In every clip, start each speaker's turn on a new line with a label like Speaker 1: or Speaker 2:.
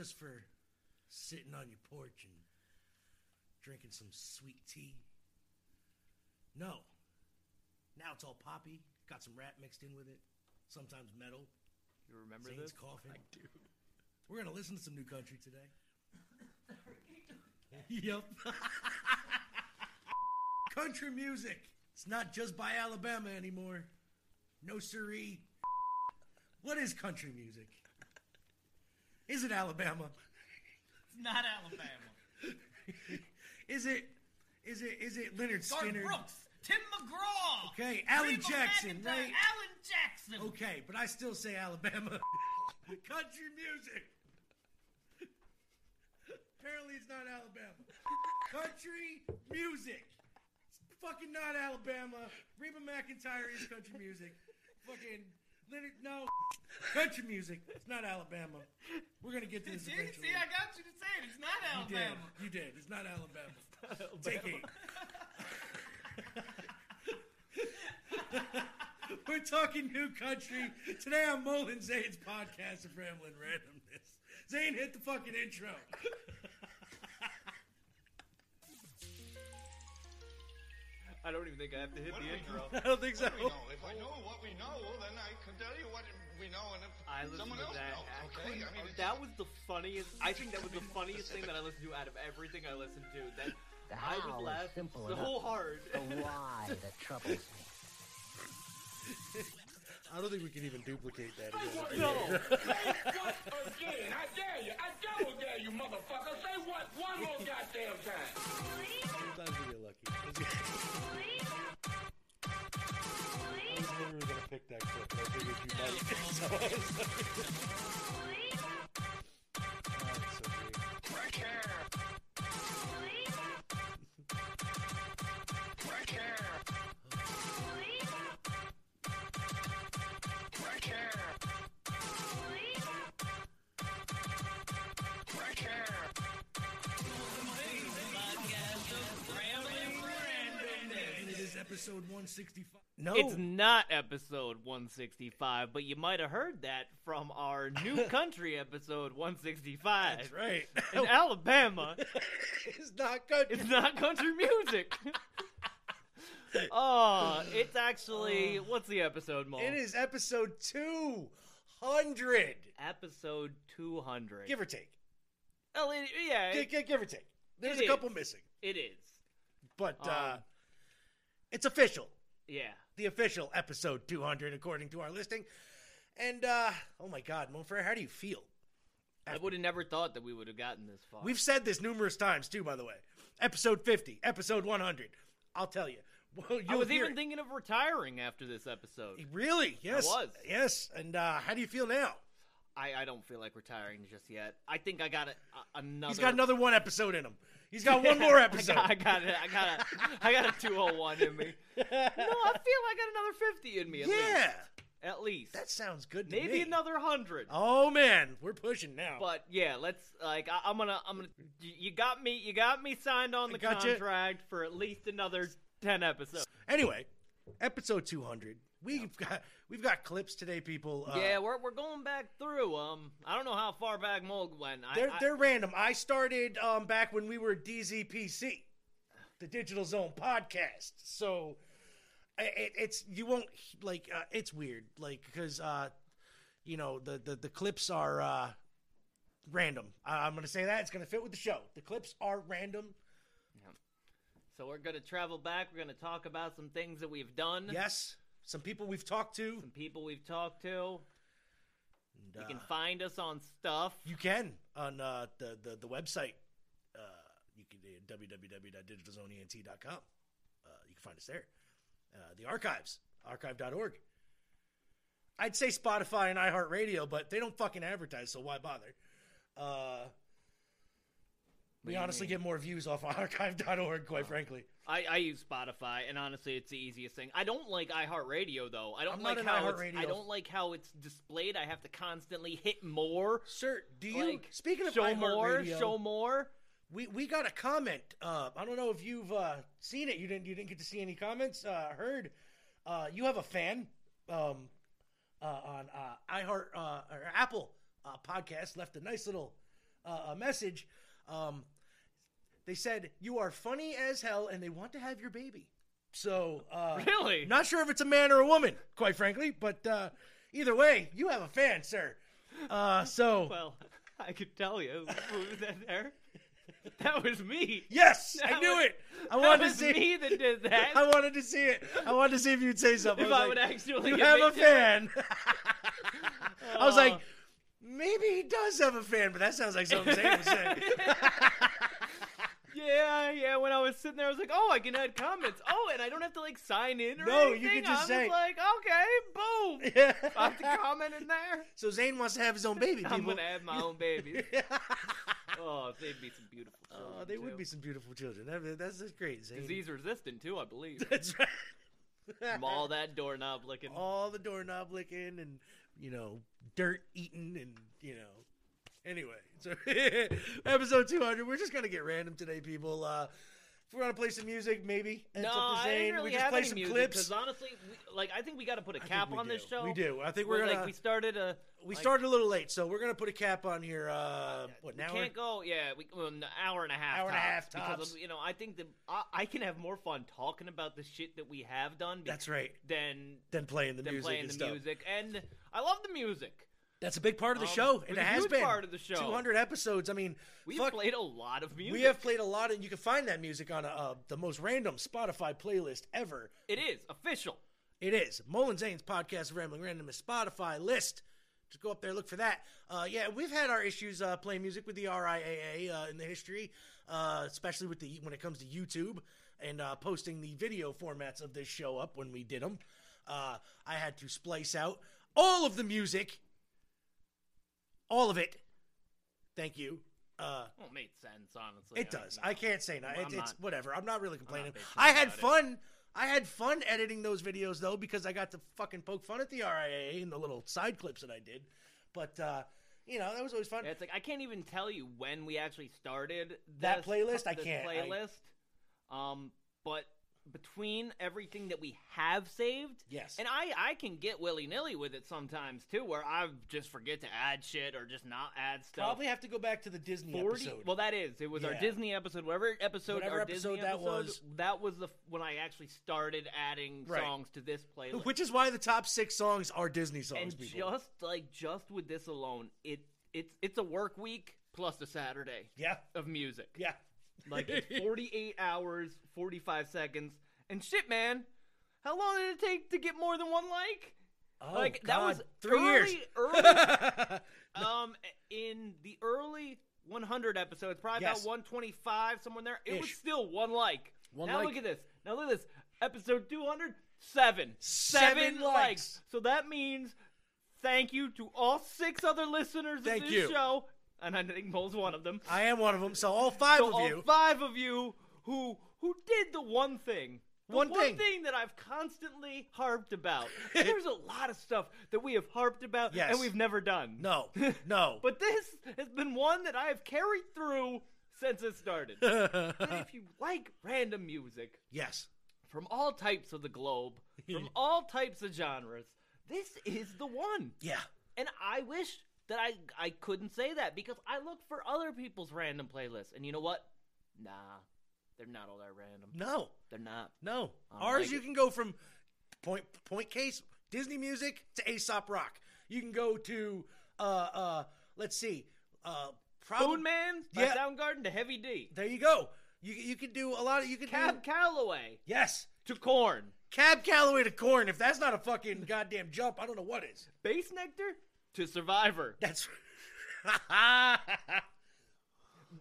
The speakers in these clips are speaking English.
Speaker 1: not just for sitting on your porch and drinking some sweet tea. No. Now it's all poppy. Got some rap mixed in with it. Sometimes metal.
Speaker 2: You remember
Speaker 1: Zane's
Speaker 2: this?
Speaker 1: coughing.
Speaker 2: I do.
Speaker 1: We're gonna listen to some new country today. yep. country music. It's not just by Alabama anymore. No siree. What is country music? Is it Alabama?
Speaker 3: It's not Alabama.
Speaker 1: Is it? Is it? Is it Leonard
Speaker 3: Garth
Speaker 1: Skinner?
Speaker 3: Brooks, Tim McGraw.
Speaker 1: Okay, Alan
Speaker 3: Reba
Speaker 1: Jackson,
Speaker 3: McEntire,
Speaker 1: right?
Speaker 3: Alan Jackson.
Speaker 1: Okay, but I still say Alabama. country music. Apparently, it's not Alabama. Country music. It's fucking not Alabama. Reba McEntire is country music. Fucking Leonard, no. Country music. It's not Alabama. We're gonna get to this
Speaker 3: See,
Speaker 1: eventually.
Speaker 3: see, I got you to say it. It's not
Speaker 1: you did.
Speaker 3: Alabama.
Speaker 1: You did. It's not Alabama. Take eight. We're talking new country. Today on Mole N' Zane's podcast of Rambling Randomness. Zane hit the fucking intro.
Speaker 2: I don't even think I have to hit
Speaker 4: What
Speaker 2: the
Speaker 4: do we
Speaker 2: intro.
Speaker 1: I don't think so.
Speaker 4: What do we know? If I know what we know, then I can tell you what we know, and if
Speaker 2: I listened
Speaker 4: someone
Speaker 2: to
Speaker 4: else
Speaker 2: that.
Speaker 4: knows, okay?
Speaker 2: couldn't-
Speaker 4: I mean,
Speaker 2: that
Speaker 4: just-
Speaker 2: was the funniest. I think that was the funniest thing that I listened to out of everything I listened to. That
Speaker 5: The
Speaker 2: I
Speaker 5: how
Speaker 2: was
Speaker 5: is
Speaker 2: laughing
Speaker 5: simple
Speaker 2: so
Speaker 5: enough.
Speaker 2: hard.
Speaker 5: The why that troubles me.
Speaker 1: I don't think we can even duplicate that.
Speaker 2: no.
Speaker 6: What again? I dare you. I double dare you, motherfucker. Say what one more goddamn time.
Speaker 1: Sometimes we get lucky. I was literally gonna pick that clip, but I figured you might. So I was like- Oh, it's so great. And it episode 165. No,
Speaker 2: It's not episode 165, but you might have heard that from our new country episode 165.
Speaker 1: that's right.
Speaker 2: In Alabama,
Speaker 1: it's not good.
Speaker 2: it's not country music. oh, it's actually what's the episode, Mo?
Speaker 1: It is episode 200.
Speaker 2: episode 200.
Speaker 1: Give or take.
Speaker 2: Oh, it- yeah,
Speaker 1: Gi-
Speaker 2: it,
Speaker 1: gi- give or take. There's a couple
Speaker 2: is.
Speaker 1: missing.
Speaker 2: it is.
Speaker 1: But uh,
Speaker 2: Um,
Speaker 1: it's official.
Speaker 2: Yeah.
Speaker 1: The official episode 200, according to our listing. And, uh, oh my God, Mo how do you feel?
Speaker 2: I would have never thought that we would have gotten this far.
Speaker 1: We've said this numerous times, too, by the way. Episode 50, episode 100. I'll tell you. Well,
Speaker 2: I was even
Speaker 1: it.
Speaker 2: thinking of retiring after this episode.
Speaker 1: Really? Yes.
Speaker 2: I was.
Speaker 1: Yes. And uh, how do you feel now?
Speaker 2: I, I don't feel like retiring just yet. I think I got a, a, another.
Speaker 1: He's got another one episode in him. He's got one more episode.
Speaker 2: I got, I got it. I got a, I got a 201 in me. No, I feel I got another 50 in me. At
Speaker 1: yeah.
Speaker 2: Least. At least.
Speaker 1: That sounds good to
Speaker 2: Maybe
Speaker 1: me.
Speaker 2: another 100.
Speaker 1: Oh man, we're pushing now.
Speaker 2: But yeah, let's like I, I'm gonna I'm gonna you you got me you got me signed on the contract for at least another 10 episodes.
Speaker 1: anyway, episode 200. We've got we've got clips today, people. Uh,
Speaker 2: yeah, we're we're going back through. Um, I don't know how far back Mole went. I,
Speaker 1: they're
Speaker 2: I-
Speaker 1: they're random. I started um back when we were DZPC, the Digital Zone podcast. So it, it's you won't like uh, it's weird like because uh you know the the, the clips are uh random. I, I'm gonna say that it's gonna fit with the show. The clips are random. yeah.
Speaker 2: So we're gonna travel back. We're gonna talk about some things that we've done.
Speaker 1: Yes, some people we've talked to.
Speaker 2: Some people we've talked to.
Speaker 1: and,
Speaker 2: You can
Speaker 1: uh,
Speaker 2: find us on stuff.
Speaker 1: You can on uh, the, the the website. Uh, you can uh, www.digitalzoneent.com. Uh, you can find us there. Uh, the archives, archive.org. I'd say Spotify and iHeartRadio, but they don't fucking advertise, so why bother? Uh, we honestly
Speaker 2: mean?
Speaker 1: get more views off archive.org, quite frankly.
Speaker 2: I, I use Spotify, and honestly, it's the easiest thing. I don't like iHeartRadio though. I don't
Speaker 1: I'm
Speaker 2: like
Speaker 1: an
Speaker 2: how it's. I don't like how it's displayed. I have to constantly hit more.
Speaker 1: Sir, do you?
Speaker 2: Like,
Speaker 1: speaking of
Speaker 2: show more,
Speaker 1: iHeartRadio,
Speaker 2: show more.
Speaker 1: We we got a comment. Uh, I don't know if you've uh, seen it. You didn't you didn't get to see any comments. Uh, heard uh, you have a fan um, uh, on uh, iHeart uh, or Apple uh, podcast left a nice little uh, a message. Um, they said you are funny as hell, and they want to have your baby. So, uh,
Speaker 2: Really?
Speaker 1: not sure if it's a man or a woman, quite frankly, but uh, either way, you have a fan, sir. Uh, so,
Speaker 2: Well, I could tell you who was that there. That was me.
Speaker 1: yes, I knew
Speaker 2: was-
Speaker 1: it. I
Speaker 2: That
Speaker 1: wanted to see.
Speaker 2: me that did that.
Speaker 1: I wanted to see it. I wanted to see if you'd say something.
Speaker 2: if
Speaker 1: was
Speaker 2: I
Speaker 1: like,
Speaker 2: would actually
Speaker 1: you have a fan. I was like, maybe he does have a fan, but that sounds like something Zane would say.
Speaker 2: Yeah, yeah. When I was sitting there, I was like, "Oh, I can add comments. Oh, and I don't have to like sign in or anything.
Speaker 1: No, you can just
Speaker 2: I'm
Speaker 1: say-
Speaker 2: just like, okay, boom.
Speaker 1: Yeah.
Speaker 2: I have to comment in there.
Speaker 1: So Zane wants to have his own baby.
Speaker 2: I'm gonna have my own babies. Oh, they'd be some beautiful. Oh, children,
Speaker 1: oh, they would be some beautiful children. That, that's, that's great, Zane.
Speaker 2: disease resistant too, I believe.
Speaker 1: That's right.
Speaker 2: From all that doorknob licking.
Speaker 1: all the doorknob licking and you know dirt eating and you know anyway so episode 200 we're just gonna get random today people uh if we're gonna play some music maybe and
Speaker 2: No, I didn't really
Speaker 1: we just
Speaker 2: have
Speaker 1: play
Speaker 2: any
Speaker 1: some
Speaker 2: music
Speaker 1: clips
Speaker 2: because honestly, we, like I think we got to put a
Speaker 1: I
Speaker 2: cap
Speaker 1: we
Speaker 2: on this show.
Speaker 1: we do i think we're
Speaker 2: We're
Speaker 1: gonna
Speaker 2: like we started a.
Speaker 1: we
Speaker 2: like,
Speaker 1: started a little late so we're gonna put a cap on here uh what now?
Speaker 2: We can't go. Yeah, we well, an hour and a half.
Speaker 1: Hour and a half
Speaker 2: Because
Speaker 1: tops.
Speaker 2: of, you know, I think that I, I can have more fun talking about the shit that we have done.
Speaker 1: that's right
Speaker 2: Than
Speaker 1: then playing the
Speaker 2: than
Speaker 1: music
Speaker 2: playing the
Speaker 1: stuff
Speaker 2: music, and I love the music.
Speaker 1: That's a big part of the
Speaker 2: Um,
Speaker 1: show and it has been
Speaker 2: part of the show.
Speaker 1: 200 episodes i mean
Speaker 2: We
Speaker 1: fuck,
Speaker 2: have played a lot of music.
Speaker 1: we have played a lot and you can find that music on uh, the most random spotify playlist ever
Speaker 2: It is official.
Speaker 1: It is. Mole N' Zane's podcast, Rambling Random, is Spotify list. Just go up there, look for that. Uh, yeah, we've had our issues uh, playing music with the RIAA uh, in the history, uh, especially with the when it comes to YouTube and uh, posting the video formats of this show up when we did them. Uh, I had to splice out all of the music, all of it. Thank you. Uh,
Speaker 2: Well, it made sense, honestly.
Speaker 1: it
Speaker 2: I
Speaker 1: does.
Speaker 2: know.
Speaker 1: I can't say no. It, it's
Speaker 2: not-
Speaker 1: whatever. I'm not really complaining.
Speaker 2: bitching
Speaker 1: I had
Speaker 2: about it.
Speaker 1: fun. I had fun editing those videos though because I got to fucking poke fun at the RIAA and the little side clips that I did. But uh, you know that was always fun.
Speaker 2: Yeah, it's like I can't even tell you when we actually started
Speaker 1: That
Speaker 2: this-
Speaker 1: playlist? I can't. I-
Speaker 2: Playlist, um, but between everything that we have saved,
Speaker 1: Yes.
Speaker 2: and I I can get willy nilly with it sometimes too, where I just forget to add shit or just not add stuff.
Speaker 1: Probably have to go back to the Disney
Speaker 2: 40
Speaker 1: episode.
Speaker 2: well that is it was our disney episode whatever episode
Speaker 1: Whatever
Speaker 2: our
Speaker 1: episode
Speaker 2: disney
Speaker 1: that
Speaker 2: episode
Speaker 1: was.
Speaker 2: that was the when i actually started adding
Speaker 1: Right.
Speaker 2: songs to this playlist
Speaker 1: which is why the top six songs are Disney songs.
Speaker 2: and
Speaker 1: people.
Speaker 2: just like just with this alone it it's it's a work week plus a saturday
Speaker 1: yeah,
Speaker 2: of music
Speaker 1: yeah.
Speaker 2: Like it's 48 hours 45 seconds and shit man how long did it take to get more than one like
Speaker 1: Oh,
Speaker 2: like that was
Speaker 1: three
Speaker 2: early,
Speaker 1: years.
Speaker 2: early um in the early 100 episodes probably
Speaker 1: Yes.
Speaker 2: about 125 somewhere there it was still one like
Speaker 1: One
Speaker 2: now
Speaker 1: like.
Speaker 2: look at this now look at this episode 200 seven
Speaker 1: Seven likes.
Speaker 2: so that means thank you to all six other listeners
Speaker 1: Thank
Speaker 2: of this
Speaker 1: you.
Speaker 2: show and i think Mole's one of them
Speaker 1: I am one of them. So all five
Speaker 2: so
Speaker 1: of
Speaker 2: all
Speaker 1: you.
Speaker 2: five of you who who did the one thing. The
Speaker 1: One
Speaker 2: one,
Speaker 1: thing.
Speaker 2: thing. that I've constantly harped about. There's a lot of stuff that we have harped about
Speaker 1: Yes.
Speaker 2: and we've never done.
Speaker 1: no, no.
Speaker 2: But this has been one that I have carried through since it started. and if you like random music
Speaker 1: yes.
Speaker 2: from all types of the globe, from all types of genres, this is the one.
Speaker 1: Yeah.
Speaker 2: And I wish that I I couldn't say that because I look for other people's random playlists, and you know what? Nah, they're not all that random.
Speaker 1: No.
Speaker 2: They're not.
Speaker 1: No. Ours,
Speaker 2: like
Speaker 1: you
Speaker 2: it.
Speaker 1: can go from point point case Disney music to Aesop Rock. You can go to uh uh let's see uh probably
Speaker 2: Spoonman by
Speaker 1: Yeah.
Speaker 2: Soundgarden to Heavy D.
Speaker 1: there you go. You you can do a lot of you can
Speaker 2: Cab
Speaker 1: do
Speaker 2: Calloway
Speaker 1: yes
Speaker 2: to Korn.
Speaker 1: Cab Calloway to Korn. If that's not a fucking goddamn jump, I don't know what is.
Speaker 2: Bassnectar to Survivor.
Speaker 1: That's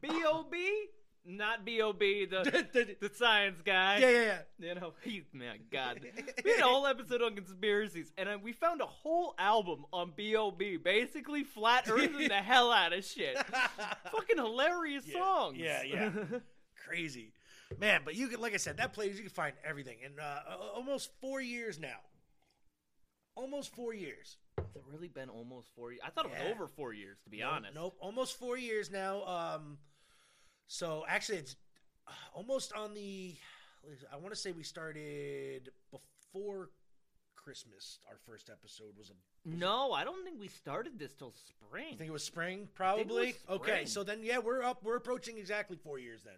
Speaker 2: B.O.B. Not B.O.B. The,
Speaker 1: The-
Speaker 2: the science guy.
Speaker 1: yeah yeah yeah.
Speaker 2: You know, he, man, God. We had a whole episode on conspiracies, and uh, we found a whole album on B.O.B. basically flat earthing the hell out of shit. Fucking hilarious songs.
Speaker 1: yeah, yeah. Crazy. Man, but you can like I said, that plays you can find everything. And uh almost four years now. Almost four years.
Speaker 2: Has it really been almost four years? I thought it was
Speaker 1: Yeah.
Speaker 2: over four years, to be honest.
Speaker 1: Nope, almost four years now. Um, so actually, it's uh, almost on the. I want to say we started before Christmas. Our first episode was a.
Speaker 2: No, I don't think we started this till spring.
Speaker 1: I think it was spring, probably. Okay,
Speaker 2: spring.
Speaker 1: so then yeah, we're up. We're approaching exactly four years then.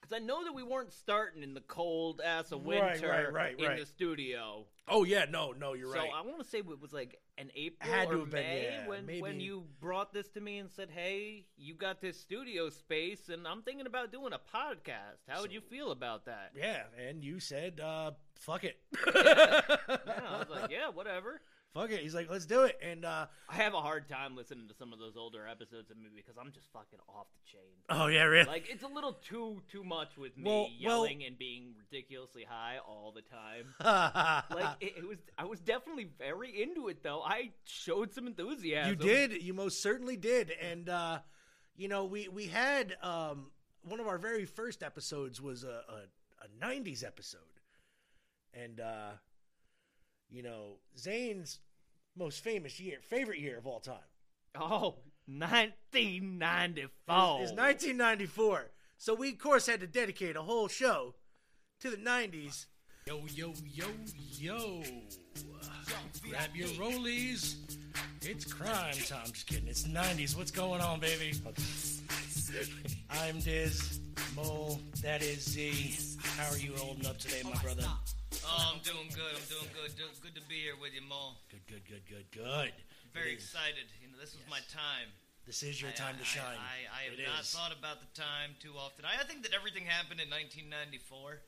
Speaker 2: Because I know that we weren't starting in the cold ass of
Speaker 1: Right,
Speaker 2: winter
Speaker 1: right, right,
Speaker 2: in
Speaker 1: right.
Speaker 2: the studio.
Speaker 1: Oh yeah, no, no, you're right.
Speaker 2: so
Speaker 1: right.
Speaker 2: I want to say it was like an April
Speaker 1: Had to
Speaker 2: or
Speaker 1: have been,
Speaker 2: May
Speaker 1: yeah,
Speaker 2: when when you brought this to me and said, "Hey, you got this studio space, and I'm thinking about doing a podcast. How would you feel about that?"
Speaker 1: yeah, and you said, uh, "Fuck it."
Speaker 2: Yeah, I was like, "Yeah, whatever."
Speaker 1: Fuck it. He's like, "Let's do it." And uh,
Speaker 2: I have a hard time listening to some of those older episodes of me because I'm just fucking off the chain.
Speaker 1: oh yeah, really.
Speaker 2: Like it's a little too too much with me
Speaker 1: Well- well-
Speaker 2: yelling and being ridiculously high all the time. like it, it was i was definitely very into it though i showed some enthusiasm
Speaker 1: You did. You most certainly did. And uh, you know, we we had um, one of our very first episodes was a, a, a '90s episode, and uh, you know, Zane's most famous year, favorite year of all time,
Speaker 2: oh 1994
Speaker 1: is 1994. So we, of course, had to dedicate a whole show to the '90s.
Speaker 7: Yo, yo, yo, yo. Grab your rollies. It's crime time. Just kidding. It's 90s. What's going on, baby? I'm Diz. Mole. That is Z. How are you holding up today, my brother?
Speaker 3: Oh, I'm doing good. I'm doing good. Do- Good to be here with you, Mo.
Speaker 7: Good, good, good, good, good.
Speaker 3: Very excited. You know, this was my time.
Speaker 7: This is your
Speaker 3: I-
Speaker 7: time to shine.
Speaker 3: I, I, have
Speaker 7: It
Speaker 3: not
Speaker 7: is.
Speaker 3: thought about the time too often. I, I think that everything happened in 1994.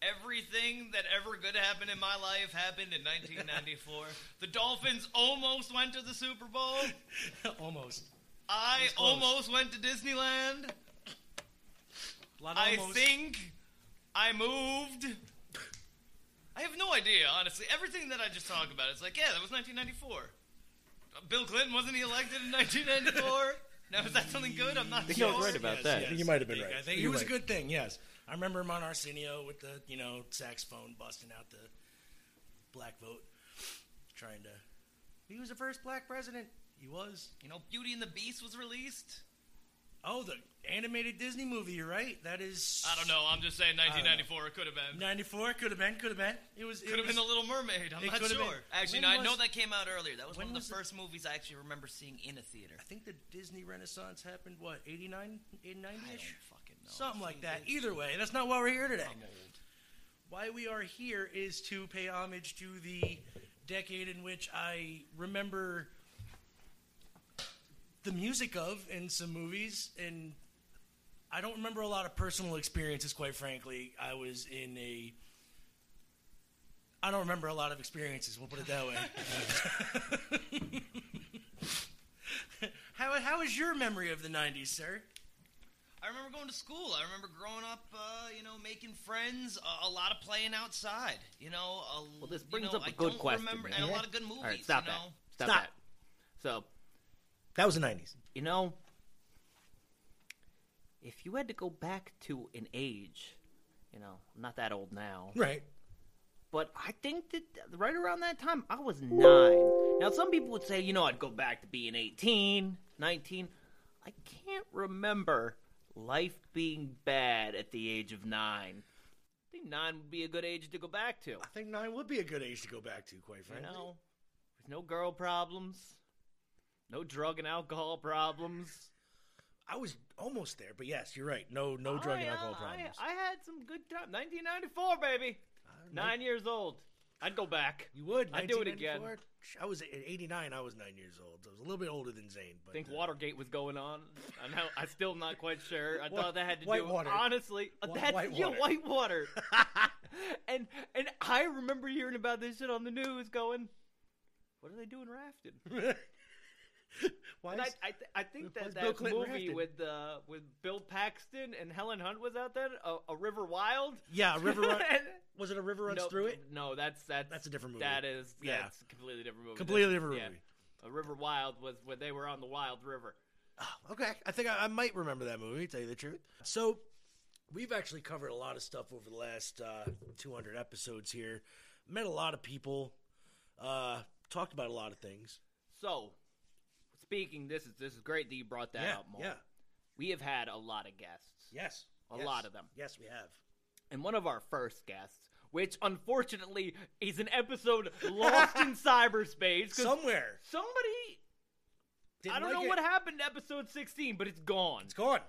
Speaker 3: Everything that ever could happen in my life happened in 1994. the Dolphins almost went to the Super Bowl.
Speaker 7: almost.
Speaker 3: I almost went to Disneyland.
Speaker 7: A lot of
Speaker 3: I think I moved. I have no idea, honestly. Everything that I just talked about, it's like, yeah, that was 1994. Uh, Bill Clinton wasn't he elected in 1994? now is that something good? I'm not
Speaker 2: think
Speaker 3: sure.
Speaker 2: I was right about
Speaker 7: Yes,
Speaker 2: that.
Speaker 7: yes.
Speaker 1: You might have been
Speaker 7: I think-
Speaker 1: right.
Speaker 7: I think it
Speaker 1: You're
Speaker 7: was a good thing, yes. I remember him on Arsenio with the, you know, saxophone busting out the black vote, trying to. He was the first black president. He was.
Speaker 3: You know, Beauty and the Beast was released.
Speaker 7: Oh, the animated Disney movie. You're right. That is.
Speaker 3: I don't know. I'm just saying 1994. It could have been.
Speaker 7: 94 could have been. Could have been. It was.
Speaker 3: Could have been The Little Mermaid. I'm
Speaker 7: It
Speaker 3: not sure.
Speaker 7: been.
Speaker 3: Actually,
Speaker 7: When
Speaker 3: no, I
Speaker 7: was-
Speaker 3: know that came out earlier. That was
Speaker 7: when
Speaker 3: one of
Speaker 7: was
Speaker 3: the
Speaker 7: it?
Speaker 3: first movies I actually remember seeing in a theater.
Speaker 7: I think the Disney Renaissance happened. What 89, 89
Speaker 3: I don't
Speaker 7: ish,
Speaker 3: fucking know.
Speaker 7: something like that. Either way, that's not why we're here today.
Speaker 3: I'm old.
Speaker 7: Why we are here is to pay homage to the decade in which I remember the music of in some movies, and I don't remember a lot of personal experiences. Quite frankly, I was in a. I don't remember a lot of experiences. We'll put it that way. how how is your memory of the '90s, sir?
Speaker 3: I remember going to school. I remember growing up, uh, you know, making friends, a, a lot of playing outside. You know, a,
Speaker 2: well this
Speaker 3: you
Speaker 2: brings
Speaker 3: know,
Speaker 2: up a
Speaker 3: I
Speaker 2: good question
Speaker 3: Remember,
Speaker 2: man.
Speaker 3: and a lot of good movies.
Speaker 2: all right stop
Speaker 3: you know?
Speaker 2: that stop,
Speaker 1: Stop.
Speaker 2: that so
Speaker 1: That was the '90s.
Speaker 2: you know if you had to go back to an age you know i'm not that old now
Speaker 1: Right.
Speaker 2: But I think that right around that time, I was nine. Now, some people would say, you know, I'd go back to being 18, 19. I can't remember life being bad at the age of nine. I think nine would be a good age to go back to.
Speaker 1: I think nine would be a good age to go back to, quite
Speaker 2: You
Speaker 1: frankly.
Speaker 2: know, with no girl problems, no drug and alcohol problems.
Speaker 1: I was almost there, but yes, you're right. No, no drug and alcohol
Speaker 2: uh,
Speaker 1: problems.
Speaker 2: I, I had some good time. 1994, baby. Nine years old. I'd go back.
Speaker 1: you would.
Speaker 2: I'd do it again.
Speaker 1: I was in '89. I was nine years old. So I was a little bit older than Zane. But
Speaker 2: I think
Speaker 1: uh,
Speaker 2: Watergate was going on. I know. I'm still not quite sure. I
Speaker 1: Whi-
Speaker 2: thought that had to do
Speaker 1: Whitewater.
Speaker 2: honestly. uh, That's
Speaker 1: Whitewater.
Speaker 2: yeah, Whitewater. and and I remember hearing about this shit on the news, going, "What are they doing rafting?"
Speaker 1: Why
Speaker 2: And I
Speaker 1: is-
Speaker 2: I, th- I think that
Speaker 1: is
Speaker 2: that movie with uh, with Bill Paxton and Helen Hunt was out there, a, a River Wild.
Speaker 1: yeah, a river run. Was it a river runs
Speaker 2: no,
Speaker 1: through it?
Speaker 2: No, that's that's
Speaker 1: That's a different movie.
Speaker 2: That is
Speaker 1: Yeah.
Speaker 2: that's a completely different movie.
Speaker 1: Completely different
Speaker 2: yeah.
Speaker 1: movie.
Speaker 2: A River Wild was where they were on the Wild River.
Speaker 1: Okay, I think I, I might remember that movie. To tell you the truth. So, we've actually covered a lot of stuff over the last uh, 200 episodes here. Met a lot of people. Uh, talked about a lot of things.
Speaker 2: So, speaking, this is this is great that you brought that
Speaker 1: yeah,
Speaker 2: up, Mo.
Speaker 1: yeah,
Speaker 2: We have had a lot of guests,
Speaker 1: yes,
Speaker 2: A
Speaker 1: yes.
Speaker 2: lot of them.
Speaker 1: Yes, we have.
Speaker 2: and one of our first guests
Speaker 8: which unfortunately is an episode lost in cyberspace.
Speaker 1: Somewhere.
Speaker 8: somebody,
Speaker 1: Didn't
Speaker 8: I don't
Speaker 1: like
Speaker 8: know
Speaker 1: it.
Speaker 8: what happened to episode 16, but it's gone.
Speaker 1: It's gone.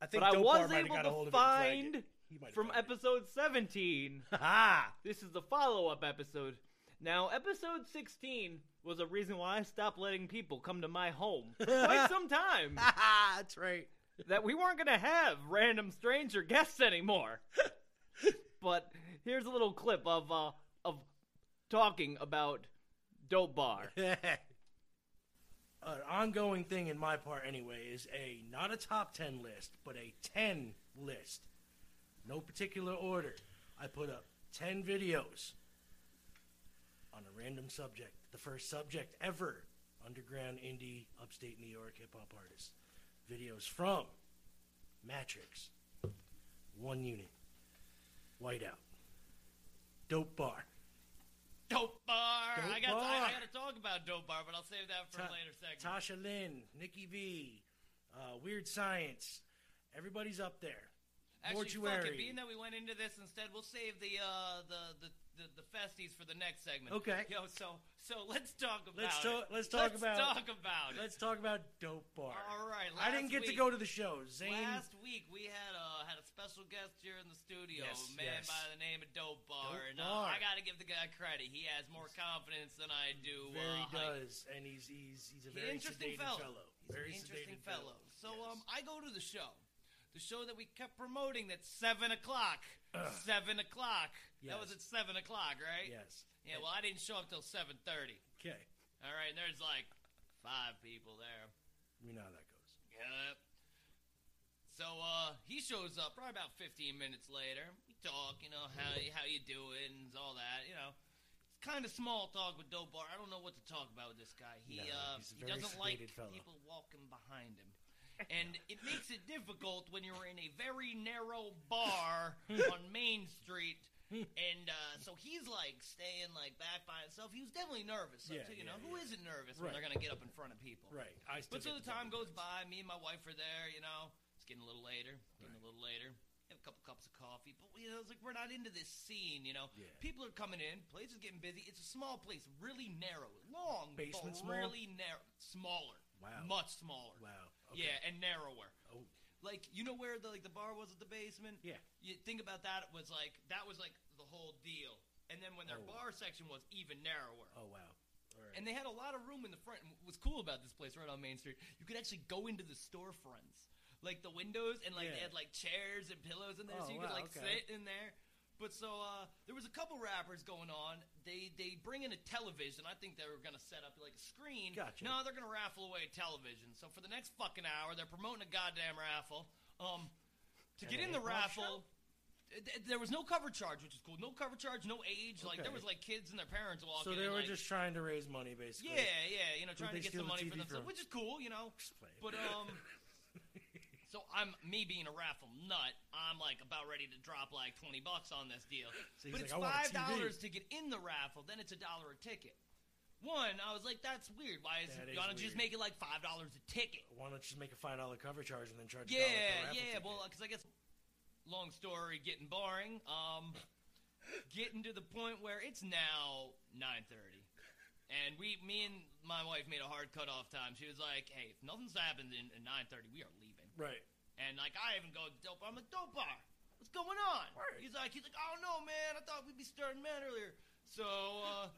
Speaker 1: I think
Speaker 8: but I was able
Speaker 1: got a hold
Speaker 8: to
Speaker 1: of it and flagged
Speaker 8: find
Speaker 1: it. He might have
Speaker 8: from
Speaker 1: found it.
Speaker 8: episode 17.
Speaker 1: Ha!
Speaker 8: This is the follow up episode. Now, episode 16 was a reason why I stopped letting people come to my home quite some time.
Speaker 1: That's right.
Speaker 8: that we weren't going to have random stranger guests anymore. but here's a little clip of uh, of talking about Dope Bar.
Speaker 1: An ongoing thing in my part, anyway, is a not a top ten list, but a ten list. No particular order. I put up ten videos on a random subject. The first subject ever: underground indie, upstate New York hip hop artists. Videos from Matrix, One Unit, Whiteout, Dope Bar.
Speaker 2: Dope bar.
Speaker 1: Dope
Speaker 2: I got. I,
Speaker 1: bar.
Speaker 2: I got to talk about dope bar, but I'll save that for
Speaker 1: Ta-
Speaker 2: a later segment.
Speaker 1: Tasha Lynn, Nikki V, uh, Weird Science. Everybody's up there.
Speaker 2: Actually, fuck
Speaker 1: Mortuary.
Speaker 2: it. Being that we went into this instead, we'll save the uh, the, the the the festies for the next segment.
Speaker 1: Okay.
Speaker 2: Yo, so so let's talk about
Speaker 1: Let's
Speaker 2: it.
Speaker 1: talk- let's talk about-
Speaker 2: talk about it.
Speaker 1: Let's talk about Dope Bar.
Speaker 2: All right.
Speaker 1: I didn't get to go to the show. Zane.
Speaker 2: Last week we had a had a special guest here in the studio,
Speaker 1: Yes,
Speaker 2: a man
Speaker 1: yes.
Speaker 2: by the name of Dope Bar,
Speaker 1: Dope
Speaker 2: and uh,
Speaker 1: Bar.
Speaker 2: I got to give the guy credit. He has more confidence than I do.
Speaker 1: very
Speaker 2: uh,
Speaker 1: does, and he's he's he's a very
Speaker 2: interesting fellow.
Speaker 1: fellow.
Speaker 2: He's
Speaker 1: very
Speaker 2: an interesting
Speaker 1: sedated
Speaker 2: fellow. So
Speaker 1: Yes.
Speaker 2: um, I go to the show, the show that we kept promoting. That's seven o'clock. Seven o'clock. That was at seven o'clock, right?
Speaker 1: yes.
Speaker 2: Yeah. Well, I didn't show up till seven thirty.
Speaker 1: Okay,
Speaker 2: All right. And there's like five people there.
Speaker 1: we know how that goes.
Speaker 2: Yep. So uh, he shows up probably about 15 minutes later. We talk, you know, how how you doing, and all that. You know, it's kind of small talk with Dope Bar. I don't know what to talk about with this guy. He
Speaker 1: No,
Speaker 2: uh, he doesn't like
Speaker 1: fellow.
Speaker 2: people walking behind him. And it makes it difficult when you're in a very narrow bar on Main Street. And uh, so he's like staying like back by himself. He was definitely nervous. So,
Speaker 1: Yeah,
Speaker 2: you
Speaker 1: yeah,
Speaker 2: know, who
Speaker 1: yeah.
Speaker 2: isn't nervous when
Speaker 1: Right.
Speaker 2: they're gonna get up in front of people?
Speaker 1: Right. I still
Speaker 2: But so
Speaker 1: get
Speaker 2: the time goes by. Me and my wife are there. You know, it's getting a little later. Getting a little later. Have a couple cups of coffee, but you know, it's like we're not into this scene. You know,
Speaker 1: Yeah.
Speaker 2: people are coming in. Place is getting busy. It's a small place, really narrow, long,
Speaker 1: Basement
Speaker 2: but
Speaker 1: small?
Speaker 2: really narrow, smaller.
Speaker 1: Wow.
Speaker 2: much smaller.
Speaker 1: Wow. Okay.
Speaker 2: Yeah, and narrower.
Speaker 1: Oh.
Speaker 2: Like you know where the like the bar was at the basement.
Speaker 1: Yeah.
Speaker 2: You think about that it was like that was like the whole deal. And then when their
Speaker 1: Oh.
Speaker 2: bar section was even narrower.
Speaker 1: Oh wow. Right.
Speaker 2: And they had a lot of room in the front. And what's cool about this place right on Main Street, you could actually go into the storefronts, like the windows, and like they had like chairs and pillows in there,
Speaker 1: Oh,
Speaker 2: so you could like
Speaker 1: okay.
Speaker 2: sit in there. But so uh, there was a couple rappers going on. They they bring in a television. I think they were gonna set up like a screen.
Speaker 1: Gotcha.
Speaker 2: No, they're gonna raffle away a television. So for the next fucking hour, they're promoting a goddamn raffle. Um, to
Speaker 1: And
Speaker 2: get in the raffle. th- th- There was no cover charge, which is cool. No cover charge, no age. Like there was like kids and their parents walking.
Speaker 1: so they were
Speaker 2: like,
Speaker 1: just trying to raise money, basically.
Speaker 2: yeah, yeah, you know, trying
Speaker 1: they
Speaker 2: to get
Speaker 1: steal
Speaker 2: some
Speaker 1: the
Speaker 2: money for
Speaker 1: TV
Speaker 2: themselves,
Speaker 1: from?
Speaker 2: which is cool, you know.
Speaker 1: play.
Speaker 2: But um, so I'm me being a raffle nut. I'm like about ready to drop like twenty bucks on this deal.
Speaker 1: So
Speaker 2: but
Speaker 1: like,
Speaker 2: it's
Speaker 1: "I
Speaker 2: five dollars to get in the raffle. Then it's a dollar a ticket. One, I was like, that's weird. Why is
Speaker 1: That
Speaker 2: it?
Speaker 1: is
Speaker 2: Why don't you just make it like five dollars a ticket?
Speaker 1: Why don't you just make a five dollar cover charge and then charge? a
Speaker 2: Yeah, yeah.
Speaker 1: ticket?
Speaker 2: Well, because I guess long story getting boring. Um, getting to the point where it's now nine thirty, and we, me and my wife made a hard cutoff time. She was like, "Hey, if nothing's happened in, in nine thirty, we are leaving."
Speaker 1: Right.
Speaker 2: And like, I even go to dope. Bar. I'm like, "Dope bar, what's going on?"
Speaker 1: Word.
Speaker 2: He's like, "He's like, oh no, man, I thought we'd be starting mad earlier." So, uh,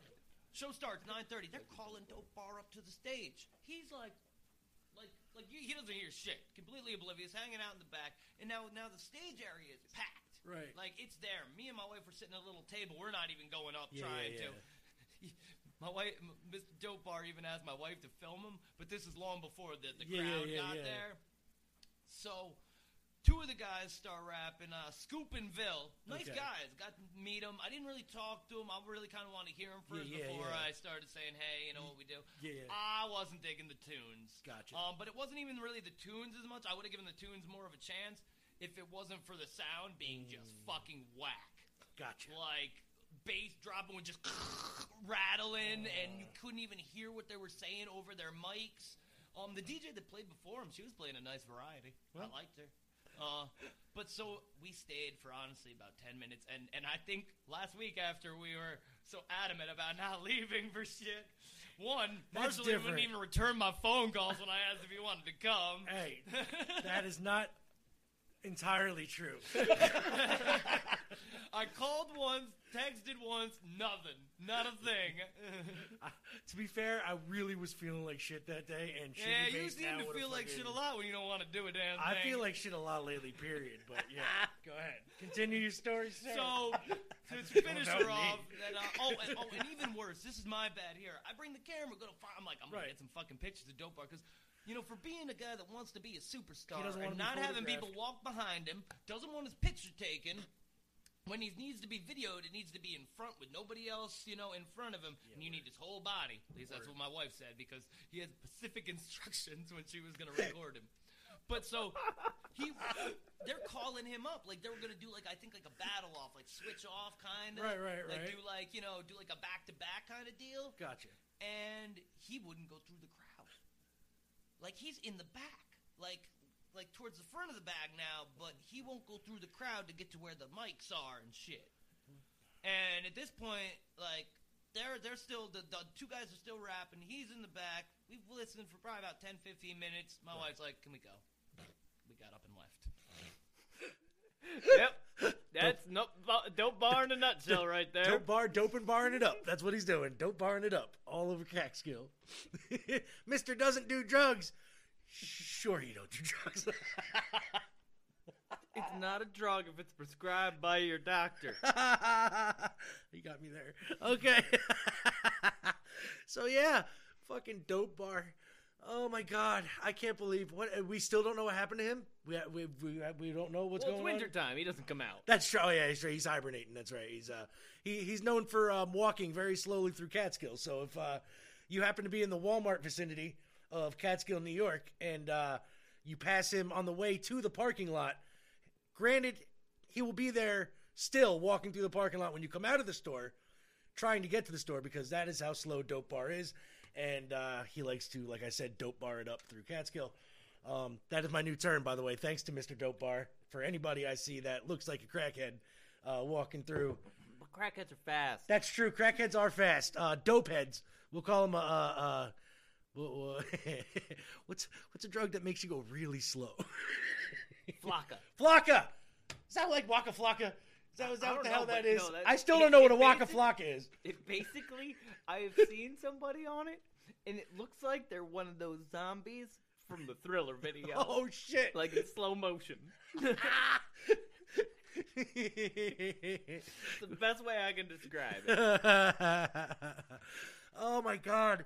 Speaker 2: show starts nine thirty. They're calling dope bar up to the stage. He's like, like like he doesn't hear shit. Completely oblivious, hanging out in the back. And now now the stage area is packed.
Speaker 1: Right.
Speaker 2: Like it's there. Me and my wife were sitting at a little table. We're not even going up
Speaker 1: Yeah,
Speaker 2: trying
Speaker 1: yeah,
Speaker 2: to. My wife, Mr. Dope Bar, even asked my wife to film him, but this is long before the, the
Speaker 1: Yeah, yeah,
Speaker 2: crowd
Speaker 1: yeah,
Speaker 2: got
Speaker 1: yeah.
Speaker 2: there. So, two of the guys start rapping. Uh, Scoop and Vil, nice
Speaker 1: Okay.
Speaker 2: guys. Got to meet them. I didn't really talk to them. I really kind of wanted to hear them first
Speaker 1: Yeah, yeah,
Speaker 2: before
Speaker 1: yeah.
Speaker 2: I started saying, "Hey, you know what we do."
Speaker 1: Yeah, yeah.
Speaker 2: I wasn't digging the tunes.
Speaker 1: Gotcha.
Speaker 2: Um, but it wasn't even really the tunes as much. I would have given the tunes more of a chance if it wasn't for the sound being just
Speaker 1: Mm.
Speaker 2: fucking whack.
Speaker 1: Gotcha.
Speaker 2: Like bass dropping would just rattling, and you couldn't even hear what they were saying over their mics. Um, the DJ that played before him, she was playing a nice variety.
Speaker 1: Well,
Speaker 2: I liked her.
Speaker 3: Uh, but so we stayed for honestly about ten minutes, and and I think last week after we were so adamant about not leaving for shit. One,
Speaker 1: That's different.
Speaker 3: wouldn't even return my phone calls when I asked if he wanted to come.
Speaker 1: Hey, that is not entirely true.
Speaker 3: I called once, texted once, nothing, not a thing.
Speaker 1: to be fair, I really was feeling like shit that day, and
Speaker 3: yeah, you seem to feel like
Speaker 1: fucking-
Speaker 3: shit a lot when you don't want to do a damn thing.
Speaker 1: I feel like shit a lot lately. Period. But yeah, go ahead. Continue your story, sir.
Speaker 3: So to finish her off, that, uh, oh, and, oh, and even worse, this is my bad here. I bring the camera, go to find. I'm like, I'm gonna
Speaker 1: Right.
Speaker 3: get some fucking pictures of Dope Bar because. You know, for being a guy that wants to be a superstar
Speaker 1: He doesn't wanna
Speaker 3: and
Speaker 1: be
Speaker 3: not having
Speaker 1: photographed.
Speaker 3: people walk behind him, doesn't want his picture taken. When he needs to be videoed, it needs to be in front with nobody else, you know, in front of him, and you need his whole body. At least that's what my wife said because he had specific instructions when she was going to record him. But so he, they're calling him up like they were gonna do like I think like a battle off, like switch off kind of,
Speaker 1: Right, right,
Speaker 3: like
Speaker 1: right.
Speaker 3: do like you know do like a back to back kind of deal,
Speaker 1: gotcha.
Speaker 3: and he wouldn't go through the crowd. Like he's in the back, like like towards the front of the bag now, but he won't go through the crowd to get to where the mics are and shit. And at this point, like they're they're still the, the two guys are still rapping. He's in the back. We've listened for probably about 10, 15 minutes. My wife's like, "Can we go?" We got up and left.
Speaker 2: Yep. That's no, dope bar in a nutshell right there.
Speaker 1: Dope bar, dope and barring it up. That's what he's doing. Dope barring it up all over Catskill. Mister doesn't do drugs. Sure, you don't do drugs.
Speaker 2: It's not a drug if it's prescribed by your doctor.
Speaker 1: you got me there. Okay. so yeah, fucking dope bar. Oh my god, I can't believe what we still don't know what happened to him. We we we, we don't know what's
Speaker 2: well,
Speaker 1: going on.
Speaker 2: It's wintertime. He doesn't come out.
Speaker 1: That's true. Oh yeah, he's, he's hibernating. That's right. He's uh he he's known for um, walking very slowly through Catskill. So if uh, you happen to be in the Walmart vicinity of Catskill, New York, and uh, you pass him on the way to the parking lot, granted he will be there still walking through the parking lot when you come out of the store, trying to get to the store because that is how slow Dope Bar is, and uh, he likes to, like I said, dope bar it up through Catskill. Um, that is my new term, by the way. Thanks to Mr. Dope Bar. For anybody I see that looks like a crackhead uh, walking through,
Speaker 2: But crackheads are fast.
Speaker 1: that's true. Crackheads are fast. Uh, dope heads. We'll call them. Uh, uh, wha- wha- what's what's a drug that makes you go really slow?
Speaker 2: Flakka.
Speaker 1: Flakka. Is that like Waka Flocka? Is that, is that what the
Speaker 2: don't
Speaker 1: hell
Speaker 2: know,
Speaker 1: that is?
Speaker 2: no,
Speaker 1: I still
Speaker 2: it-
Speaker 1: don't know what a Waka Flocka is.
Speaker 2: It basically, I have seen somebody on it, and it looks like they're one of those zombies from the Thriller video,
Speaker 1: Oh shit!
Speaker 2: like in slow motion. It's the best way I can describe it.
Speaker 1: oh my god.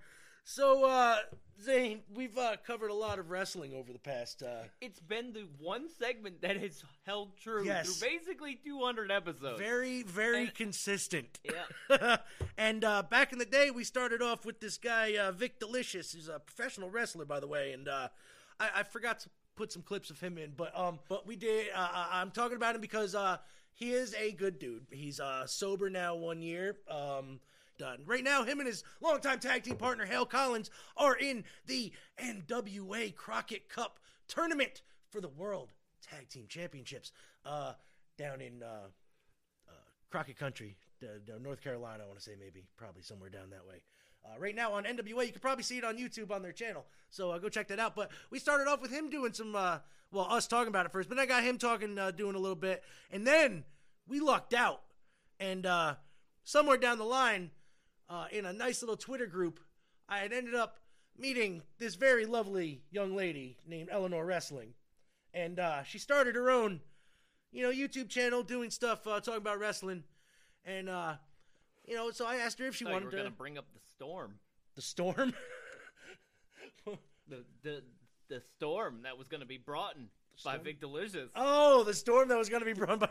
Speaker 1: So uh Zane, we've uh, covered a lot of wrestling over the past uh
Speaker 2: It's been the one segment that has held true
Speaker 1: Yes.
Speaker 2: through basically 200 episodes.
Speaker 1: very very
Speaker 2: And-
Speaker 1: consistent.
Speaker 2: yeah.
Speaker 1: and uh back in the day we started off with this guy uh Vik Dalishus, who's a professional wrestler by the way, and uh I, I forgot to put some clips of him in, but um but we did uh, I- I'm talking about him because uh he is a good dude. He's uh sober now one year. Um done. Right now, him and his longtime tag team partner, Hale Collins, are in the NWA Crockett Cup tournament for the World Tag Team Championships uh, down in uh, uh, Crockett Country, North Carolina, I want to say maybe, probably somewhere down that way. Uh, right now on NWA, you can probably see it on YouTube on their channel, so uh, go check that out. But we started off with him doing some, uh, well, us talking about it first, but I got him talking, uh, doing a little bit, and then we lucked out, and uh, somewhere down the line, uh, in a nice little Twitter group, I had ended up meeting this very lovely young lady named Eleanor Wrestling, and uh, she started her own, you know, YouTube channel doing stuff, uh, talking about wrestling, and uh, you know, so I asked her if she wanted to
Speaker 2: bring up the storm.
Speaker 1: the storm.
Speaker 2: The the the storm that was gonna be brought in by Vik Dalishus.
Speaker 1: oh, the storm that was going to be brought by.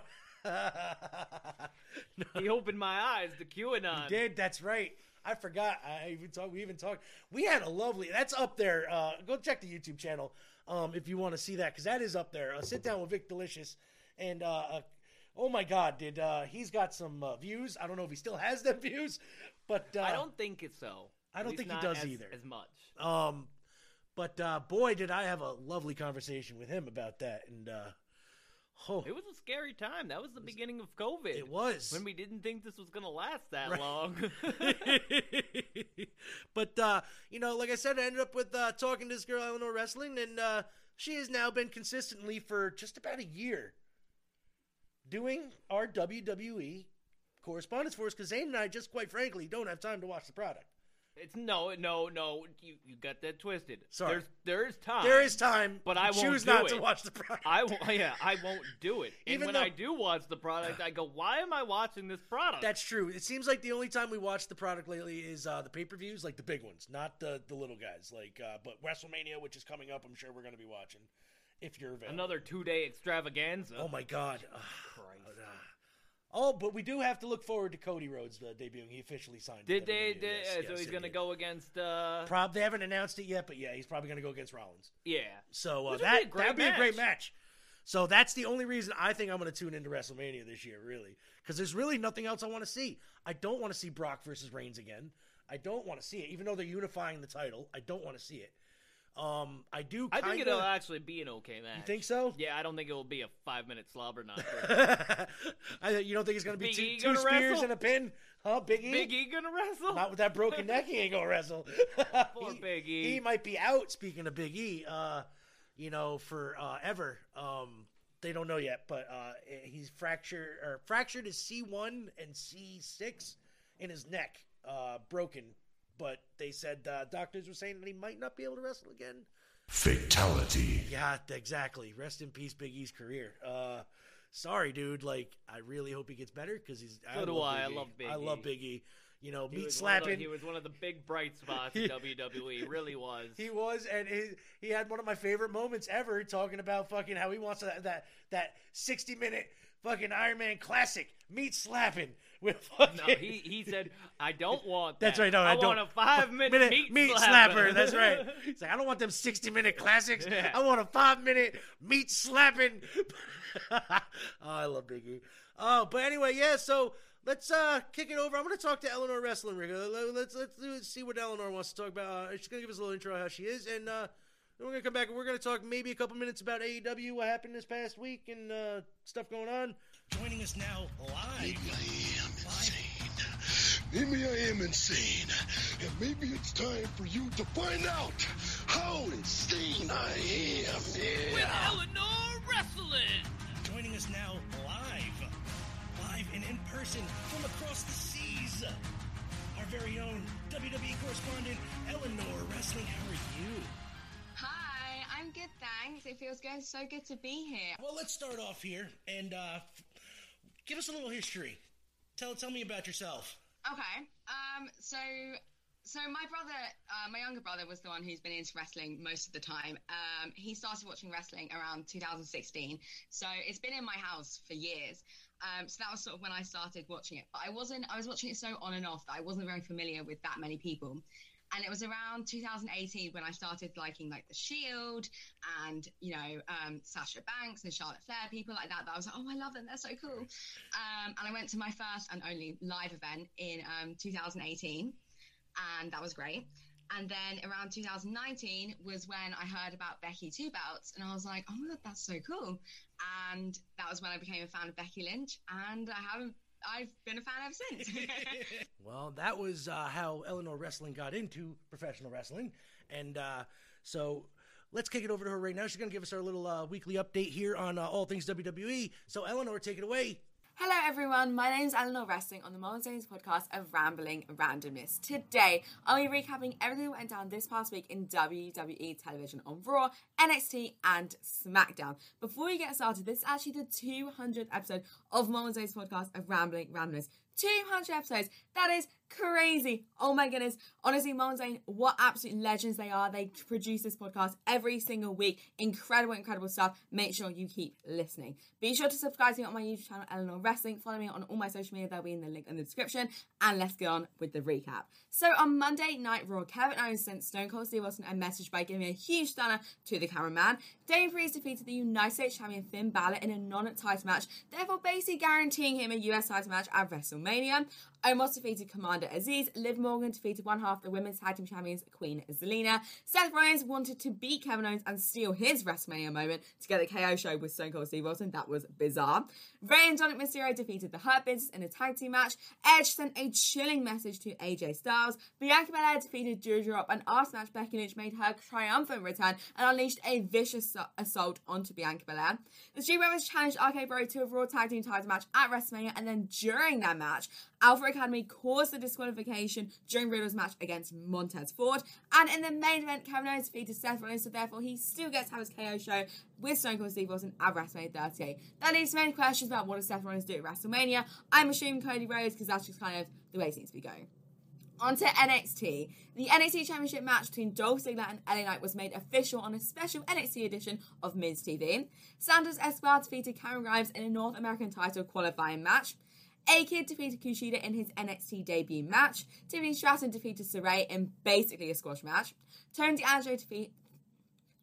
Speaker 2: He opened my eyes to QAnon.
Speaker 1: did. That's right. I forgot. I even talked. We even talked. We had a lovely. That's up there. Uh, go check the YouTube channel um, if you want to see that because that is up there. Uh, sit down with Vik Dalishus, and uh, uh, oh my God, did uh, he's got some uh, views? I don't know if he still has them views, but uh,
Speaker 2: I don't think it's so.
Speaker 1: I don't think he does
Speaker 2: as-
Speaker 1: either.
Speaker 2: As much.
Speaker 1: Um, but uh, boy, did I have a lovely conversation with him about that, and uh, Oh,
Speaker 2: It was a scary time. That was the beginning of COVID.
Speaker 1: it was.
Speaker 2: when we didn't think this was gonna last that
Speaker 1: Right.
Speaker 2: long.
Speaker 1: but uh, you know, like I said, I ended up with uh, talking to this girl Eleanor Wrestling, and uh, she has now been consistently for just about a year doing our WWE correspondence for us because Zane and I just quite frankly don't have time to watch the product.
Speaker 2: It's no, no, no. You you got that twisted.
Speaker 1: Sorry.
Speaker 2: There's there is time.
Speaker 1: There is time,
Speaker 2: But I won't
Speaker 1: choose
Speaker 2: do
Speaker 1: not
Speaker 2: it.
Speaker 1: to watch the product.
Speaker 2: I won't- yeah, I won't do it. And
Speaker 1: Even
Speaker 2: when
Speaker 1: though-
Speaker 2: I do watch the product, I go, "Why am I watching this product?"
Speaker 1: That's true. It seems like the only time we watch the product lately is uh, the pay per views, like the big ones, not the the little guys. Like, uh, but WrestleMania, which is coming up, I'm sure we're going to be watching if you're available.
Speaker 2: another two day extravaganza.
Speaker 1: Oh my God! Ugh. Oh, but we do have to look forward to Cody Rhodes uh, debuting. He officially signed.
Speaker 2: Did they? Did,
Speaker 1: Yes,
Speaker 2: uh,
Speaker 1: yes,
Speaker 2: so he's gonna go against. uh
Speaker 1: Prob they haven't announced it yet, but yeah, he's probably going to go against Rollins.
Speaker 2: Yeah.
Speaker 1: So uh,
Speaker 2: Which would be
Speaker 1: that
Speaker 2: a great
Speaker 1: that'd be a great
Speaker 2: match.
Speaker 1: match. So that's the only reason I think I'm going to tune into WrestleMania this year, really, because there's really nothing else I want to see. I don't want to see Brock versus Reigns again. I don't want to see it, even though they're unifying the title. I don't want to see it. Um, I do.
Speaker 2: I
Speaker 1: Kinda,
Speaker 2: think it'll actually be an okay match.
Speaker 1: You think so?
Speaker 2: Yeah, I don't think it will be a five minute slobber knocker.
Speaker 1: I, you don't think it's going to be
Speaker 2: Big
Speaker 1: two,
Speaker 2: E gonna
Speaker 1: spears
Speaker 2: wrestle?
Speaker 1: and a pin? Huh, Big E?
Speaker 2: Big E gonna wrestle?
Speaker 1: Not with that broken neck, he ain't gonna wrestle.
Speaker 2: Poor
Speaker 1: he,
Speaker 2: Big E.
Speaker 1: He might be out. Speaking of Big E, uh, you know, for uh, ever. Um, they don't know yet, but uh, he's fractured or fractured his C one and C six in his neck, uh, broken. But they said uh, doctors were saying that he might not be able to wrestle again.
Speaker 9: Fatality.
Speaker 1: Yeah, exactly. Rest in peace, Big E's career. Uh, sorry, dude. Like, I really hope he gets better because he's.
Speaker 2: So
Speaker 1: I
Speaker 2: do
Speaker 1: love
Speaker 2: I.
Speaker 1: Big
Speaker 2: I
Speaker 1: E.
Speaker 2: love Big
Speaker 1: I love. Big E. You know,
Speaker 2: He
Speaker 1: meat
Speaker 2: was one of the-
Speaker 1: slapping.
Speaker 2: he was one of the big bright spots in WWE. Really was.
Speaker 1: He was, and he, he had one of my favorite moments ever talking about fucking how he wants that that, that sixty minute fucking Iron Man classic meat slapping with fucking.
Speaker 2: no, he he said, "I don't want that.
Speaker 1: That's right. No, I,
Speaker 2: I,
Speaker 1: don't.
Speaker 2: want a five minute, meat,
Speaker 1: slapper. That's right. He's like, I don't want them sixty minute classics.
Speaker 2: Yeah.
Speaker 1: I want a five minute meat slapping. oh, I love Big E. Oh, but anyway, yeah. So let's uh kick it over. I'm gonna talk to Eleanor Wrestling Rig. Let's let's do, see what Eleanor wants to talk about. Uh, she's gonna give us a little intro of how she is, and uh, then we're gonna come back and we're gonna talk maybe a couple minutes about AEW, what happened this past week, and uh, stuff going on.
Speaker 7: Joining us now live.
Speaker 9: Maybe I am insane. Maybe I am insane. And maybe it's time for you to find out how insane I am.
Speaker 2: With Eleanor wrestling.
Speaker 7: Joining us now live. Live and in person from across the seas. Our very own WWE correspondent, Eleanor Wrestling. How are you?
Speaker 10: Hi, I'm good, thanks. It feels good, so good to be here.
Speaker 7: Well, let's start off here and uh, give us a little history. Tell tell me about yourself.
Speaker 10: Okay, um, so so my brother, uh, my younger brother, was the one who's been into wrestling most of the time. Um, he started watching wrestling around 2016, so it's been in my house for years. Um, so that was sort of when I started watching it. But I wasn't, I was watching it so on and off that I wasn't very familiar with that many people. And it was around 2018 when I started liking like the Shield and you know um, Sasha Banks and Charlotte Flair, people like that. That I was like, oh, I love them, they're so cool. Um, and I went to my first and only live event in um, 2018, and that was great. And then around 2019 was when I heard about Becky Two Belts, and I was like, oh my god, that's so cool. And that was when I became a fan of Becky Lynch, and I haven't. I've been a fan ever since.
Speaker 1: Well, that was uh, how Eleanor Wrestling got into professional wrestling. And uh, so let's kick it over to her right now. She's going to give us our little uh, weekly update here on uh, all things WWE. So, Eleanor, take it away.
Speaker 11: Hello, everyone. My name is Eleanor Wrestling on the Modern Days podcast of Rambling Randomness. Today, I'll be recapping everything that went down this past week in WWE television on Raw, NXT, and SmackDown. Before we get started, this is actually the 200th episode of Modern Days podcast of Rambling Randomness. 200 episodes. That is crazy. Oh my goodness. Honestly, Mom saying what absolute legends they are. They produce this podcast every single week. Incredible, incredible stuff. Make sure you keep listening. Be sure to subscribe to me on my YouTube channel, Eleanor Wrestling. Follow me on all my social media. There'll be in the link in the description. And let's get on with the recap. So on Monday Night Raw, Kevin Owens sent Stone Cold Steve Austin a message by giving a huge stunner to the cameraman. Damien Priest defeated the United States champion Finn Balor in a non-title match, therefore basically guaranteeing him a US title match at WrestleMania. Omos defeated Commander Azeez. Liv Morgan defeated one half the women's tag team champions, Queen Zelina. Seth Rollins wanted to beat Kevin Owens and steal his WrestleMania moment to get the KO show with Stone Cold Steve Austin. That was bizarre. Rey and Dominic Mysterio defeated the Hurt Business in a tag team match. Edge sent a chilling message to AJ Styles. Bianca Belair defeated Doudrop and after match Becky Lynch made her triumphant return and unleashed a vicious assault onto Bianca Belair. The Street Brothers challenged RK Bro to a Raw Tag Team title match at WrestleMania and then during that match, Alpha Academy caused the disqualification during Riddle's match against Montez Ford. And in the main event, Kevin Owens defeated Seth Rollins, so therefore he still gets to have his KO show with Stone Cold Steve Austin at WrestleMania 38. That leaves many questions about what does Seth Rollins do at WrestleMania. I'm assuming Cody Rhodes because that's just kind of the way it seems to be going. On to NXT. The NXT Championship match between Dolph Ziggler and LA Knight was made official on a special NXT edition of Miz TV. Santos Escobar defeated Cameron Grimes in a North American title qualifying match. A-Kid defeated Kushida in his NXT debut match. Tiffany Stratton defeated Sarray in basically a squash match. Tony D'Angelo defeat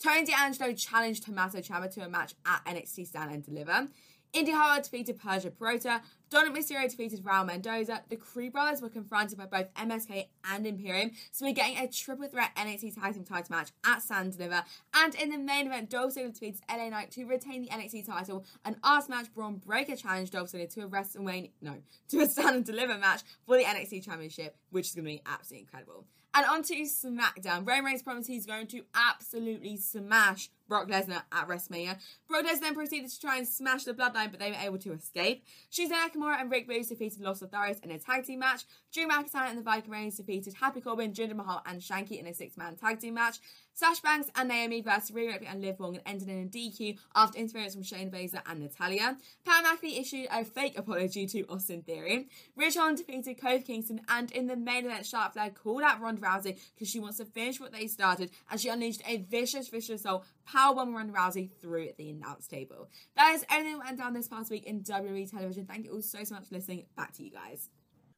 Speaker 11: Tony D'Angelo challenged Tommaso Ciampa to a match at NXT Stand and Deliver. Indy Hartwell defeated Persia Pirotta. Dominic Mysterio defeated Raul Mendoza. The Creed brothers were confronted by both MSK and Imperium, so we're getting a triple threat NXT Tag Team title match at Stand Deliver. And in the main event, Dolph Ziggler defeats LA Knight to retain the NXT title. An arse match, Bron Breakker challenged Dolph Ziggler to a WrestleMania, no, to a Stand and Deliver match for the NXT Championship, which is going to be absolutely incredible. And on to SmackDown. Roman Reigns promised he's going to absolutely smash Brock Lesnar at WrestleMania. Brock Lesnar then proceeded to try and smash the Bloodline, but they were able to escape. Shinsuke Nakamura and Rick Boogs defeated Los Lotharios in a tag team match. Drew McIntyre and the Viking Reigns defeated Happy Corbin, Jinder Mahal, and Shanky in a six-man tag team match. Sasha Banks and Naomi versus Rhea Ripley and Liv Morgan ended in a DQ after interference from Shayna Baszler and Natalya. Pat McAfee issued a fake apology to Austin Theory. Ridge Holland defeated Kofi Kingston, and in the main event, Charlotte Flair called out Ronda Rousey because she wants to finish what they started, and she unleashed a vicious, vicious assault, powerbomb Ronda Rousey through the announce table. That is everything that went down this past week in WWE television. Thank you all so, so much for listening. Back to you guys.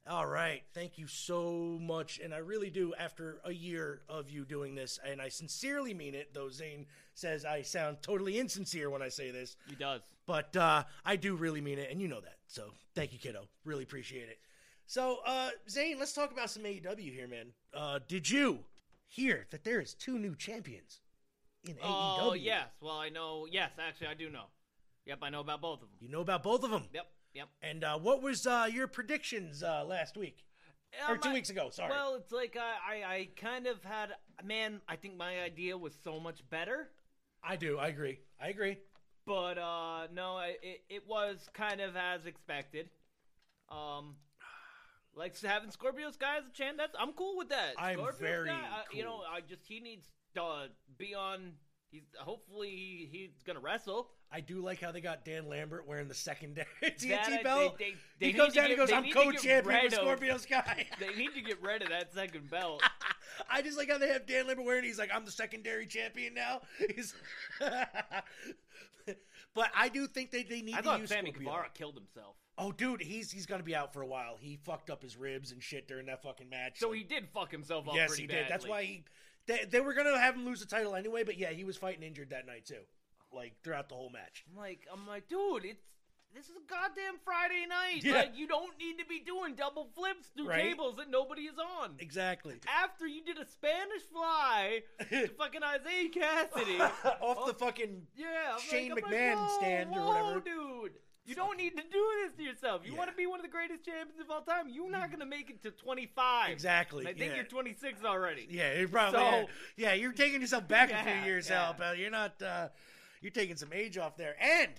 Speaker 1: All right. Thank you so much. And I really do, after a year of you doing this, and I sincerely mean it, though Zane says I sound totally insincere when I say this.
Speaker 2: He does.
Speaker 1: But uh, I do really mean it, and you know that. So thank you, kiddo. Really appreciate it. So, uh, Zane, let's talk about some AEW here, man. Uh, did you hear that there is two new champions in
Speaker 2: Oh,
Speaker 1: AEW?
Speaker 2: Oh, yes. Well, I know. Yes, actually, I do know. Yep, I know about both of them.
Speaker 1: You know about both of them?
Speaker 2: Yep, yep.
Speaker 1: And uh, what was uh, your predictions uh, last week? or
Speaker 2: Um,
Speaker 1: two
Speaker 2: I-
Speaker 1: weeks ago, sorry.
Speaker 2: Well, it's like I, I, I kind of had. Man, I think my idea was so much better.
Speaker 1: I do. I agree. I agree.
Speaker 2: But uh, no, I- it, it was kind of as expected. Um, like having Scorpio Sky as a champ, that's I'm cool with that.
Speaker 1: I'm
Speaker 2: Scorpio
Speaker 1: very
Speaker 2: Sky, I, You know. I just he needs to uh, be on. He's hopefully he, he's gonna wrestle.
Speaker 1: I do like how they got Dan Lambert wearing the secondary
Speaker 2: That uh,
Speaker 1: TNT
Speaker 2: I-
Speaker 1: belt.
Speaker 2: they- they- they
Speaker 1: he comes down and goes, "I'm
Speaker 2: need to get
Speaker 1: co-champion with Scorpio Sky."
Speaker 2: They need to get rid of that second belt.
Speaker 1: I just like how they have Dan Lambert wearing. it. He's like, "I'm the secondary champion now." He's, but I do think they they need
Speaker 2: I
Speaker 1: to
Speaker 2: thought
Speaker 1: use
Speaker 2: Sammy
Speaker 1: Scorpio.
Speaker 2: Guevara killed himself.
Speaker 1: Oh, dude, he's he's gonna be out for a while. He fucked up his ribs and shit during that fucking match.
Speaker 2: So
Speaker 1: Like,
Speaker 2: he did fuck himself up
Speaker 1: yes,
Speaker 2: pretty
Speaker 1: he did. That's why he. They, they were gonna have him lose the title anyway, but yeah, he was fighting injured that night too, like throughout the whole match.
Speaker 2: I'm like, I'm like, dude, it's this is a goddamn Friday night.
Speaker 1: Yeah.
Speaker 2: Like, you don't need to be doing double flips through
Speaker 1: Right?
Speaker 2: tables that nobody is on.
Speaker 1: Exactly.
Speaker 2: After you did a Spanish fly to fucking Isiah Kassidy
Speaker 1: Off the fucking
Speaker 2: yeah, I'm
Speaker 1: Shane
Speaker 2: like,
Speaker 1: McMahon
Speaker 2: like, whoa,
Speaker 1: stand or whatever.
Speaker 2: dude. You don't need to do this to yourself. You
Speaker 1: Yeah.
Speaker 2: want to be one of the greatest champions of all time. You're not going to make it to 25.
Speaker 1: Exactly,
Speaker 2: And I think
Speaker 1: yeah.
Speaker 2: you're 26 already.
Speaker 1: Yeah, you're probably.
Speaker 2: So-
Speaker 1: yeah. yeah, you're taking yourself back a few years. Al, pal. You're not. Uh, you're taking some age off there. And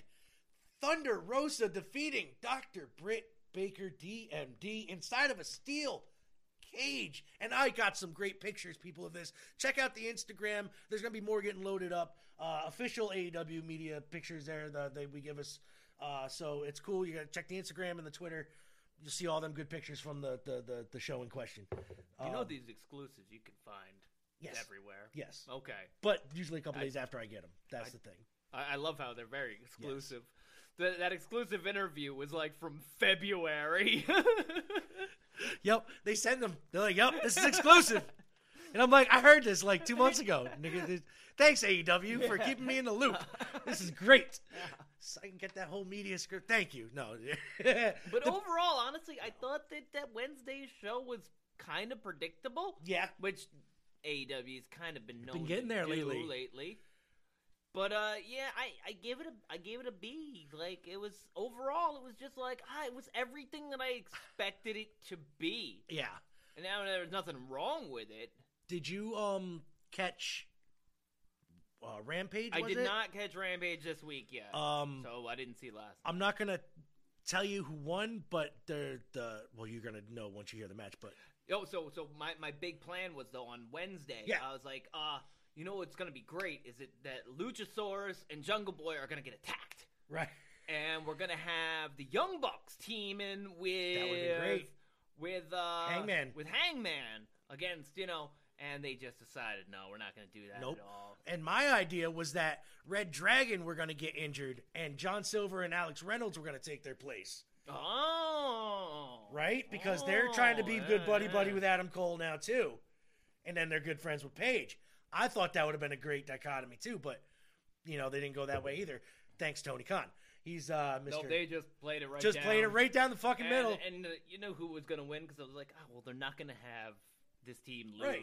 Speaker 1: Thunder Rosa defeating Dr. Britt Baker, DMD, inside of a steel cage. And I got some great pictures, people, of this. Check out the Instagram. There's gonna be more getting loaded up. Uh, official AEW media pictures there that they we give us. Uh, so it's cool. You gotta check the Instagram and the Twitter. You'll see all them good pictures from the the, the, the show in question.
Speaker 2: You know
Speaker 1: Um,
Speaker 2: these exclusives you can find
Speaker 1: Yes.
Speaker 2: everywhere.
Speaker 1: Yes.
Speaker 2: Okay.
Speaker 1: But usually a couple
Speaker 2: I-
Speaker 1: days after I get them. That's the thing.
Speaker 2: I, I love how they're very exclusive. That that exclusive interview was like from February.
Speaker 1: Yep, they send them. They're like, "Yep, this is exclusive," and I'm like, "I heard this like two months ago." Thanks AEW for keeping me in the loop. This is great. so I can get that whole media script. Thank you. No,
Speaker 2: But overall, honestly, I thought that that Wednesday's show was kind of predictable.
Speaker 1: yeah,
Speaker 2: which AEW's kind of been known
Speaker 1: Been getting there
Speaker 2: do
Speaker 1: lately.
Speaker 2: lately. But uh, yeah, I, I gave it a I gave it a B. Like it was overall, it was just like ah, it was everything that I expected it to be.
Speaker 1: yeah.
Speaker 2: And now there was nothing wrong with it.
Speaker 1: Did you um catch uh, Rampage?
Speaker 2: I did
Speaker 1: it?
Speaker 2: not catch Rampage this week yet,
Speaker 1: Um,
Speaker 2: so I didn't see last.
Speaker 1: I'm not gonna tell you who won, but the the well, you're gonna know once you hear the match. But
Speaker 2: Oh, so so my, my big plan was though on Wednesday.
Speaker 1: Yeah.
Speaker 2: I was like, uh, you know what's gonna be great is it that Luchasaurus and Jungle Boy are gonna get attacked.
Speaker 1: right,
Speaker 2: and we're gonna have the Young Bucks teaming with
Speaker 1: That would be great.
Speaker 2: with uh,
Speaker 1: Hangman.
Speaker 2: with Hangman against you know, and they just decided no, we're not gonna do that
Speaker 1: Nope.
Speaker 2: at all.
Speaker 1: and my idea was that Red Dragon were gonna get injured, and John Silver and Alex Reynolds were gonna take their place.
Speaker 2: Oh,
Speaker 1: right? Because they're trying to be
Speaker 2: Oh,
Speaker 1: good buddy buddy
Speaker 2: yeah.
Speaker 1: with Adam Cole now too, and then they're good friends with Paige. I thought that would have been a great dichotomy too, but you know they didn't go that way either. Thanks Tony Khan. He's uh Mr.
Speaker 2: No, they just played it right.
Speaker 1: just
Speaker 2: down.
Speaker 1: played it right down the fucking
Speaker 2: and,
Speaker 1: middle.
Speaker 2: And uh, you know who was gonna win? Because I was like, oh well, they're not gonna have this team lose,
Speaker 1: Right.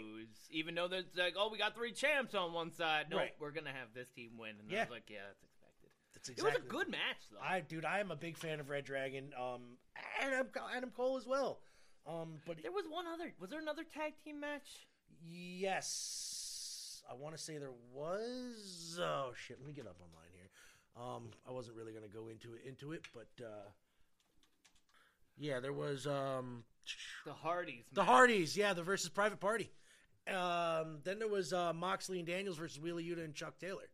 Speaker 2: even though there's like, oh, we got three champs on one side. No,
Speaker 1: Right.
Speaker 2: we're gonna have this team win. And I was like, yeah, that's expected.
Speaker 1: That's exactly.
Speaker 2: It was a good match though.
Speaker 1: I dude, I am a big fan of Red Dragon. Um, Adam Adam Cole as well. Um, but
Speaker 2: There was one other. Was there another tag team match?
Speaker 1: yes, I want to say there was. Oh shit, let me get up online here. Um, I wasn't really gonna go into it into it, but uh, yeah, there was um
Speaker 2: The Hardys.
Speaker 1: the. Hardys. Yeah, the versus Private Party. Um, then there was uh, Moxley and Daniels versus Wheeler Yuta and Chuck Taylor.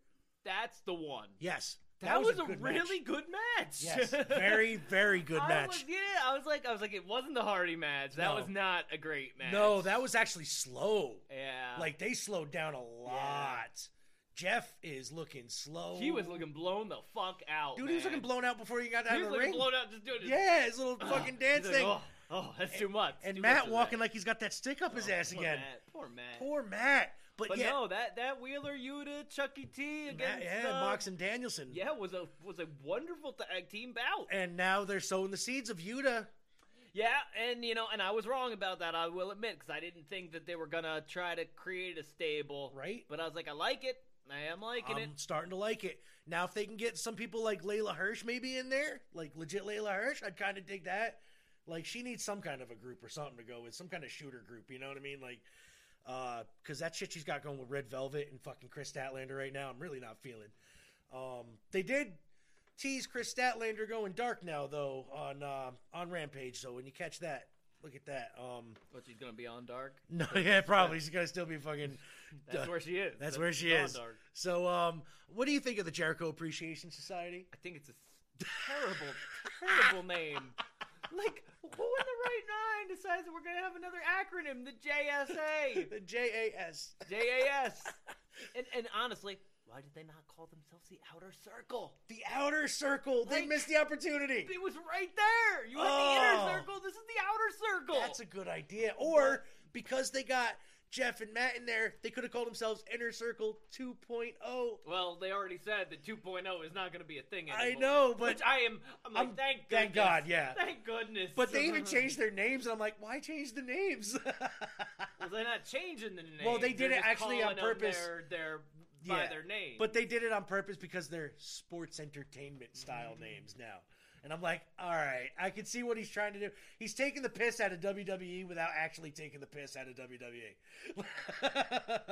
Speaker 2: That's the one.
Speaker 1: Yes,
Speaker 2: That, was, a,
Speaker 1: good
Speaker 2: really
Speaker 1: match.
Speaker 2: good match.
Speaker 1: Yes, very very good
Speaker 2: I
Speaker 1: match.
Speaker 2: Was, yeah, I was like, I was like, it wasn't the Hardy match. That
Speaker 1: No.
Speaker 2: was not a great match.
Speaker 1: No, that was actually slow.
Speaker 2: Yeah.
Speaker 1: Like they slowed down a lot. Jeff is looking slow.
Speaker 2: he was looking blown the fuck out.
Speaker 1: Dude, he was looking blown out before he got out
Speaker 2: He
Speaker 1: of the
Speaker 2: looking
Speaker 1: ring.
Speaker 2: blown out just doing his
Speaker 1: Yeah, his little fucking dance
Speaker 2: like,
Speaker 1: thing.
Speaker 2: oh, oh, that's too much.
Speaker 1: and
Speaker 2: Too
Speaker 1: Matt
Speaker 2: much
Speaker 1: walking
Speaker 2: that.
Speaker 1: like he's got that stick up his oh, ass
Speaker 2: Poor
Speaker 1: again.
Speaker 2: Matt. Poor Matt.
Speaker 1: Poor Matt. But,
Speaker 2: But
Speaker 1: yeah,
Speaker 2: no, that that Wheeler Yuta Chucky T against
Speaker 1: Matt, yeah,
Speaker 2: uh,
Speaker 1: Mox and Danielson.
Speaker 2: yeah was a was a wonderful tag team bout.
Speaker 1: And now they're sowing the seeds of Yuta.
Speaker 2: Yeah, and you know, and I was wrong about that. I will admit because I didn't think that they were gonna try to create a stable,
Speaker 1: Right.
Speaker 2: But I was like, I like it. I am liking
Speaker 1: I'm
Speaker 2: it.
Speaker 1: starting to like it. Now, if they can get some people like Leyla Hirsch maybe in there, like legit Leyla Hirsch, I'd kind of dig that. Like, she needs some kind of a group or something to go with, some kind of shooter group, you know what I mean? Like, because that shit she's got going with Red Velvet and fucking Kris Statlander right now, I'm really not feeling. Um, they did tease Kris Statlander going dark now, though, on uh, on Rampage. So when you catch that, look at that. Um,
Speaker 2: But she's gonna be on dark.
Speaker 1: no, yeah, probably she's gonna still be fucking.
Speaker 2: That's where she is.
Speaker 1: That's where she is.
Speaker 2: Dark.
Speaker 1: So, um, what do you think of the Jericho Appreciation Society?
Speaker 2: I think it's a terrible, terrible name. Like, who in the right mind decides that we're gonna have another acronym, the JSA,
Speaker 1: The J A S.
Speaker 2: JAS? And and honestly, why did they not call themselves the Outer Circle?
Speaker 1: The Outer Circle. They missed the opportunity.
Speaker 2: It was right there. You had the
Speaker 1: Oh.
Speaker 2: inner circle. This is the outer circle.
Speaker 1: That's a good idea. Or because they got Jeff and Matt in there, they could have called themselves Inner Circle oh. 2.0.
Speaker 2: Well, they already said that 2.0 is not going to be a thing anymore.
Speaker 1: I know, but
Speaker 2: Which I am. I'm like,
Speaker 1: I'm-
Speaker 2: thank
Speaker 1: thank. God, yeah.
Speaker 2: Thank goodness.
Speaker 1: But they even changed their names, and I'm like, why change the names?
Speaker 2: Well, they're not changing the name.
Speaker 1: Well, they did it actually on purpose.
Speaker 2: Their, their, by their name.
Speaker 1: But they did it on purpose because they're sports entertainment style
Speaker 2: Mm-hmm.
Speaker 1: names now. And I'm like, all right, I can see what he's trying to do. He's taking the piss out of WWE without actually taking the piss out of WWE.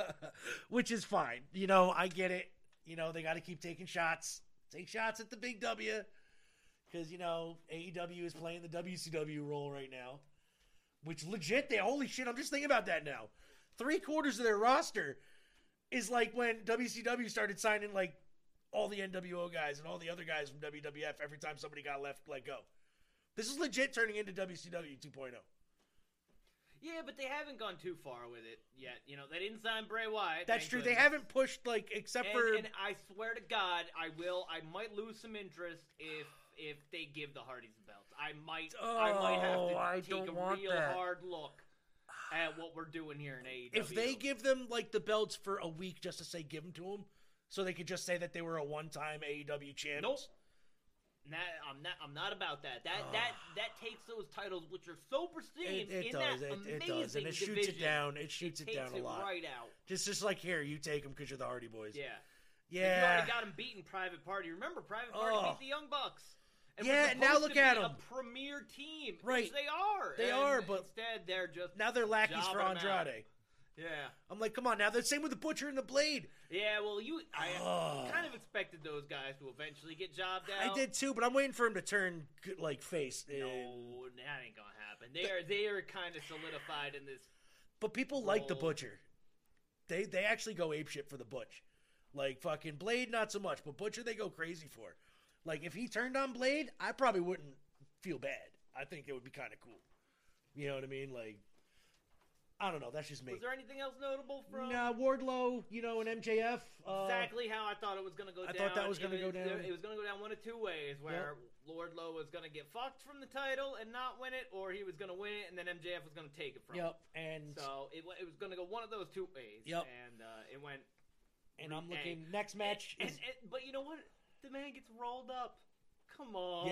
Speaker 1: Which is fine. You know, I get it. You know, they got to keep taking shots. Take shots at the big W. Because, you know, AEW is playing the WCW role right now. Which legit, they holy shit, I'm just thinking about that now. Three quarters of their roster is like when WCW started signing like all the NWO guys and all the other guys from WWF every time somebody got left let go. This is legit turning into WCW 2.0.
Speaker 2: yeah, but they haven't gone too far with it yet. You know, they didn't sign Bray Wyatt.
Speaker 1: That's true. They haven't pushed like except
Speaker 2: And,
Speaker 1: for
Speaker 2: and I swear to God, I will. I might lose some interest if if they give the Hardys the belts. I might. Oh, I might have
Speaker 1: Oh,
Speaker 2: to
Speaker 1: I
Speaker 2: take a real
Speaker 1: that.
Speaker 2: hard look at what we're doing here in AEW.
Speaker 1: if they give them like the belts for a week just to say give them to them, so they could just say that they were a one-time AEW champs.
Speaker 2: Nope. That, I'm not. I'm not about that. That that ah. that takes those titles, which are so pristine,
Speaker 1: It, it
Speaker 2: in
Speaker 1: does.
Speaker 2: that
Speaker 1: It,
Speaker 2: amazing
Speaker 1: it does, and it shoots
Speaker 2: division,
Speaker 1: it down. It shoots it,
Speaker 2: takes
Speaker 1: down a
Speaker 2: it
Speaker 1: lot.
Speaker 2: right out.
Speaker 1: Just, just like here, you take them because you're the Hardy Boys.
Speaker 2: Yeah.
Speaker 1: Yeah.
Speaker 2: You already got him beating Private Party. Remember, Private Party
Speaker 1: Oh.
Speaker 2: beat the Young Bucks. And
Speaker 1: Yeah, now look at them.
Speaker 2: A premier team,
Speaker 1: Right.
Speaker 2: Which they are.
Speaker 1: They
Speaker 2: and
Speaker 1: are, but-
Speaker 2: instead they're just
Speaker 1: Now they're lackeys for
Speaker 2: jobbing 'em out.
Speaker 1: Andrade.
Speaker 2: Yeah.
Speaker 1: I'm like, come on now. The same with the Butcher and the Blade.
Speaker 2: Yeah, well, you I kind of expected those guys to eventually get jobbed out.
Speaker 1: I did too, but I'm waiting for him to turn like face. and-
Speaker 2: No, that ain't gonna happen. They are they are kind of solidified in this.
Speaker 1: But people like the Butcher. They they actually go apeshit for the Butch. Like fucking Blade, not so much, but Butcher they go crazy for. Like if he turned on Blade, I probably wouldn't feel bad. I think it would be kind of cool. You know what I mean? Like I don't know. That's just me.
Speaker 2: Was there anything else notable from?
Speaker 1: Nah, Wardlow, you know, and MJF. Uh,
Speaker 2: exactly how I thought it was going to go down.
Speaker 1: I
Speaker 2: down.
Speaker 1: thought that was
Speaker 2: It
Speaker 1: gonna go down.
Speaker 2: It was going to go down one of two ways, where Wardlow was going to get fucked from the title and not win it, or he was going to win it and then MJF was going to take it from him.
Speaker 1: Yep, and
Speaker 2: So it, it was going to go one of those two ways.
Speaker 1: Yep.
Speaker 2: And uh, it went.
Speaker 1: and I'm
Speaker 2: and-
Speaker 1: looking next match
Speaker 2: And,
Speaker 1: is
Speaker 2: and- but you know what? The man gets rolled up. Come on.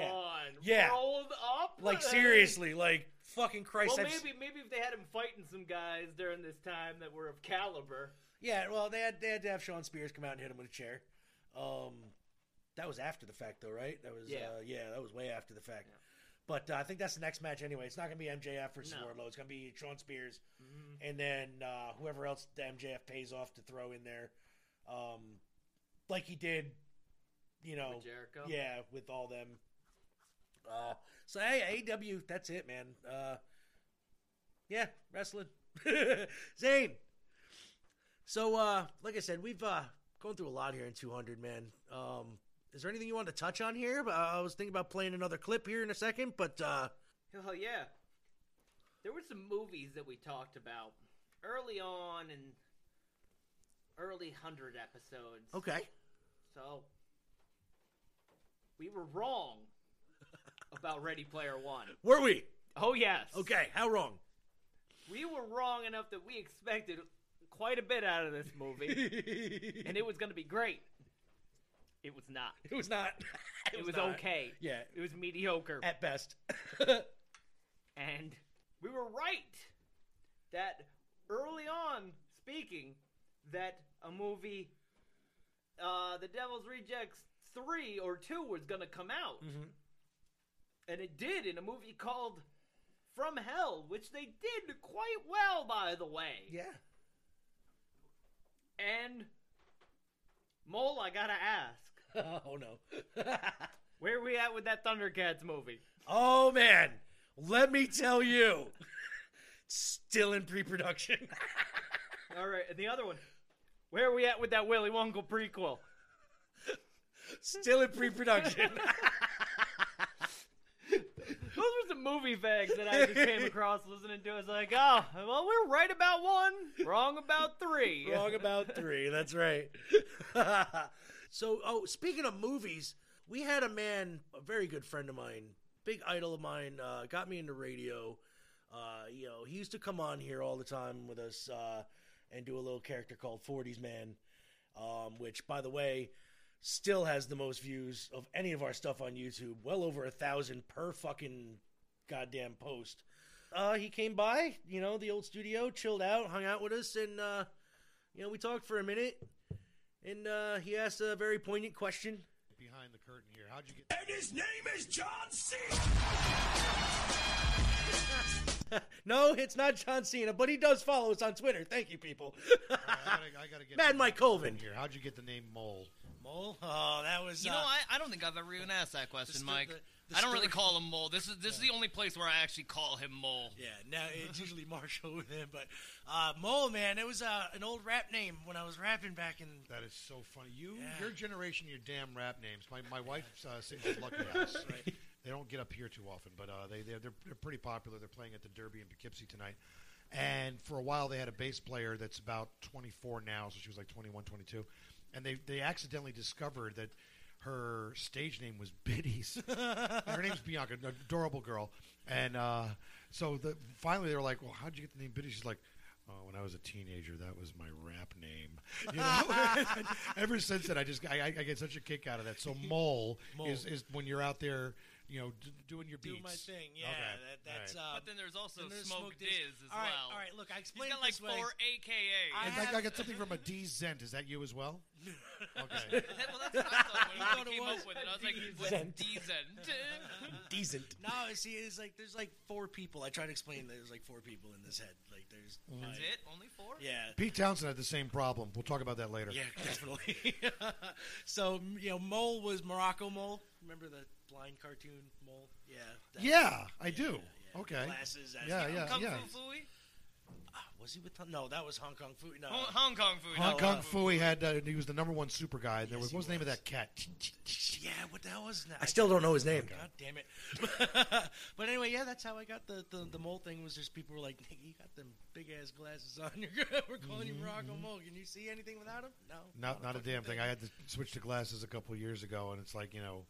Speaker 1: Yeah.
Speaker 2: Rolled up.
Speaker 1: like seriously, like fucking Christ.
Speaker 2: Well,
Speaker 1: I've
Speaker 2: maybe maybe if they had him fighting some guys during this time that were of caliber.
Speaker 1: Yeah, well, they had they had to have Shawn Spears come out and hit him with a chair. Um, that was after the fact, though, right? That was
Speaker 2: Yeah.
Speaker 1: uh, yeah, that was way after the fact. But uh, I think that's the next match anyway. It's not going to be MJF versus
Speaker 2: No.
Speaker 1: Wardlow. It's going to be Shawn Spears,
Speaker 2: Mhm.
Speaker 1: and then uh, whoever else the MJF pays off to throw in there, um, like he did, you know,
Speaker 2: With Jericho?
Speaker 1: Yeah, with all them. Uh, so hey, AW, that's it, man. Uh, yeah, wrestling. Zane. So, uh, like I said, we've uh, gone through a lot here in 200, man. Um, is there anything you want to touch on here? Uh, I was thinking about playing another clip here in a second, but uh,
Speaker 2: Oh yeah. There were some movies that we talked about early on in early hundred episodes.
Speaker 1: okay.
Speaker 2: So we were wrong about Ready Player One.
Speaker 1: Were we?
Speaker 2: Oh yes.
Speaker 1: Okay, how wrong?
Speaker 2: We were wrong enough that we expected quite a bit out of this movie, and it was going to be great. It was not.
Speaker 1: It was not.
Speaker 2: It, was,
Speaker 1: not.
Speaker 2: okay.
Speaker 1: Yeah.
Speaker 2: It was mediocre.
Speaker 1: At best.
Speaker 2: and we were right that early on, speaking, that a movie, uh, The Devil's Rejects 3 or 2 was going to come out.
Speaker 1: Mhm.
Speaker 2: And it did in a movie called From Hell, which they did quite well, by the way.
Speaker 1: Yeah.
Speaker 2: And, Mole, I gotta ask,
Speaker 1: oh no.
Speaker 2: where are we at with that Thundercats movie?
Speaker 1: oh man, let me tell you, still in pre-production.
Speaker 2: All right, and the other one, where are we at with that Willy Wonka prequel?
Speaker 1: Still in pre-production.
Speaker 2: Those were some movie facts that I just came across listening to. I was like, oh, well, we're right about one, wrong about three.
Speaker 1: Wrong about three. That's right. so, oh, speaking of movies, we had a man, a very good friend of mine, big idol of mine, uh, got me into radio. Uh, you know, he used to come on here all the time with us uh, and do a little character called 40s Man, um, which, by the way, still has the most views of any of our stuff on YouTube. Well over a thousand per fucking goddamn post. Uh, he came by, you know, the old studio, chilled out, hung out with us, and uh, you know, we talked for a minute, and uh, he asked a very poignant question.
Speaker 12: Behind the curtain here, how'd you get?
Speaker 9: And his name is John C.
Speaker 1: no, it's not John Cena, but he does follow us on Twitter. Thank you, people.
Speaker 12: I gotta, I gotta get
Speaker 1: Mad Mike Colvin.
Speaker 12: here. How'd you get the name Mole?
Speaker 7: Mole? Oh, that was.
Speaker 3: You
Speaker 7: uh,
Speaker 3: know, I, I don't think I've ever even asked that question,
Speaker 7: sto-
Speaker 3: Mike.
Speaker 7: the- the
Speaker 3: I don't really call him Mole. This is this is the only place where I actually call him Mole.
Speaker 7: Yeah, now it's usually Marshall with him, but uh, Mole, man, it was uh, an old rap name when I was rapping back in.
Speaker 12: That is so funny. You,
Speaker 7: Yeah.
Speaker 12: your generation, your damn rap names. My my wife uh, sings Lucky House. They don't get up here too often, but uh, they they're, they're they're pretty popular. They're playing at the Derby in Poughkeepsie tonight. And for a while, they had a bass player that's about 24 now, so she was like 21, 22. And they they accidentally discovered that her stage name was Biddies. her name's Bianca, an adorable girl. And uh, so the, finally, they were like, "Well, how'd you get the name Biddies?" She's like. Oh, when I was a teenager, that was my rap name. You know? Ever since then, I just I, I get such a kick out of that. So mole,
Speaker 1: Mole.
Speaker 12: is is when you're out there, you know, d- doing your beats.
Speaker 1: Do my thing. Yeah,
Speaker 12: Okay.
Speaker 1: that, that's.
Speaker 12: All
Speaker 1: Uh,
Speaker 3: But then there's also
Speaker 1: then there's
Speaker 3: Smoke
Speaker 1: Smoke
Speaker 3: Diz
Speaker 1: Diz.
Speaker 3: as
Speaker 1: all right,
Speaker 3: well.
Speaker 1: All right, look, I
Speaker 3: He's
Speaker 1: explained
Speaker 3: got
Speaker 1: it
Speaker 3: like
Speaker 1: this way.
Speaker 3: four AKAs.
Speaker 1: I
Speaker 12: I,
Speaker 1: have-
Speaker 12: I got something from a D Zent. Is that you as well? Okay.
Speaker 3: well, that's what I thought when
Speaker 1: thought
Speaker 3: we
Speaker 1: it
Speaker 3: came up with it. I was like, what's
Speaker 1: Decent.
Speaker 3: decent?
Speaker 1: Decent. No, see, it's like there's like four people. I try to explain. There's like four people in this head. Like there's.
Speaker 3: That's
Speaker 1: my-
Speaker 3: it? Only four?
Speaker 1: Yeah.
Speaker 12: Pete Townshend had the same problem. We'll talk about that later.
Speaker 1: Yeah, definitely. so you know, Mole was Morocco Mole. Remember the blind cartoon Mole? Yeah. that-
Speaker 12: Yeah, I do. Okay.
Speaker 1: Glasses. As
Speaker 12: Yeah, yeah,
Speaker 3: Kung
Speaker 12: yeah.
Speaker 3: Fu Fooey?
Speaker 1: Ah, was he with? No, that was Hong Kong Phooey. No.
Speaker 3: Hong, Hong Kong Phooey.
Speaker 12: Hong Kong
Speaker 3: Kung Fu
Speaker 12: Fooey had uh, he was the number one super guy. and there was
Speaker 1: he
Speaker 12: what's the name of that cat?
Speaker 1: Yeah, what the hell was that?
Speaker 13: I still don't know his name.
Speaker 1: God damn it! but anyway, yeah, that's how I got the, the the mole thing. Was just people were like, "Nigga, you got them big ass glasses on. You're we're calling you Morocco Mole. Can you see anything without them? No,
Speaker 12: Not not a damn thing. I had to switch to glasses a couple of years ago, and it's like you know,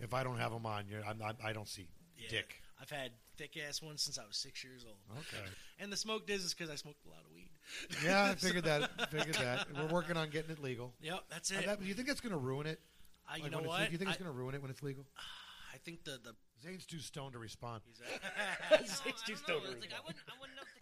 Speaker 12: if I don't have them on, you're, I'm not, I don't see
Speaker 1: Yeah.
Speaker 12: dick.
Speaker 1: I've had thick ass ones since I was six years old.
Speaker 12: Okay.
Speaker 1: And the smoke diz is because I smoked a lot of weed.
Speaker 12: Yeah, I figured that. Figured that. We're working on getting it legal.
Speaker 1: Yep, that's it.
Speaker 12: that- you think that's going to ruin it?
Speaker 1: Uh, you
Speaker 12: Like,
Speaker 1: know what?
Speaker 12: le- you think it's going to ruin it when it's legal?
Speaker 1: I think the the
Speaker 12: Zane's too stoned to respond.
Speaker 1: He's
Speaker 3: I don't know, I don't like I went, I went up to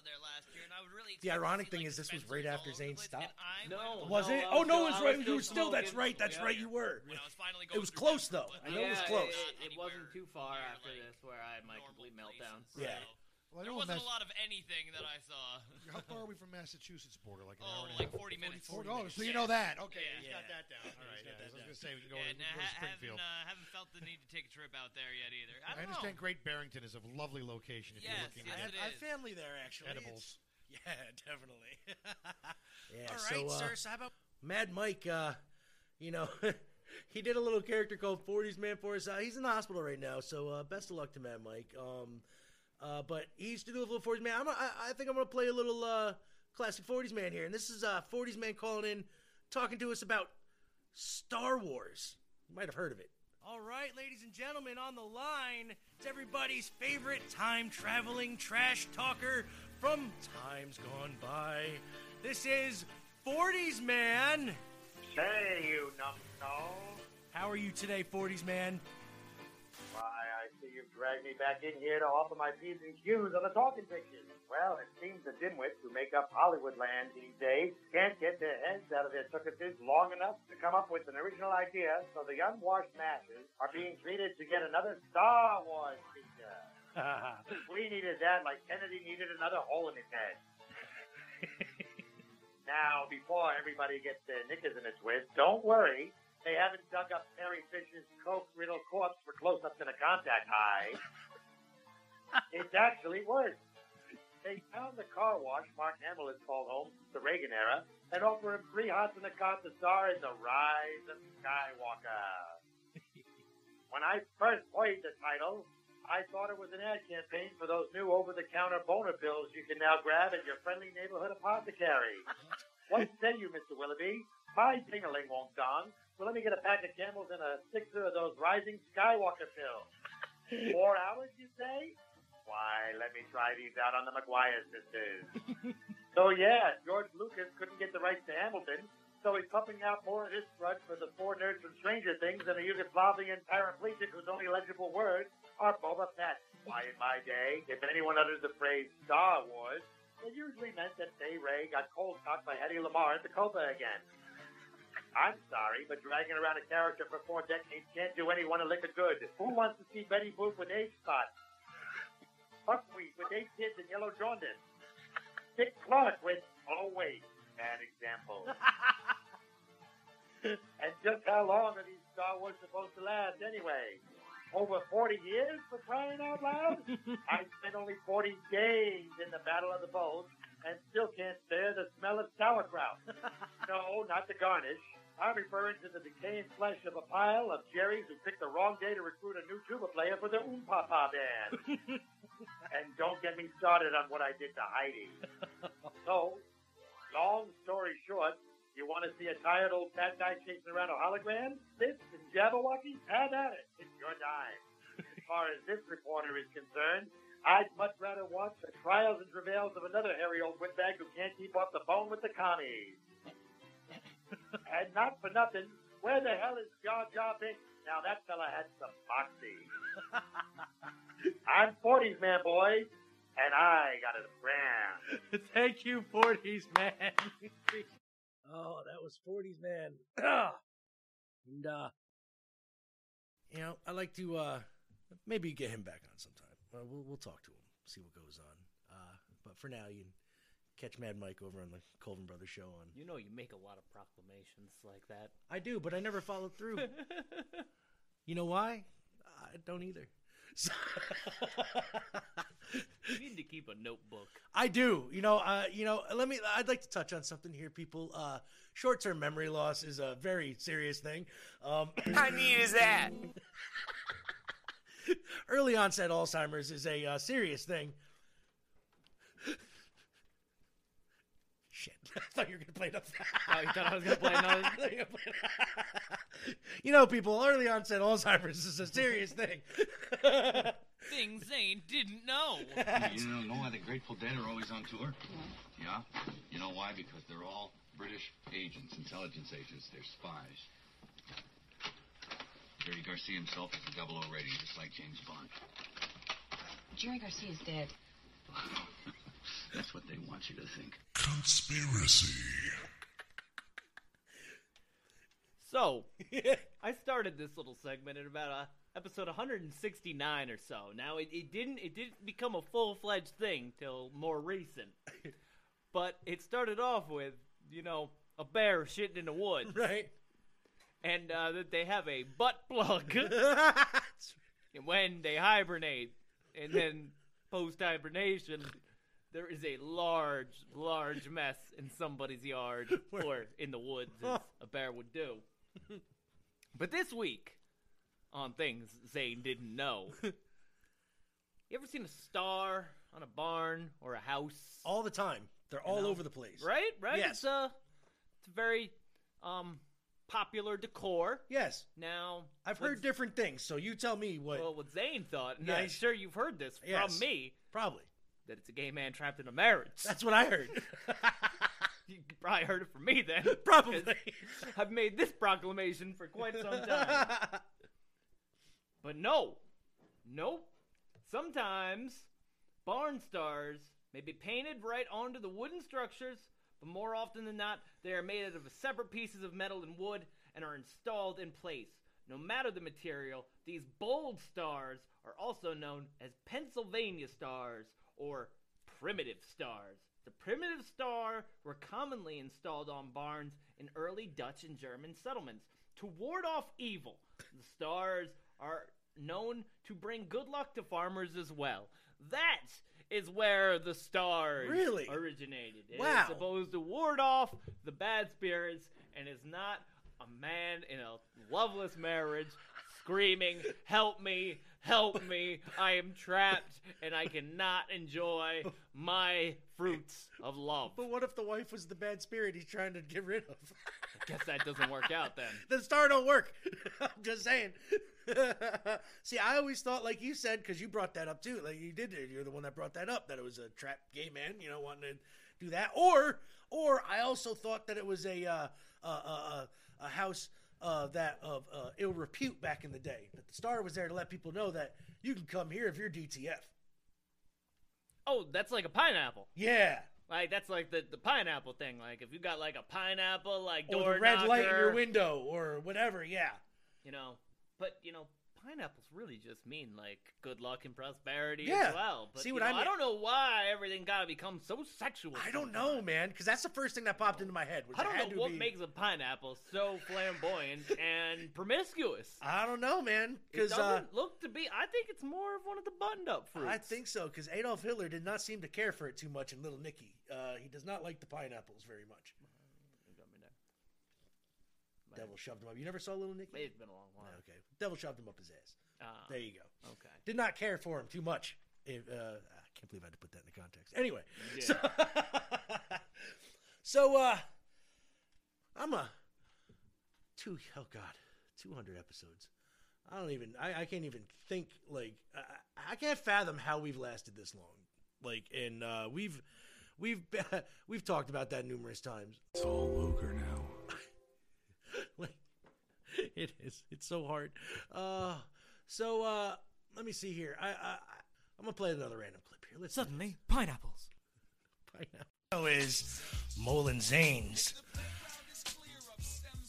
Speaker 3: Colorado there last year, and I would really.
Speaker 13: The ironic thing
Speaker 3: like,
Speaker 13: is, this was right after
Speaker 3: over
Speaker 13: Zane stopped.
Speaker 2: No.
Speaker 13: Was oh,
Speaker 2: No,
Speaker 13: it? Oh
Speaker 2: was
Speaker 13: no,
Speaker 2: still-
Speaker 13: it was right. You were
Speaker 2: still
Speaker 13: still. That's right. That's
Speaker 2: Yeah.
Speaker 13: right. You were.
Speaker 3: When I was finally
Speaker 13: It was close though. I know it was close.
Speaker 2: It, it wasn't too far after
Speaker 3: like,
Speaker 2: this where I had my complete
Speaker 3: places.
Speaker 2: meltdown.
Speaker 13: Yeah.
Speaker 3: So,
Speaker 12: Well,
Speaker 3: there wasn't
Speaker 12: Mass-
Speaker 3: a lot of anything that I saw.
Speaker 12: How far are we from Massachusetts border? Like an hour
Speaker 3: Oh,
Speaker 12: and a
Speaker 3: like
Speaker 12: half?
Speaker 3: 40 minutes.
Speaker 12: Oh, oh, so you
Speaker 3: Yeah.
Speaker 12: know that. Okay,
Speaker 3: Yeah.
Speaker 12: he's got that down. All right, yeah. I was going to say we can go,
Speaker 3: Yeah,
Speaker 12: we can
Speaker 3: nah,
Speaker 12: go to
Speaker 3: ha-
Speaker 12: Springfield.
Speaker 3: haven't, uh, haven't felt the need to take a trip out there yet either. I,
Speaker 12: I,
Speaker 3: don't
Speaker 12: understand
Speaker 3: know.
Speaker 12: Great Barrington is a lovely location if
Speaker 3: Yes,
Speaker 12: you're looking
Speaker 3: yes,
Speaker 1: I
Speaker 12: at
Speaker 1: have,
Speaker 3: it
Speaker 1: I have
Speaker 3: is.
Speaker 1: family there actually.
Speaker 12: edibles.
Speaker 1: It's- yeah, definitely.
Speaker 13: Yeah,
Speaker 1: All
Speaker 13: so,
Speaker 1: right,
Speaker 13: uh,
Speaker 1: sir. So how about
Speaker 13: Mad Mike, uh, you know, he did a little character called 40s Man for us. Uh, he's in the hospital right now, so uh, best of luck to Mad Mike. Um, uh, but he used to do a little 40s Man. I'm, a- I, I think I'm going to play a little uh, classic 40s Man here. And this is uh, 40s Man calling in, talking to us about Star Wars. You might have heard of it.
Speaker 1: All right, ladies and gentlemen, on the line, it's everybody's favorite time traveling trash talker from times gone by. This is 40s Man.
Speaker 6: Say, you numbskull.
Speaker 1: How are you today, 40s Man?
Speaker 6: You've dragged me back in here to offer my P's and Q's on the talking pictures. Well, it seems the dimwits who make up Hollywood land these days can't get their heads out of their tuckuses long enough to come up with an original idea, so the unwashed masses are being treated to get another Star Wars feature. we needed that like Kennedy needed another hole in his head. now, before everybody gets their knickers in a twist, don't worry. They haven't dug up Carrie Fisher's coke-riddled corpse for close-ups in a contact high. it's actually worse. They found the car wash Mark Hamill has called home since the Reagan era and offer him three hots in the car to star in The Rise of Skywalker. when I first played the title, I thought it was an ad campaign for those new over-the-counter boner pills you can now grab at your friendly neighborhood apothecary. what say you, Mr. Willoughby? My tingling won't dong, so let me get a pack of camels and a sixer of those rising Skywalker pills. Four hours, you say? Why, let me try these out on the McGuire sisters. so yeah, George Lucas couldn't get the rights to Hamilton, so he's pumping out more of his drug for the four nerds from Stranger Things and a Yugoslavian paraplegic whose only legible words are Boba Fett. Why, in my day, if anyone utters the phrase Star Wars, it usually meant that Bay Ray got cold cocked by Hedy Lamarr at the Copa again. I'm sorry, but dragging around a character for four decades can't do anyone a lick of good. Who wants to see Betty Boop with age spots? Buckwheat with eight kids and yellow jaundice. Dick Clark with, oh wait, bad example. and just how long are these Star Wars supposed to last anyway? Over 40 years for crying out loud? I spent only 40 days in the Battle of the Bulge and still can't bear the smell of sauerkraut. no, not the garnish. I'm referring to the decaying flesh of a pile of Jerry's who picked the wrong day to recruit a new tuba player for the Oom Papa band. and don't get me started on what I did to Heidi. So, long story short, you want to see a tired old fat guy chasing around a hologram? This and Jabberwocky? Have at it. It's your dime. As far as this reporter is concerned, I'd much rather watch the trials and travails of another hairy old windbag who can't keep off the phone with the commies. And not for nothing, where the hell is Jar Jar Binks? Now that fella had some moxie. I'm 40s man, boy, and I got a brand.
Speaker 1: Thank you, 40s man. oh, that was 40s man. and uh, you know, I'd like to uh, maybe get him back on sometime. Uh, we'll we'll talk to him, see what goes on. Uh, but for now, you can catch Mad Mike over on the Colvin Brothers show on.
Speaker 2: You know, you make a lot of proclamations like that.
Speaker 1: I do, but I never follow through. you know why? I don't either. So-
Speaker 2: You need to keep a notebook.
Speaker 1: I do. You know, uh, you know, let me I'd like to touch on something here people. Uh short-term memory loss is a very serious thing. Um
Speaker 14: How neat is that?
Speaker 1: early onset Alzheimer's is a uh, serious thing. Shit. I thought you were going to play another.
Speaker 2: Oh, you thought I was gonna play another?
Speaker 1: You were gonna play- you know, people, early onset Alzheimer's is a serious thing.
Speaker 15: Things Zane didn't know.
Speaker 16: you know, know why the Grateful Dead are always on tour? Yeah? You know why? Because they're all British agents, intelligence agents. They're spies. Jerry Garcia himself is a double O rating, just like James Bond.
Speaker 10: Jerry Garcia's dead.
Speaker 16: That's what they want you to think.
Speaker 13: Conspiracy.
Speaker 2: So, I started this little segment at about uh, episode 169 or so. Now, it, it didn't it didn't become a full fledged thing till more recent, but it started off with you know a bear shitting in the woods,
Speaker 1: right?
Speaker 2: And uh, that they have a butt plug when they hibernate, and then post hibernation. There is a large, large mess in somebody's yard or in the woods, as a bear would do. But this week, on things Zane didn't know, you ever seen a star on a barn or a house?
Speaker 1: all the time. They're all over the place.
Speaker 2: Right, right.
Speaker 1: Yes.
Speaker 2: It's a, it's a very um popular decor.
Speaker 1: Yes.
Speaker 2: Now
Speaker 1: I've heard different things, so you tell me what.
Speaker 2: Well, what Zane thought, and I'm sure you've heard this from
Speaker 1: Yes.
Speaker 2: me,
Speaker 1: Probably.
Speaker 2: That it's a gay man trapped in a marriage.
Speaker 1: That's what I heard.
Speaker 2: you probably heard it from me then.
Speaker 1: Probably.
Speaker 2: I've made this proclamation for quite some time. but no, nope. Sometimes barn stars may be painted right onto the wooden structures, but more often than not, they are made out of separate pieces of metal and wood and are installed in place. No matter the material, these bold stars are also known as Pennsylvania stars or primitive stars. The primitive star were commonly installed on barns in early Dutch and German settlements to ward off evil. The stars are known to bring good luck to farmers as well. That is where the stars
Speaker 1: Really?
Speaker 2: originated. It is
Speaker 1: Wow.
Speaker 2: supposed to ward off the bad spirits and is not a man in a loveless marriage screaming, Help me, help me, I am trapped and I cannot enjoy my fruits of love.
Speaker 1: But what if the wife was the bad spirit he's trying to get rid of?
Speaker 2: I guess that doesn't work out then.
Speaker 1: the star don't work. I'm just saying. See, I always thought, like you said, because you brought that up too. Like you did, you're the one that brought that up. That it was a trapped gay man, you know, wanting to do that. Or, or I also thought that it was a uh, a, a, a house uh, that of uh, ill repute back in the day. But the star was there to let people know that you can come here if you're DTF.
Speaker 2: Oh, that's like a pineapple.
Speaker 1: Yeah.
Speaker 2: Like that's like the, the pineapple thing. Like if you got like a pineapple like
Speaker 1: Or
Speaker 2: door
Speaker 1: the red light in your window, or whatever. Yeah.
Speaker 2: you know. But you know, pineapples really just mean like good luck and prosperity
Speaker 1: Yeah.
Speaker 2: as well. But,
Speaker 1: See what
Speaker 2: know,
Speaker 1: I mean?
Speaker 2: I don't know why everything got to become so sexual.
Speaker 1: I don't know, man, because that's the first thing that popped into my head.
Speaker 2: I don't know what
Speaker 1: be-
Speaker 2: makes a pineapple so flamboyant and promiscuous.
Speaker 1: I don't know, man.
Speaker 2: It
Speaker 1: Because
Speaker 2: doesn't
Speaker 1: uh,
Speaker 2: look to be. I think it's more of one of the buttoned-up fruits.
Speaker 1: I think so. Because Adolf Hitler did not seem to care for it too much in Little Nicky. Uh, he does not like the pineapples very much. Devil shoved him up. You never saw Little Nicky?
Speaker 2: It's been a long while.
Speaker 1: Okay. Devil shoved him up his ass.
Speaker 2: Ah,
Speaker 1: There you go.
Speaker 2: Okay.
Speaker 1: Did not care for him too much. If, uh, I can't believe I had to put that in the context. Anyway,
Speaker 2: Yeah.
Speaker 1: so, so uh, I'm a two oh god, two hundred episodes. I don't even. I, I can't even think. Like I, I can't fathom how we've lasted this long. Like, and uh, we've we've we've talked about that numerous times.
Speaker 7: It's all Luger now.
Speaker 1: Like, it is. It's so hard. Uh, so uh, let me see here. I, I I'm gonna play another random clip here. Let's
Speaker 17: Suddenly, pineapples.
Speaker 1: Pineapple is Mole N' Zane's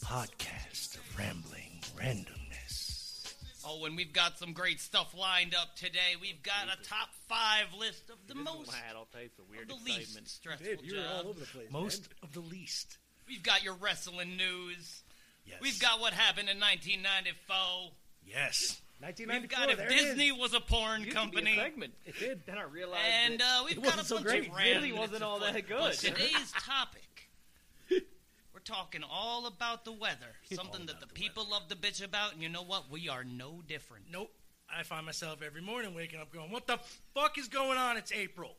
Speaker 1: podcast of rambling randomness.
Speaker 2: Oh, and we've got some great stuff lined up today. We've got a top five list of the most,
Speaker 18: had all types of weird
Speaker 2: the
Speaker 18: excitement.
Speaker 2: least stressful
Speaker 1: Dude, you were all
Speaker 2: jobs.
Speaker 1: over the place.
Speaker 7: Most of the least.
Speaker 2: We've got your wrestling news.
Speaker 1: Yes.
Speaker 2: We've got what happened in 1994.
Speaker 1: Yes.
Speaker 2: We've got if
Speaker 1: there it is.
Speaker 2: Disney was a porn
Speaker 18: Used to be a
Speaker 2: company.
Speaker 18: segment.
Speaker 1: It did.
Speaker 18: Then I realized
Speaker 2: And uh, we've
Speaker 1: It
Speaker 2: got a
Speaker 1: wasn't so
Speaker 2: bunch
Speaker 1: great.
Speaker 2: of random
Speaker 18: really wasn't all
Speaker 2: fun.
Speaker 18: that
Speaker 2: But
Speaker 18: good.
Speaker 2: today's topic, we're talking all about the weather. Something that the, people love to bitch about, and you know what? We are no different.
Speaker 7: Nope. I find myself every morning waking up going, "What the fuck is going on? It's April."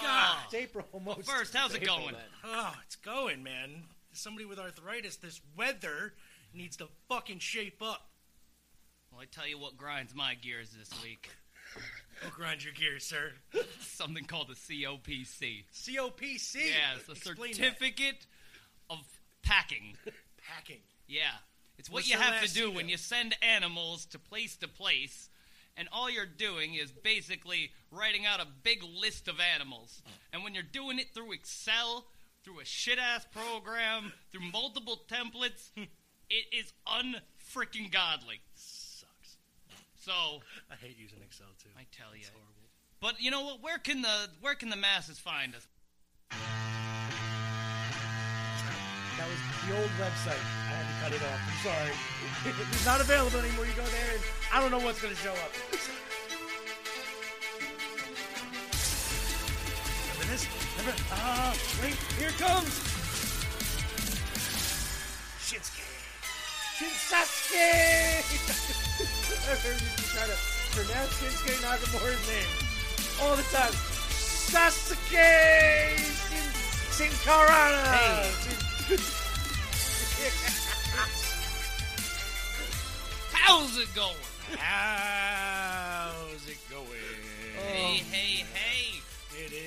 Speaker 2: God.
Speaker 1: It's April almost.
Speaker 2: First, how's it
Speaker 18: April
Speaker 2: going?
Speaker 18: then.
Speaker 7: Oh, it's going, man. Somebody with arthritis, this weather needs to fucking shape up.
Speaker 2: Well, I tell you what grinds my gears this week.
Speaker 7: Oh, grind your gears, sir.
Speaker 2: Something called a COPC.
Speaker 7: COPC.
Speaker 2: Yeah, it's a
Speaker 7: Explain that.
Speaker 2: certificate of packing.
Speaker 7: Packing.
Speaker 2: Yeah. It's what
Speaker 7: What's
Speaker 2: you have to do
Speaker 7: email?
Speaker 2: when you send animals to place to place, and all you're doing is basically writing out a big list of animals. And when you're doing it through Excel, through a shit ass program, through multiple templates, it is unfreaking godly.
Speaker 7: Sucks.
Speaker 2: So
Speaker 7: I hate using Excel too.
Speaker 2: I tell you.
Speaker 7: It's horrible.
Speaker 2: But you know what? Where can the where can the masses find us?
Speaker 1: That was the old website. I had to cut it off. I'm sorry. it's not available anymore. You go there and I don't know what's going to show up. Ah, wait. Here comes. Shinsuke. Shinsuke. I heard you try to pronounce Shinsuke Nakamura's name all the time. Sasuke Shin, Shinkarana.
Speaker 2: How's it going?
Speaker 7: How's it going?
Speaker 2: Hey, hey, hey!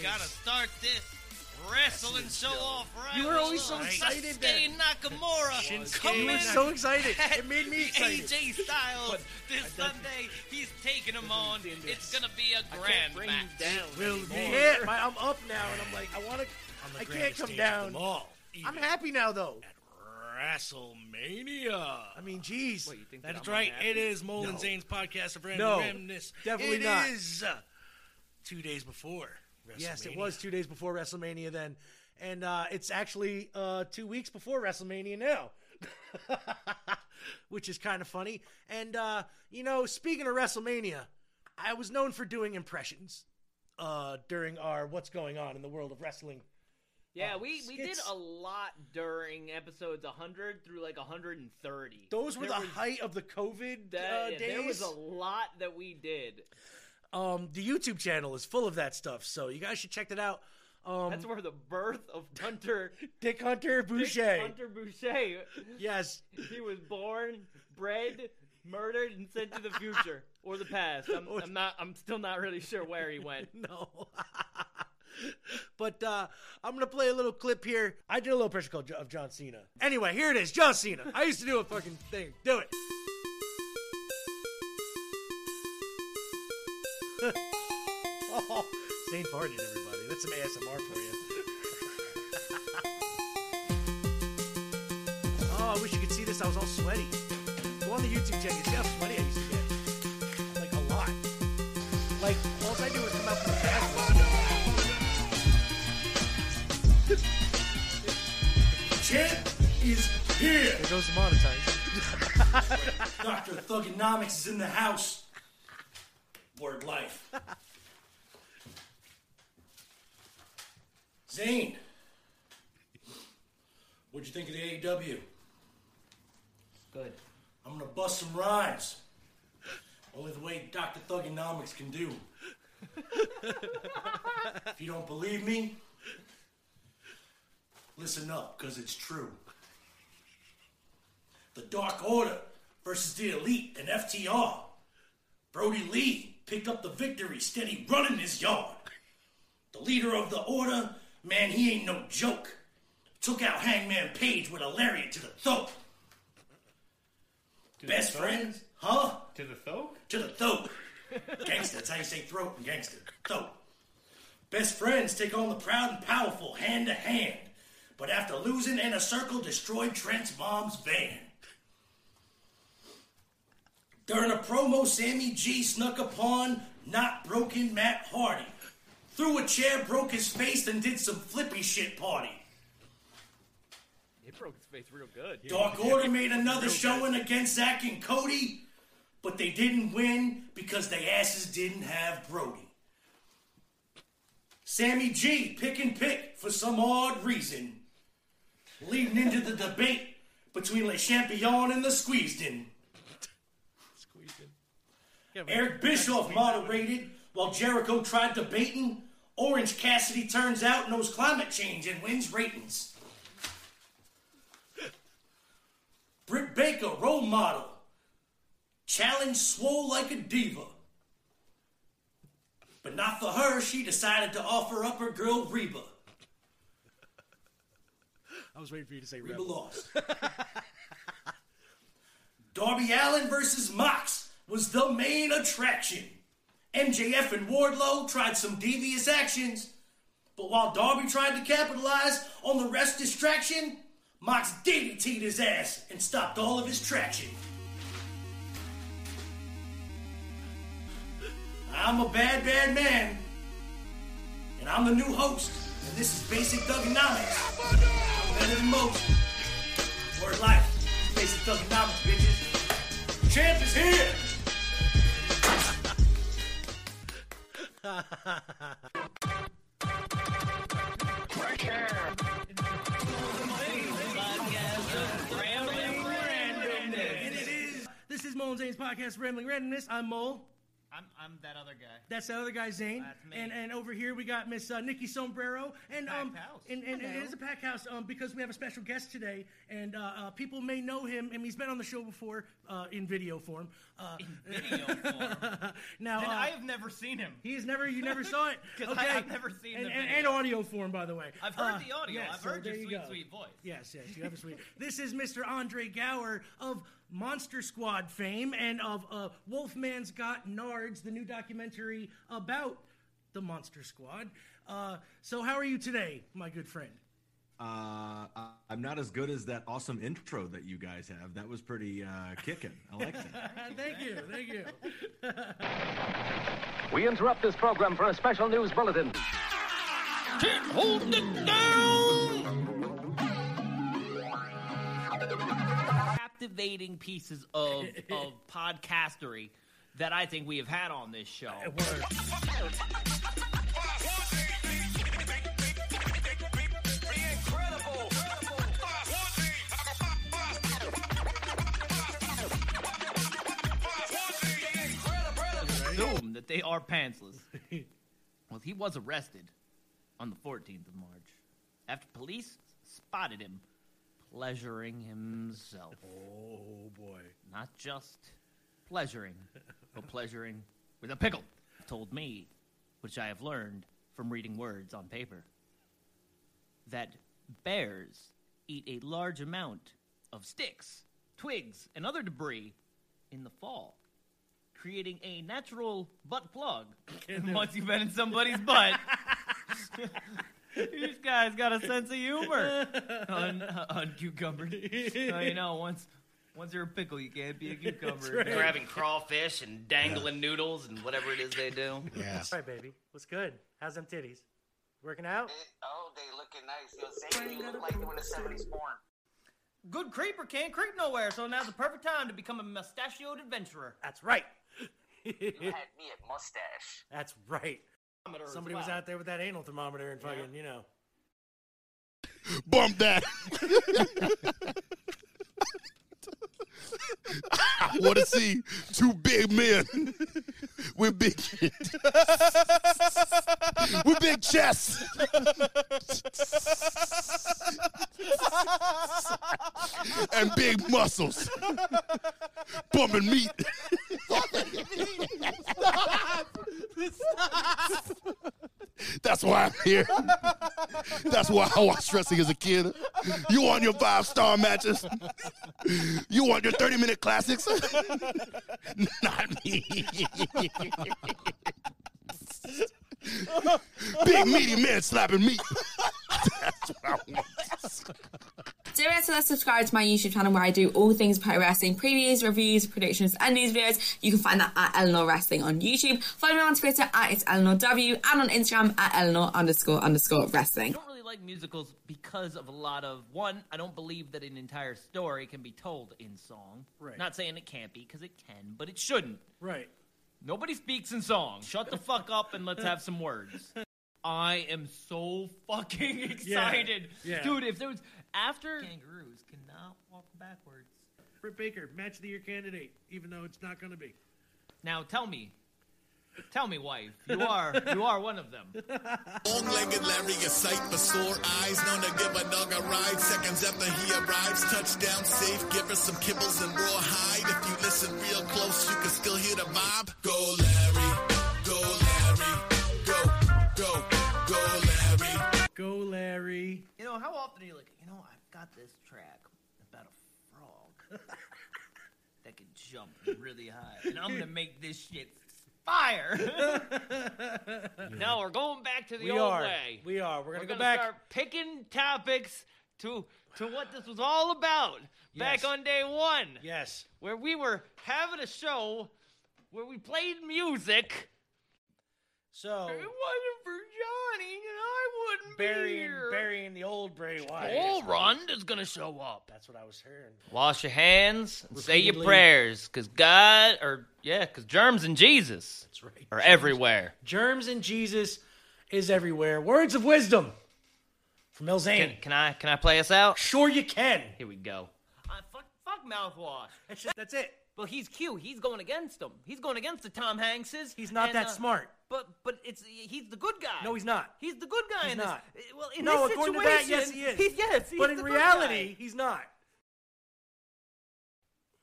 Speaker 7: It is.
Speaker 2: Gotta start this wrestling show off right.
Speaker 1: You were always so
Speaker 2: little
Speaker 1: excited
Speaker 2: Sasuke
Speaker 1: then.
Speaker 2: Nakamura
Speaker 1: Shinsuke
Speaker 2: coming
Speaker 1: was so excited. It made me excited.
Speaker 2: AJ Styles this Sunday. He's taking him on. It's gonna be a grand
Speaker 18: can't
Speaker 2: match.
Speaker 18: you down
Speaker 1: Will be hit. I'm up now, and I'm like, I want to. I can't come down.
Speaker 7: All,
Speaker 1: I'm happy now, though.
Speaker 7: WrestleMania.
Speaker 1: I mean, geez.
Speaker 18: What, you think
Speaker 7: That's
Speaker 18: that
Speaker 7: right.
Speaker 18: unhappy?
Speaker 7: It is Mole N'
Speaker 1: No.
Speaker 7: Zane's podcast of random
Speaker 1: No,
Speaker 7: randomness.
Speaker 1: definitely
Speaker 7: It
Speaker 1: not.
Speaker 7: is, uh, two days before.
Speaker 1: Yes, it was two days before WrestleMania then, and uh, it's actually uh, two weeks before WrestleMania now, which is kind of funny. And uh, you know, speaking of WrestleMania, I was known for doing impressions uh, during our "What's Going On in the World of Wrestling."
Speaker 18: Yeah,
Speaker 1: uh,
Speaker 18: we, we did a lot during episodes 100 through like 130.
Speaker 1: Those were
Speaker 18: There
Speaker 1: the
Speaker 18: was-
Speaker 1: height of the COVID
Speaker 18: that-
Speaker 1: uh,
Speaker 18: yeah,
Speaker 1: days.
Speaker 18: There was a lot that we did.
Speaker 1: Um, the YouTube channel is full of that stuff, so you guys should check that out. Um,
Speaker 18: That's where the birth of Hunter
Speaker 1: Dick Hunter Boucher.
Speaker 18: Hunter Boucher.
Speaker 1: Yes,
Speaker 18: He was born, bred, murdered, and sent to the future or the past. I'm, I'm not. I'm still not really sure where he went.
Speaker 1: no. but uh, I'm gonna play a little clip here. I did a little pressure call of John Cena. Anyway, here it is, John Cena. I used to do a fucking thing. Do it. Zane farted, everybody. That's some ASMR for you. oh, I wish you could see this. I was all sweaty. Go on the YouTube channel. You see how sweaty I used to get? Like a lot. Like all I do is come out from the bathroom.
Speaker 7: Champ is here.
Speaker 1: There goes the.
Speaker 7: Dr. Thuganomics is in the house. Word life. Zane, what'd you think of the AEW?
Speaker 18: Good.
Speaker 7: I'm gonna bust some rhymes. Only the way Dr. Thuganomics can do. if you don't believe me, listen up, because it's true. The Dark Order
Speaker 1: versus the Elite and FTR. Brodie Lee picked up the victory, steady running his yard. The leader of the order, man, he ain't no joke. Took out Hangman Page with a lariat to the throat.
Speaker 19: the
Speaker 1: Best
Speaker 19: throat?
Speaker 1: friends, huh?
Speaker 19: To the throat?
Speaker 1: To the throat. gangster, that's how you say throat in gangster. Throat. Best friends take on the proud and powerful hand to hand, but after losing in a circle, destroyed Trent's mom's van. During a promo, Sammy G snuck upon not broken Matt Hardy. Threw a chair, broke his face, and did some flippy shit party.
Speaker 2: It broke his face real good.
Speaker 1: Dark Order made another showing against Zack and Cody, but they didn't win because they asses didn't have Brodie. Sammy G pick and pick for some odd reason, leading into the debate between Le Champion and the Squeezed In. Eric Bischoff moderated while Jericho tried debating. Orange Cassidy turns out knows climate change and wins ratings. Britt Baker, role model. Challenge swole like a diva. But not for her, she decided to offer up her girl Reba.
Speaker 7: I was waiting for you to say
Speaker 1: Reba
Speaker 7: Rebel.
Speaker 1: lost. Darby Allin versus Mox was the main attraction. MJF and Wardlow tried some devious actions, but while Darby tried to capitalize on the rest distraction, Mox DDT'd his ass and stopped all of his traction. I'm a bad, bad man, and I'm the new host, and this is Basic Thuganomics. Better than most. Word life, Basic Thuganomics, bitches. Champ is here!
Speaker 7: This is Mole and Zane's podcast, Rambling Randomness. I'm Mole.
Speaker 2: I'm, I'm that other guy.
Speaker 7: That's the other guy, Zane.
Speaker 2: That's me.
Speaker 7: And and over here we got Miss uh, Nikki Sombrero. And um,
Speaker 2: house.
Speaker 7: and, and, and it is a pack house um because we have a special guest today, and uh, uh, people may know him, and he's been on the show before uh, in video form. Uh,
Speaker 2: In video form.
Speaker 7: now
Speaker 2: And
Speaker 7: uh,
Speaker 2: I have never seen him.
Speaker 7: He's never you never saw it
Speaker 2: 'Cause I have never seen
Speaker 7: and,
Speaker 2: the
Speaker 7: and,
Speaker 2: video.
Speaker 7: and audio form by the way.
Speaker 2: I've heard
Speaker 7: Uh,
Speaker 2: the audio.
Speaker 7: yes,
Speaker 2: I've
Speaker 7: so
Speaker 2: heard your
Speaker 7: there you
Speaker 2: sweet,
Speaker 7: go.
Speaker 2: sweet voice.
Speaker 7: Yes, yes, you have a sweet. this is Mr. Andre Gower of Monster Squad fame and of uh, Wolfman's Got Nards, the new documentary about the Monster Squad. Uh, so, how are you today, my good friend?
Speaker 20: Uh, I- I'm not as good as that awesome intro that you guys have. That was pretty uh, kicking. I like that.
Speaker 7: thank you, thank you.
Speaker 21: We interrupt this program for a special news bulletin.
Speaker 2: Hold it down! Captivating pieces of, of podcastery that I think we have had on this show. Assume that they are pantsless. well, he was arrested on the 14th of March after police spotted him pleasuring himself.
Speaker 7: Oh boy.
Speaker 2: Not just pleasuring, but pleasuring with a pickle. Told me, which I have learned from reading words on paper, that bears eat a large amount of sticks, twigs, and other debris in the fall, creating a natural butt plug once you've been in somebody's butt. This guy's got a sense of humor. On uncucumbered. Uh, so, you know, once once you're a pickle, you can't be a cucumber.
Speaker 22: Grabbing crawfish and dangling noodles and whatever it is they do.
Speaker 23: Yeah.
Speaker 24: All right, baby. What's good? How's them titties? Working out?
Speaker 22: Oh, they looking nice. You know, they look like they were in the 70s born.
Speaker 2: Good creeper can't creep nowhere, so now's the perfect time to become a mustachioed adventurer.
Speaker 24: That's right.
Speaker 22: You had me at mustache.
Speaker 24: That's right.
Speaker 2: Thermometer as
Speaker 24: Somebody was out there with that anal thermometer and fucking, you know.
Speaker 9: Bump that. I want to see two big men with big with big chests and big muscles bumming meat. That's why I'm here. That's why I watched wrestling as a kid. You want your five star matches? You want your 30 minute classics? Not me. Big meaty man slapping meat. That's what I want.
Speaker 11: Don't forget to subscribe to my YouTube channel where I do all things pro wrestling, previews, reviews, predictions, and news videos. You can find that at Eleanor Wrestling on YouTube. Follow me on Twitter at it's Eleanor W and on Instagram at Eleanor underscore underscore wrestling.
Speaker 2: I don't really like musicals because of a lot of one. I don't believe that an entire story can be told in song.
Speaker 1: Right.
Speaker 2: Not saying it can't be because it can, but it shouldn't.
Speaker 1: Right.
Speaker 2: Nobody speaks in song. Shut the fuck up and let's have some words. I am so fucking excited,
Speaker 1: yeah.
Speaker 2: dude. If there was after kangaroos cannot walk backwards.
Speaker 1: Britt Baker, match of the year candidate, even though it's not going to be.
Speaker 2: Now tell me, tell me, wife, you are you are one of them.
Speaker 25: Long-legged Larry, a sight for sore eyes. Known to give a dog a ride. Seconds after he arrives, touchdown safe. Give her some kibbles and raw hide. If you listen real close, you can still hear the vibe. Go Larry, go Larry, go, go, go Larry.
Speaker 1: Go, Larry.
Speaker 2: You know how often are you like, you know, I've got this track about a frog that can jump really high, and I'm gonna make this shit fire. no, we're going back to the
Speaker 1: We
Speaker 2: old
Speaker 1: are.
Speaker 2: way.
Speaker 1: We are. We're gonna go
Speaker 2: gonna
Speaker 1: back-
Speaker 2: Start picking topics to to what this was all about back on day one.
Speaker 1: Yes.
Speaker 2: where we were having a show where we played music.
Speaker 1: So
Speaker 2: If it wasn't for Johnny, and I wouldn't be
Speaker 1: burying
Speaker 2: here.
Speaker 1: burying the old Bray Wyatt.
Speaker 2: Paul is gonna show up.
Speaker 1: That's what I was hearing.
Speaker 2: Wash your hands and say your
Speaker 1: Repeatedly.
Speaker 2: prayers, cause God, or yeah, cause germs and Jesus
Speaker 1: That's right.
Speaker 2: are everywhere.
Speaker 1: Germs and Jesus is everywhere. Words of wisdom from El Zane.
Speaker 2: Can, can I can I play us out?
Speaker 1: Sure you can.
Speaker 2: Here we go. Uh, fuck, fuck mouthwash.
Speaker 1: That's, just, that's it.
Speaker 2: Well, he's cute. He's going against him. He's going against the Tom Hankses.
Speaker 1: He's not
Speaker 2: and,
Speaker 1: that
Speaker 2: uh,
Speaker 1: smart.
Speaker 2: But but it's he's the good guy.
Speaker 1: No, he's not.
Speaker 2: He's the good guy
Speaker 1: He's
Speaker 2: in this.
Speaker 1: not.
Speaker 2: uh, Well, in
Speaker 1: no,
Speaker 2: this
Speaker 1: according
Speaker 2: situation,
Speaker 1: to that, yes, he is.
Speaker 2: He's, yes, he's
Speaker 1: but in reality, he's not.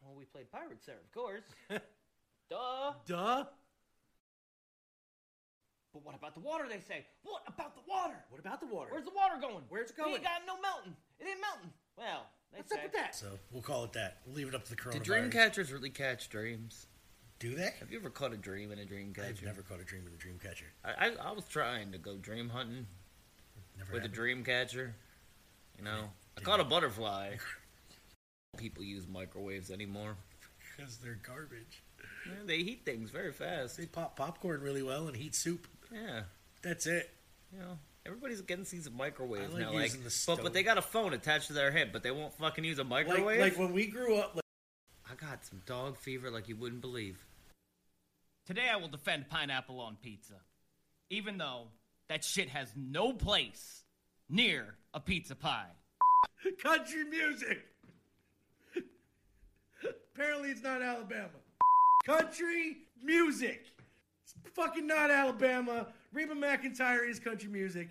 Speaker 2: Well, we played Pirates there, of course. Duh.
Speaker 1: Duh.
Speaker 2: But what about the water? They say. What about the water?
Speaker 1: What about the water?
Speaker 2: Where's the water going?
Speaker 1: Where's it
Speaker 2: We
Speaker 1: going?
Speaker 2: ain't got no melting. It ain't melting. Well, they
Speaker 1: What's
Speaker 2: say.
Speaker 1: up with that? So we'll call it that. We'll leave it up to the
Speaker 22: coroner.
Speaker 1: Do
Speaker 22: dream catchers really catch dreams?
Speaker 1: Do they?
Speaker 22: Have you ever caught a dream in a dream catcher?
Speaker 1: I've never caught a dream in a dream catcher.
Speaker 22: I, I, I was trying to go dream hunting
Speaker 1: Never
Speaker 22: with a dream catcher. You know, I caught a butterfly. People use microwaves anymore.
Speaker 1: Because they're garbage.
Speaker 22: Yeah, they heat things very fast.
Speaker 1: They pop popcorn really well and heat soup.
Speaker 22: Yeah,
Speaker 1: That's it.
Speaker 22: you know, everybody's against these microwaves
Speaker 1: I like
Speaker 22: now. Like,
Speaker 1: using the
Speaker 22: but
Speaker 1: stove.
Speaker 22: but they got a phone attached to their head, but they won't fucking use a
Speaker 1: Like,
Speaker 22: microwave.
Speaker 1: like when we grew up, like,
Speaker 22: I got some dog fever like you wouldn't believe.
Speaker 2: Today I will defend pineapple on pizza, even though that shit has no place near a pizza pie.
Speaker 1: country music. Apparently, it's not Alabama. Country music. It's fucking not Alabama. Reba McEntire is country music.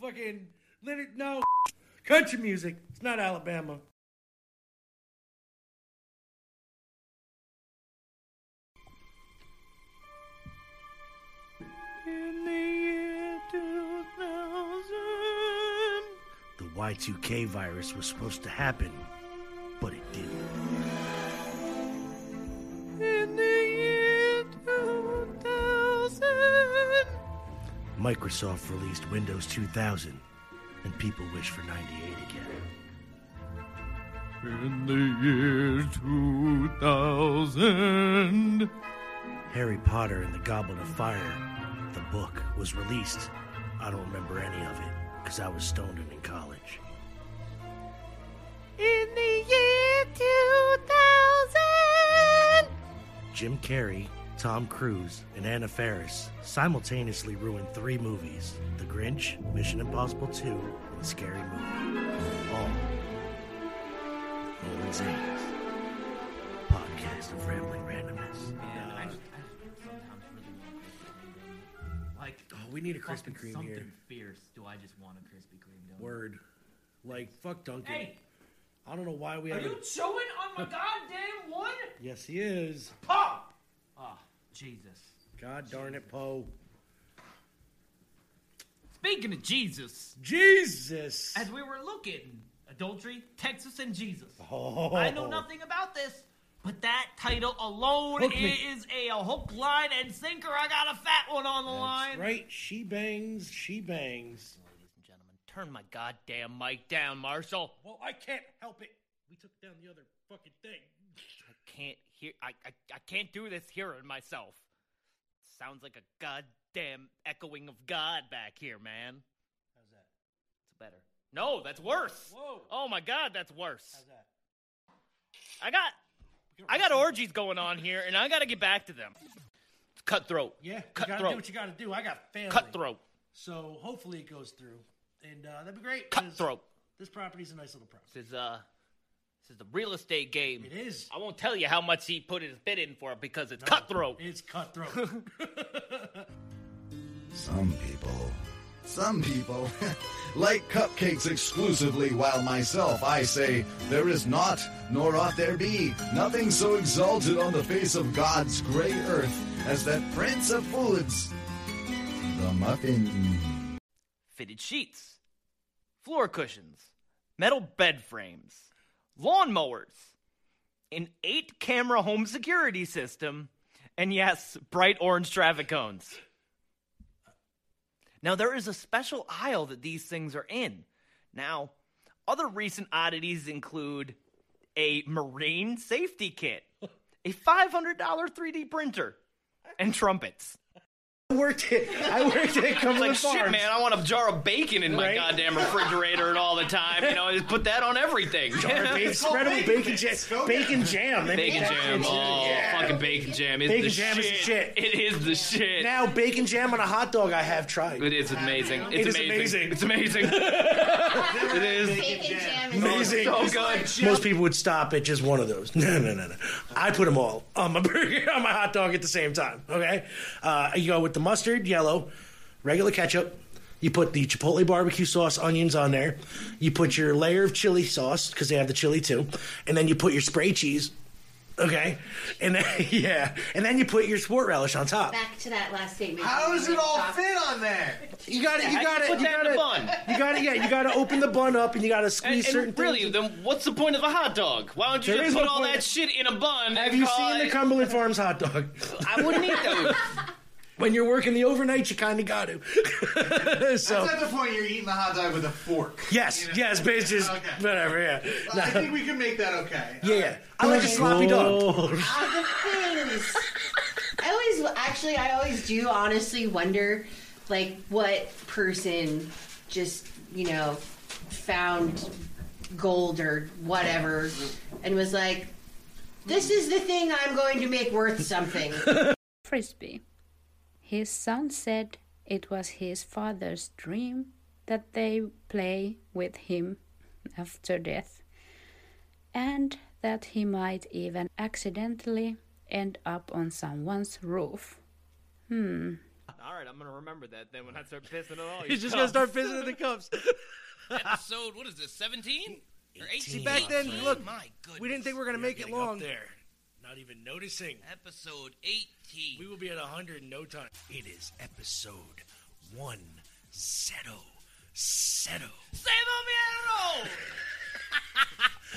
Speaker 1: Fucking Leonard, no. Country music. It's not Alabama. In the year 2000, the Y2K virus was supposed to happen, but it didn't. Microsoft released Windows 2000, and people wish for 98 again.
Speaker 26: In the year 2000.
Speaker 1: Harry Potter and the Goblet of Fire, the book, was released. I don't remember any of it because I was stoned and in college.
Speaker 26: In the year 2000.
Speaker 1: Jim Carrey, Tom Cruise, and Anna Faris simultaneously ruined three movies The Grinch, Mission Impossible 2, and Scary Movie. All. Rolling Zanes. Podcast of Rambling Randomness.
Speaker 2: I just, I just sometimes really want Krispy Kreme. Like,
Speaker 1: Oh, we need a Krispy
Speaker 2: fucking
Speaker 1: Kreme
Speaker 2: something
Speaker 1: here.
Speaker 2: fierce. Do I just want a Krispy Kreme? Don't
Speaker 1: Word. Like, fuck Dunkin'.
Speaker 2: Hey,
Speaker 1: I don't know why we
Speaker 2: Are
Speaker 1: haven't.
Speaker 2: you chewing on my goddamn wood?
Speaker 1: Yes, he is.
Speaker 2: Pop! Jesus.
Speaker 1: God darn it, Poe.
Speaker 2: Speaking of Jesus,
Speaker 1: Jesus.
Speaker 2: as we were looking, adultery, Texas, and Jesus.
Speaker 1: Oh.
Speaker 2: I know nothing about this, but that title alone
Speaker 1: Hook me.
Speaker 2: is a hook, line, and sinker. I got a fat one on the line.
Speaker 1: Right, she bangs, she bangs.
Speaker 2: Ladies and gentlemen, turn my goddamn mic down, Marshall.
Speaker 1: Well, I can't help it. We took down the other fucking thing.
Speaker 2: I can't hear. I, I I can't do this hearing myself. Sounds like a goddamn echoing of God back here, man.
Speaker 1: How's that?
Speaker 2: It's better. No, that's worse.
Speaker 1: Whoa.
Speaker 2: Oh my god, that's worse.
Speaker 1: How's that?
Speaker 2: I got I got orgies going on here, and I got to get back to them. It's cutthroat.
Speaker 1: Yeah, you gotta do what you gotta do. I got family.
Speaker 2: Cutthroat.
Speaker 1: So hopefully it goes through, and uh, that'd be great.
Speaker 2: Cutthroat.
Speaker 1: This property's a nice little property.
Speaker 2: This is uh, this is the real estate game.
Speaker 1: It is.
Speaker 2: I won't tell you how much he put his bid in for it because it's cutthroat.
Speaker 1: It's cutthroat.
Speaker 23: Some people. Some people like cupcakes exclusively, while myself I say, there is not, nor ought there be, nothing so exalted on the face of God's grey earth as that prince of foods, the muffin.
Speaker 2: Fitted sheets, floor cushions, metal bed frames, lawnmowers, an eight camera home security system, and yes, bright orange traffic cones. Now, there is a special aisle that these things are in. Now, other recent oddities include a marine safety kit, a $500 3D printer, and trumpets.
Speaker 1: I worked it. I worked at
Speaker 2: It's
Speaker 1: Cumberland
Speaker 2: like shit, man. I want a jar of bacon in my
Speaker 1: Right?
Speaker 2: goddamn refrigerator and all the time. You know, just put that on everything.
Speaker 1: Jar of bacon, spread them with bacon jam. Bacon jam. They
Speaker 2: Bacon jam. Oh,
Speaker 1: Yeah.
Speaker 2: fucking bacon jam is
Speaker 1: Bacon
Speaker 2: the
Speaker 1: jam is
Speaker 2: shit.
Speaker 1: the shit.
Speaker 2: It is the shit.
Speaker 1: Now bacon jam on a hot dog. I have tried.
Speaker 2: it is amazing.
Speaker 1: It
Speaker 2: It's
Speaker 1: is
Speaker 2: amazing.
Speaker 1: amazing.
Speaker 2: It's amazing. it is.
Speaker 10: Bacon jam is
Speaker 1: Amazing.
Speaker 2: So good.
Speaker 1: Most people would stop at just one of those. No, no, no, no. I put them all on my burger, on my hot dog at the same time. Okay. Uh, you go with the mustard, yellow, regular ketchup. You put the chipotle barbecue sauce, onions on there. You put your layer of chili sauce because they have the chili too, and then you put your spray cheese. Okay, and then yeah, and then you put your sport relish on top.
Speaker 27: Back to that last statement.
Speaker 28: How does it all fit on there?
Speaker 1: You got it. You got
Speaker 2: you
Speaker 1: it.
Speaker 2: put
Speaker 1: You
Speaker 2: that
Speaker 1: got
Speaker 2: the
Speaker 1: it.
Speaker 2: bun?
Speaker 1: You got it. Yeah, you got to open the bun up, and you got to squeeze
Speaker 2: and
Speaker 1: certain
Speaker 2: really,
Speaker 1: things.
Speaker 2: then what's the point of a hot dog? Why don't you
Speaker 1: There
Speaker 2: just
Speaker 1: is
Speaker 2: put
Speaker 1: no
Speaker 2: all
Speaker 1: point.
Speaker 2: that shit in a bun?
Speaker 1: Have
Speaker 2: and
Speaker 1: you
Speaker 2: call
Speaker 1: seen the
Speaker 2: it-
Speaker 1: Cumberland Farms hot dog?
Speaker 2: I wouldn't eat those.
Speaker 1: when you're working the overnight, you kind of got to. so
Speaker 28: That's at the point you're eating the hot dog with a fork.
Speaker 1: yes,
Speaker 28: You know?
Speaker 1: yes, but it's just
Speaker 28: Okay.
Speaker 1: whatever. Yeah,
Speaker 28: I
Speaker 1: No.
Speaker 28: think we can make that okay.
Speaker 1: yeah, yeah. I like a sloppy dog.
Speaker 27: The things. I always, actually, I always do honestly wonder, like, what person just, you know, found gold or whatever and was like, this is the thing I'm going to make worth something.
Speaker 29: Frisbee. His son said it was his father's dream that they play with him after death, and that he might even accidentally end up on someone's roof. Hmm.
Speaker 2: All right, I'm gonna remember that then when I start pissing it all.
Speaker 1: He's just gonna start visiting the cups.
Speaker 3: Episode, what is this, 17? Or 18?
Speaker 1: See, back then, look,
Speaker 3: My goodness.
Speaker 1: we didn't think we were gonna make it long.
Speaker 7: there. Not even noticing.
Speaker 3: Episode 18.
Speaker 7: We will be at 100 in no time. It is episode one. Zero. Zero.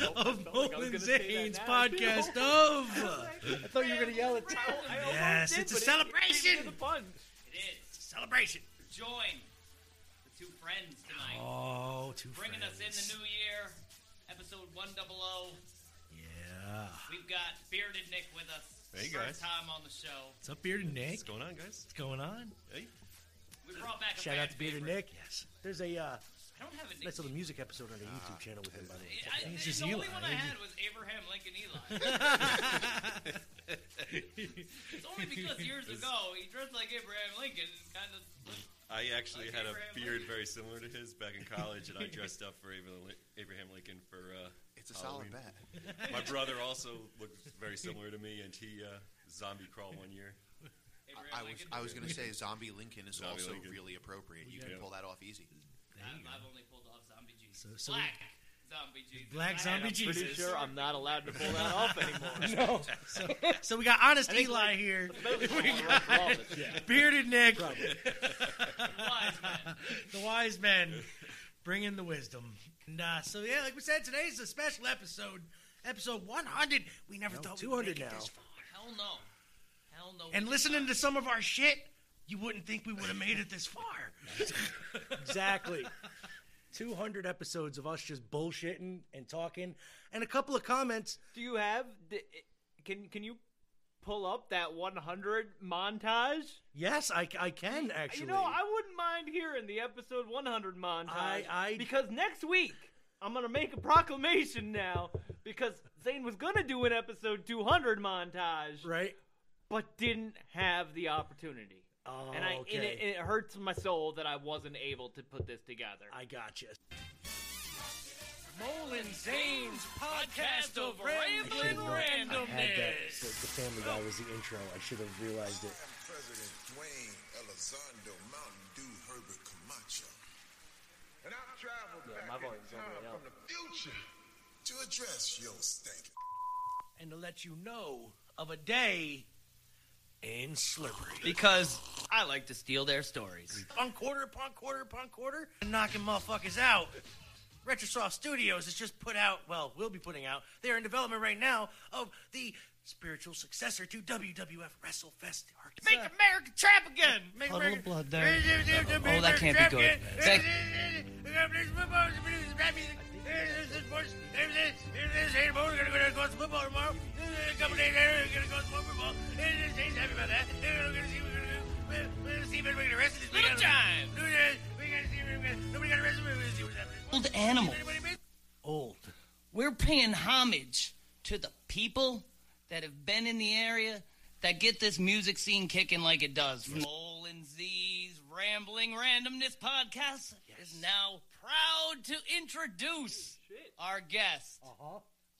Speaker 7: of Nolan Zane's podcast of.
Speaker 1: I thought you were gonna yell it.
Speaker 7: Yes, it's a celebration.
Speaker 3: It is.
Speaker 7: It's a celebration.
Speaker 3: Join the two friends tonight.
Speaker 7: Oh, two
Speaker 3: Bringing us in the new year. Episode 100.
Speaker 7: Yeah.
Speaker 3: We've got Bearded Nick with us.
Speaker 30: Hey,
Speaker 3: First
Speaker 30: guys.
Speaker 3: time on the show.
Speaker 7: What's up, Bearded Nick?
Speaker 30: What's going on, guys?
Speaker 7: What's going on?
Speaker 30: Hey.
Speaker 3: We brought back a
Speaker 1: Shout out to Bearded
Speaker 3: favorite.
Speaker 1: Nick. Yes. There's a uh,
Speaker 3: I don't have a
Speaker 1: nice little music episode on the YouTube channel with him. By the way.
Speaker 3: I,
Speaker 1: It's
Speaker 3: the
Speaker 1: just
Speaker 3: only
Speaker 1: Eli.
Speaker 3: one I had was Abraham Lincoln Eli. it's only because years ago he dressed like Abraham Lincoln and kind of.
Speaker 30: I actually
Speaker 3: Like
Speaker 30: had a beard
Speaker 3: Lincoln.
Speaker 30: very similar to his back in college, and I dressed up for Abraham Abraham Lincoln for. Uh,
Speaker 31: It's a solid
Speaker 30: Halloween. My brother also looked very similar to me, and he uh, zombie crawled one year.
Speaker 31: I was I was gonna say Zombie Lincoln is
Speaker 30: Zombie
Speaker 31: also
Speaker 30: Lincoln.
Speaker 31: really appropriate. You
Speaker 30: Yeah.
Speaker 31: can pull that off easy.
Speaker 3: I've, I've only pulled off Zombie Jesus.
Speaker 1: So, so
Speaker 3: Black.
Speaker 2: Zombie Jesus.
Speaker 1: Black
Speaker 30: And
Speaker 1: Zombie
Speaker 30: I'm
Speaker 1: Jesus.
Speaker 30: Pretty sure I'm not allowed to pull that off anymore.
Speaker 1: no. So, so we got honest
Speaker 30: I think,
Speaker 1: Eli
Speaker 30: like,
Speaker 1: here.
Speaker 30: the
Speaker 1: We
Speaker 30: most
Speaker 1: got
Speaker 30: Wallace,
Speaker 1: bearded Nick.
Speaker 30: Probably.
Speaker 2: Wise man.
Speaker 1: the wise men bringing the wisdom. And uh, so yeah, like we said, today's a special episode, episode 100. We never thought we would
Speaker 32: 200
Speaker 1: make it this far.
Speaker 2: Hell no. Hell no.
Speaker 1: And listening to some of our shit, you wouldn't think we would have made it this far.
Speaker 32: Exactly. 200 episodes of us just bullshitting and talking, and a couple of comments.
Speaker 30: Do you have? the- Can can you pull up that 100 montage?
Speaker 32: Yes, I, I can actually.
Speaker 30: You know, I wouldn't mind hearing the episode 100 montage.
Speaker 32: I- I-
Speaker 30: because next week I'm gonna make a proclamation now because Zane was gonna do an episode 200 montage,
Speaker 32: right?
Speaker 30: But didn't have the opportunity.
Speaker 32: Oh,
Speaker 30: and I and
Speaker 32: okay.
Speaker 30: it, it hurts my soul that I wasn't able to put this together.
Speaker 32: I got you.
Speaker 1: Mole N' Zane's podcast of
Speaker 32: I
Speaker 1: rambling
Speaker 32: had that.
Speaker 1: randomness.
Speaker 32: The, the Family Guy was the intro. I should have realized it.
Speaker 33: President Dwayne Elizondo Mountain Dew Herbert Camacho. And I've traveled
Speaker 30: Yeah,
Speaker 33: back
Speaker 30: my
Speaker 33: in time
Speaker 30: the way
Speaker 33: from the future to address your stank.
Speaker 1: And to let you know of a day in Slippery.
Speaker 2: Because I like to steal their stories.
Speaker 1: Upon quarter upon quarter upon quarter, and knocking motherfuckers out. Retrosoft Studios has just put out, well, we'll be putting out, they're in development right now, of the spiritual successor to WWF WrestleFest. Make America trap again! Make
Speaker 2: Puddle of
Speaker 1: America-
Speaker 2: blood there. Oh, that can't be good. That- animal.
Speaker 1: Old.
Speaker 2: We're paying homage to the people that have been in the area that get this music scene kicking like it does. From Mole and Z's Rambling Randomness podcast is now proud to introduce our guest,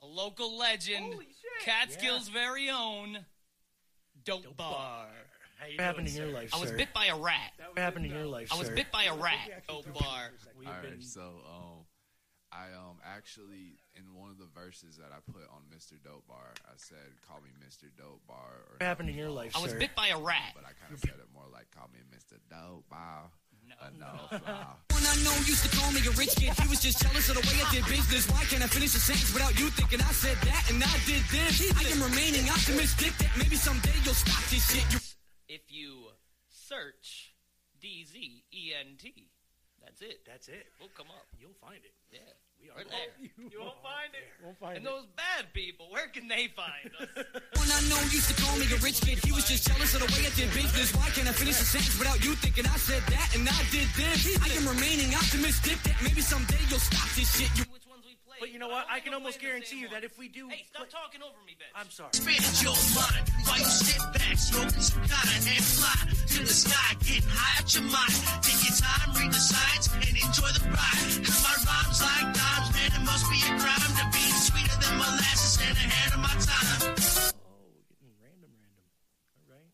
Speaker 2: a local legend, Catskill's very own, Dope, Bar.
Speaker 1: What happened in your life,
Speaker 2: I was bit by a rat.
Speaker 1: What happened in your life,
Speaker 2: I was bit by a rat. Dope Bar.
Speaker 34: All right, so um, I um actually in one of the verses that I put on Mr. Dope Bar, I said, "Call me Mr. Dope Bar." Or
Speaker 1: What happened in your life,
Speaker 2: I was
Speaker 1: sir?
Speaker 2: bit by a rat.
Speaker 34: But I kind of said it more like, "Call me Mr. Dope Bar." No, no, fly.
Speaker 35: One I know used to call me a rich kid. He was just jealous of the way I did business. Why can't I finish a sentence without you thinking I said that and I did this? I am remaining optimistic that maybe someday you'll stop this shit. You
Speaker 2: If you search D Z E N T, that's it.
Speaker 1: That's it.
Speaker 2: We'll come up.
Speaker 1: You'll find it.
Speaker 2: Yeah,
Speaker 1: we
Speaker 2: are there.
Speaker 30: You won't find it.
Speaker 1: Won't find
Speaker 2: and
Speaker 1: it.
Speaker 2: those bad people, where can they find us?
Speaker 35: One I know used to call me a rich kid. He was just jealous of the way I did business. Why can't I finish a sentence without you thinking I said that and I did this? I am remaining optimistic that maybe someday you'll stop this shit. You
Speaker 1: But you know what? I can almost guarantee you that if we do.
Speaker 2: Hey, stop talking over me, bitch.
Speaker 1: I'm sorry.
Speaker 35: Spin your mind while you sit back, smoking some kind of and fly to the sky, getting high out your mind. Take your time, read the signs, and enjoy the ride. Cause my rhymes like dimes, man, it must be a crime to be sweeter than molasses and ahead of my time.
Speaker 1: Oh, we're getting random, random. All right.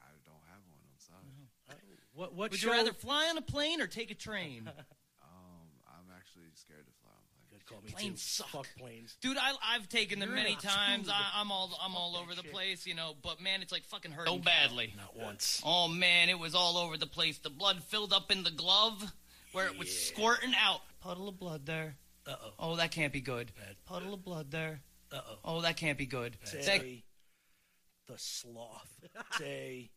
Speaker 34: I don't have one. I'm sorry. Uh-huh.
Speaker 1: Oh, what? What?
Speaker 2: Would
Speaker 1: show?
Speaker 2: you rather fly on a plane or take a train?
Speaker 34: Um, I'm actually scared to fly on planes.
Speaker 1: Good call me
Speaker 2: Planes
Speaker 1: too.
Speaker 2: suck.
Speaker 1: Fuck planes.
Speaker 2: Dude, I, I've taken them
Speaker 1: You're
Speaker 2: many
Speaker 1: not
Speaker 2: times.
Speaker 1: screwed.
Speaker 2: I, I'm all I'm all over the place, you know. But man, it's like fucking hurt so badly.
Speaker 1: Not once.
Speaker 2: Oh man, it was all over the place. The blood filled up in the glove where it was squirting out. Puddle of blood there.
Speaker 1: Uh oh.
Speaker 2: Oh, that can't be good. Puddle of blood there.
Speaker 1: Uh oh.
Speaker 2: Oh, that can't be good.
Speaker 1: Say
Speaker 2: That-
Speaker 1: the sloth. Say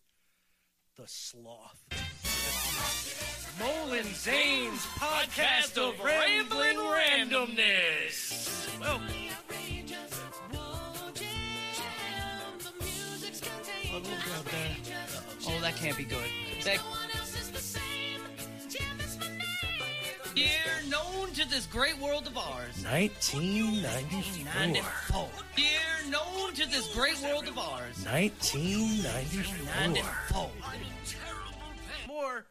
Speaker 1: the sloth. Mole N' Zane's podcast of rambling randomness. Well,
Speaker 2: Puddle of blood there. Oh, that can't be good. That year known to this great world of ours.
Speaker 1: 1994.
Speaker 2: 94. Year known to this great world of ours.
Speaker 1: 1994.
Speaker 2: 94.
Speaker 1: More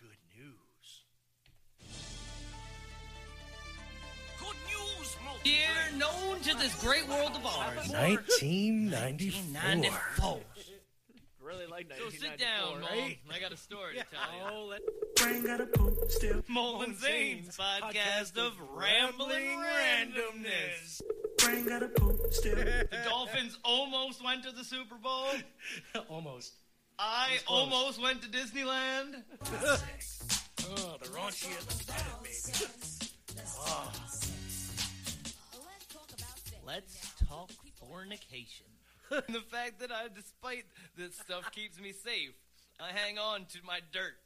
Speaker 1: good news.
Speaker 2: Good news, Year known to this great world of ours.
Speaker 1: 1994.
Speaker 2: 94.
Speaker 30: Really
Speaker 2: like
Speaker 36: So sit down, Mole.
Speaker 2: right?
Speaker 36: I got a story to tell you.
Speaker 1: Oh, let
Speaker 37: Brain got a poop still.
Speaker 36: Mole and Zane's podcast of rambling randomness.
Speaker 37: Brain got a poop still.
Speaker 36: The Dolphins almost went to the Super Bowl.
Speaker 1: Almost.
Speaker 36: I almost went to Disneyland.
Speaker 1: oh, the raunchy of the planet, baby. Oh.
Speaker 2: Let's talk fornication.
Speaker 36: the fact that I, despite this stuff, keeps me safe. I hang on to my dirt.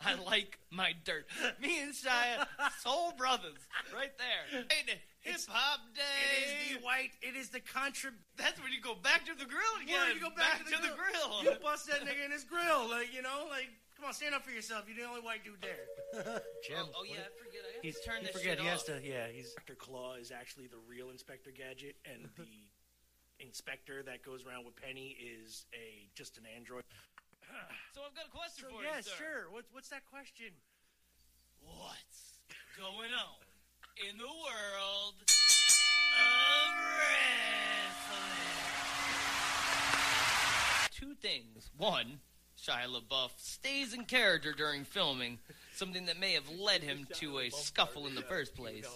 Speaker 36: I like my dirt. Me and Shia, soul brothers, right there. Hip hop day.
Speaker 1: It is the white. It is the contra.
Speaker 36: That's when you go back to the grill again.
Speaker 1: Where you go back, to, the,
Speaker 36: grill.
Speaker 1: You bust that nigga in his grill, like you know, like come on, stand up for yourself. You're the only white dude there. Jim.
Speaker 36: Oh, oh, yeah, I forget. I have
Speaker 1: He's
Speaker 36: turned
Speaker 1: he
Speaker 36: this
Speaker 1: forget
Speaker 36: shit
Speaker 1: he has to. Yeah, he's Inspector Claw is actually the real Inspector Gadget, and the inspector that goes around with Penny is a just an android.
Speaker 36: So I've got a question
Speaker 1: So,
Speaker 36: for
Speaker 1: yeah,
Speaker 36: you, sir.
Speaker 1: sure. What's what's that question?
Speaker 36: What's going on in the world of wrestling? Two things. One, Shia LaBeouf stays in character during filming, something that may have led him to a scuffle in the first place.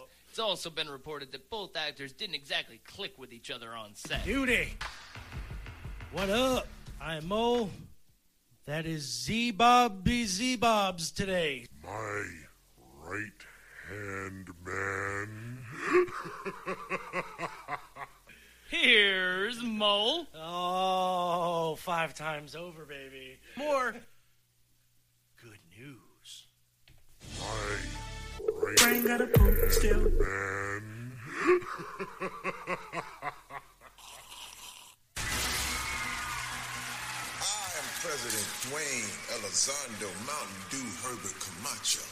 Speaker 36: It's also been reported that both actors didn't exactly click with each other on set.
Speaker 1: Duty. What up? I'm Mo. That is Z Bobby Z Bobs today.
Speaker 33: My right hand man.
Speaker 36: Here's Mole.
Speaker 1: Oh, five times over, baby. More good news.
Speaker 33: My right
Speaker 37: Brain got a poop still.
Speaker 33: man. I am President Dwayne Elizondo Mountain Dew Herbert Camacho.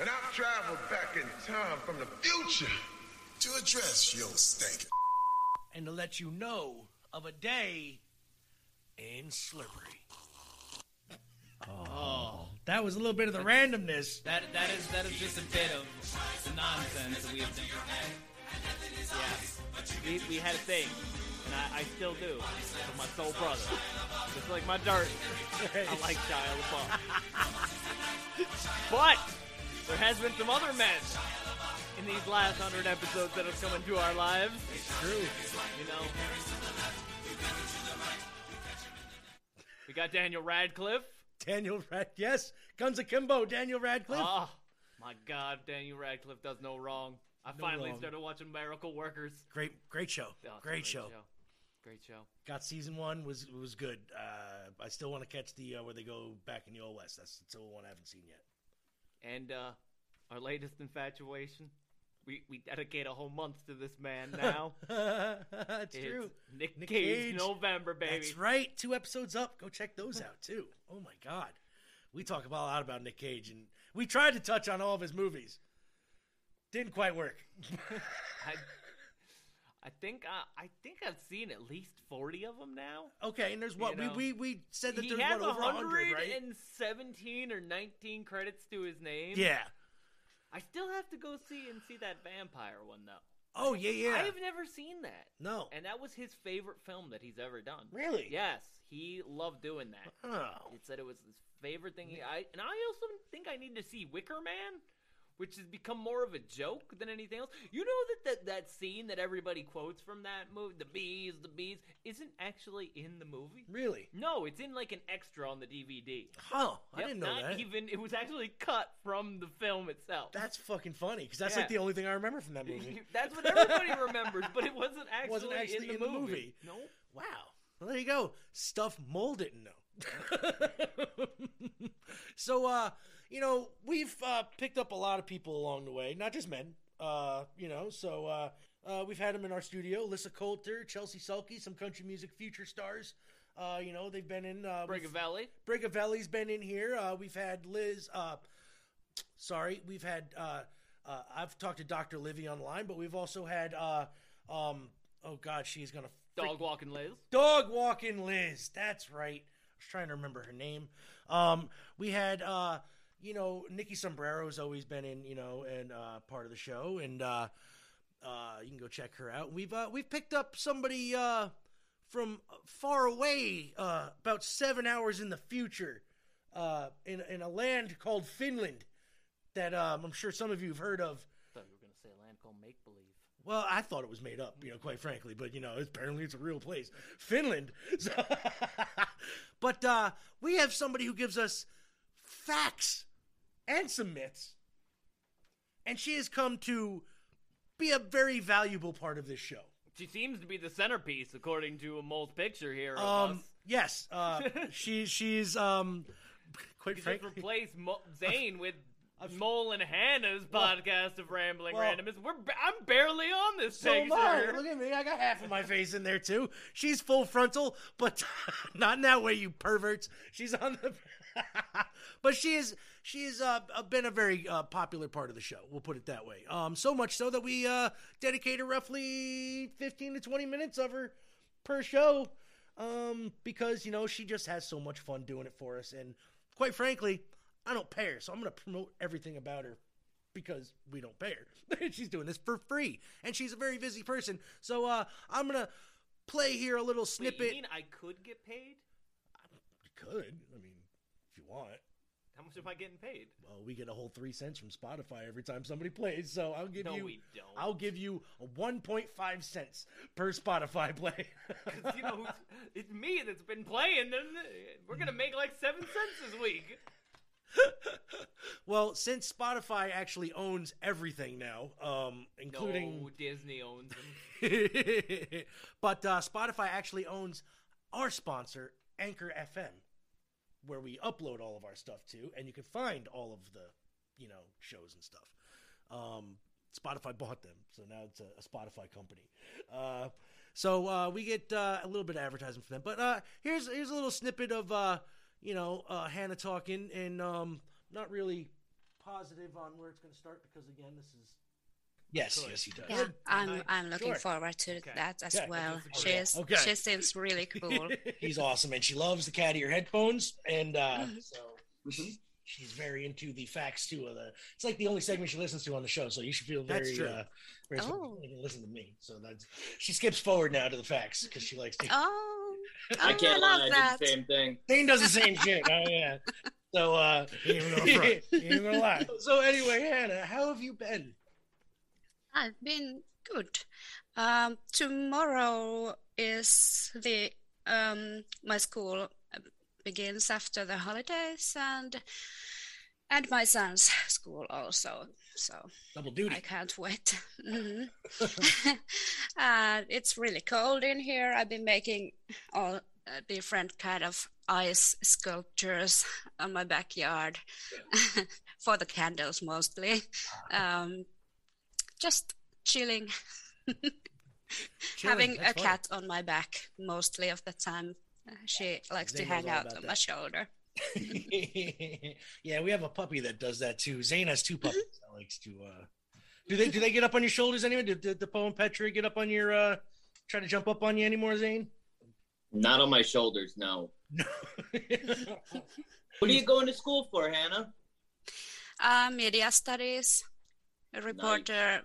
Speaker 33: And I've traveled back in time from the future to address your stank.
Speaker 1: And to let you know of a day in Slippery.
Speaker 2: Oh.
Speaker 1: That was a little bit of the randomness.
Speaker 36: That that is that is just a bit of the nonsense that we have done.
Speaker 2: Yeah. We, we had a thing, and I, I still do, with my soul brother. Just like my dirt, I like Shia LaBeouf. but there has been some other men in these last hundred episodes that have come into our lives.
Speaker 1: It's true.
Speaker 2: You know. We got Daniel Radcliffe.
Speaker 1: Daniel Rad, yes, Guns Akimbo, Daniel Radcliffe.
Speaker 2: Oh, my God, Daniel Radcliffe does no wrong. I
Speaker 1: No
Speaker 2: finally
Speaker 1: wrong.
Speaker 2: started watching Miracle Workers.
Speaker 1: Great, great show.
Speaker 2: Oh, a
Speaker 1: great, show.
Speaker 2: Great show.
Speaker 1: Got season one was was good. Uh, I still want to catch the uh, where they go back in the old west. That's still one I haven't seen yet.
Speaker 2: And uh, our latest infatuation. We we dedicate a whole month to this man now.
Speaker 1: That's
Speaker 2: It's
Speaker 1: true.
Speaker 2: Nick,
Speaker 1: Nick
Speaker 2: Cage,
Speaker 1: Cage.
Speaker 2: November, baby.
Speaker 1: That's right. Two episodes up. Go check those out too. Oh my god, we talk about a lot about Nick Cage, and we tried to touch on all of his movies. Didn't quite work.
Speaker 2: I, I think I, I think I've seen at least forty of them now.
Speaker 1: Okay, and there's what
Speaker 2: You know,
Speaker 1: we, we we said that
Speaker 2: he
Speaker 1: there's what over hundred, right?
Speaker 2: 117 or 19 credits to his name.
Speaker 1: Yeah.
Speaker 2: I still have to go see and see that vampire one though.
Speaker 1: Oh yeah, yeah.
Speaker 2: I have never seen that.
Speaker 1: No.
Speaker 2: And that was his favorite film that he's ever done.
Speaker 1: Really?
Speaker 2: Yes, he loved doing that.
Speaker 1: Oh.
Speaker 2: He said it was his favorite thing. He, I and I also think I need to see Wicker Man, which has become more of a joke than anything else. You know that that, that scene that everybody quotes from that movie, the bees, the bees, isn't actually in the movie.
Speaker 1: Really?
Speaker 2: No, it's in like an extra on the DVD.
Speaker 1: Oh, I
Speaker 2: Yep,
Speaker 1: didn't know
Speaker 2: not
Speaker 1: that.
Speaker 2: Even it was actually cut from the film itself.
Speaker 1: That's fucking funny because that's
Speaker 2: Yeah.
Speaker 1: like the only thing I remember from that movie.
Speaker 2: That's what everybody remembers, but it wasn't actually,
Speaker 1: Wasn't actually
Speaker 2: in, the, movie.
Speaker 1: No. Wow. Well, there you go. Stuff Mole didn't know. so, uh, you know, we've uh, picked up a lot of people along the way, not just men. Uh, you know, so uh, uh, we've had them in our studio: Lissa Coulter, Chelsea Sulky, some country music future stars. Uh, you know, they've been in. Uh,
Speaker 2: Brigavelli.
Speaker 1: Brigavelli's been in here. Uh, we've had Liz. Uh, sorry, we've had. Uh, uh, I've talked to Dr. Livy online, but we've also had. Uh, um, oh God, she's gonna.
Speaker 2: Dog walking Liz.
Speaker 1: Dog walking Liz. That's right. I was trying to remember her name. Um, we had, uh, you know, Nikki Sombrero's always been in, you know, and uh, part of the show, and uh, uh, you can go check her out. We've uh, we've picked up somebody uh, from far away, uh, about seven hours in the future, uh, in in a land called Finland, that um, I'm sure some of you have heard of.
Speaker 2: thought you were going to say a land called Make Believe.
Speaker 1: Well, I thought it was made up, you know, quite frankly, but you know, apparently it's a real place, Finland. So, but uh, we have somebody who gives us facts and some myths, and she has come to be a very valuable part of this show.
Speaker 2: She seems to be the centerpiece, according to a mole's picture here.
Speaker 1: Um, yes, uh, she she's um, quite
Speaker 2: You
Speaker 1: frankly.
Speaker 2: replace Mo- Zane with Mole and Hanna's podcast of Rambling
Speaker 1: well-
Speaker 2: Randomness. We're I'm barely on this
Speaker 1: So am. I. Look at me. I got half of my face in there too. She's full frontal, but not in that way, you perverts. She's on the. but she is. She has uh, been a very uh, popular part of the show. We'll put it that way. Um, so much so that we uh, dedicated roughly fifteen to twenty minutes of her per show. Um, because you know she just has so much fun doing it for us, and quite frankly, I don't pay her, so I'm gonna promote everything about her because we don't pay her. she's doing this for free, and she's a very busy person. So uh, I'm gonna play here a little
Speaker 2: Wait,
Speaker 1: snippet.
Speaker 2: you mean I could get paid?
Speaker 1: You could, I mean, if you want.
Speaker 2: How much am I getting paid?
Speaker 1: Well, we get a whole three cents from Spotify every time somebody plays, so I'll give
Speaker 2: No,
Speaker 1: you.
Speaker 2: we don't.
Speaker 1: I'll give you a 1.5 cents per Spotify play.
Speaker 2: 'Cause, you know, it's me that's been playing. And we're gonna make like seven cents this week.
Speaker 1: well, since Spotify actually owns everything now, um, including
Speaker 2: No, Disney owns them.
Speaker 1: but uh, Spotify actually owns our sponsor, Anchor FM, where we upload all of our stuff to, and you can find all of the, you know, shows and stuff. Um, Spotify bought them, so now it's a, a Spotify company. Uh, so uh, we get uh, a little bit of advertising from them. But uh, here's here's a little snippet of uh, you know uh, Hanna talking, and um, not really positive on where it's going to start because again, this is. Yes, yes, he does.
Speaker 38: Yeah, I'm I'm looking
Speaker 1: Sure.
Speaker 38: forward to that as
Speaker 1: Okay.
Speaker 38: well. She's
Speaker 1: Okay.
Speaker 38: she seems really cool.
Speaker 1: He's awesome, and she loves the cat ear headphones, and uh,
Speaker 38: Mhm.
Speaker 1: so she's very into the facts too. Of the, it's like the only segment she listens to on the show, so you should feel very,
Speaker 38: That's true.
Speaker 1: uh, very
Speaker 38: Oh.
Speaker 1: listen to me. So that's she skips forward now to the facts because she likes. To,
Speaker 38: Oh,
Speaker 19: I
Speaker 38: oh,
Speaker 19: can't
Speaker 38: love
Speaker 19: lie, I
Speaker 38: that.
Speaker 19: did the same thing.
Speaker 1: Dane does the same shit. Oh yeah. So uh,
Speaker 13: He ain't even gonna front. He ain't even gonna lie.
Speaker 1: So anyway, Hanna, how have you been?
Speaker 38: I've been good. Um, tomorrow is the um, my school begins after the holidays and and my son's school also. So
Speaker 1: Double duty.
Speaker 38: I can't wait. Mhm. uh, it's really cold in here. I've been making all uh, different kind of ice sculptures on my backyard for the candles mostly. Um, just chilling, having
Speaker 1: that's
Speaker 38: a
Speaker 1: fun.
Speaker 38: cat on my back mostly of the time. She likes to hang out on
Speaker 1: that.
Speaker 38: my shoulder.
Speaker 1: yeah, we have a puppy that does that too. Zane has two puppies that likes to. uh Do they do they get up on your shoulders anyway? Did, did the Poe and Petra get up on your? uh Try to jump up on you anymore, Zane?
Speaker 19: Not on my shoulders, no. what are you going to school for, Hanna?
Speaker 38: Uh, media studies, a reporter,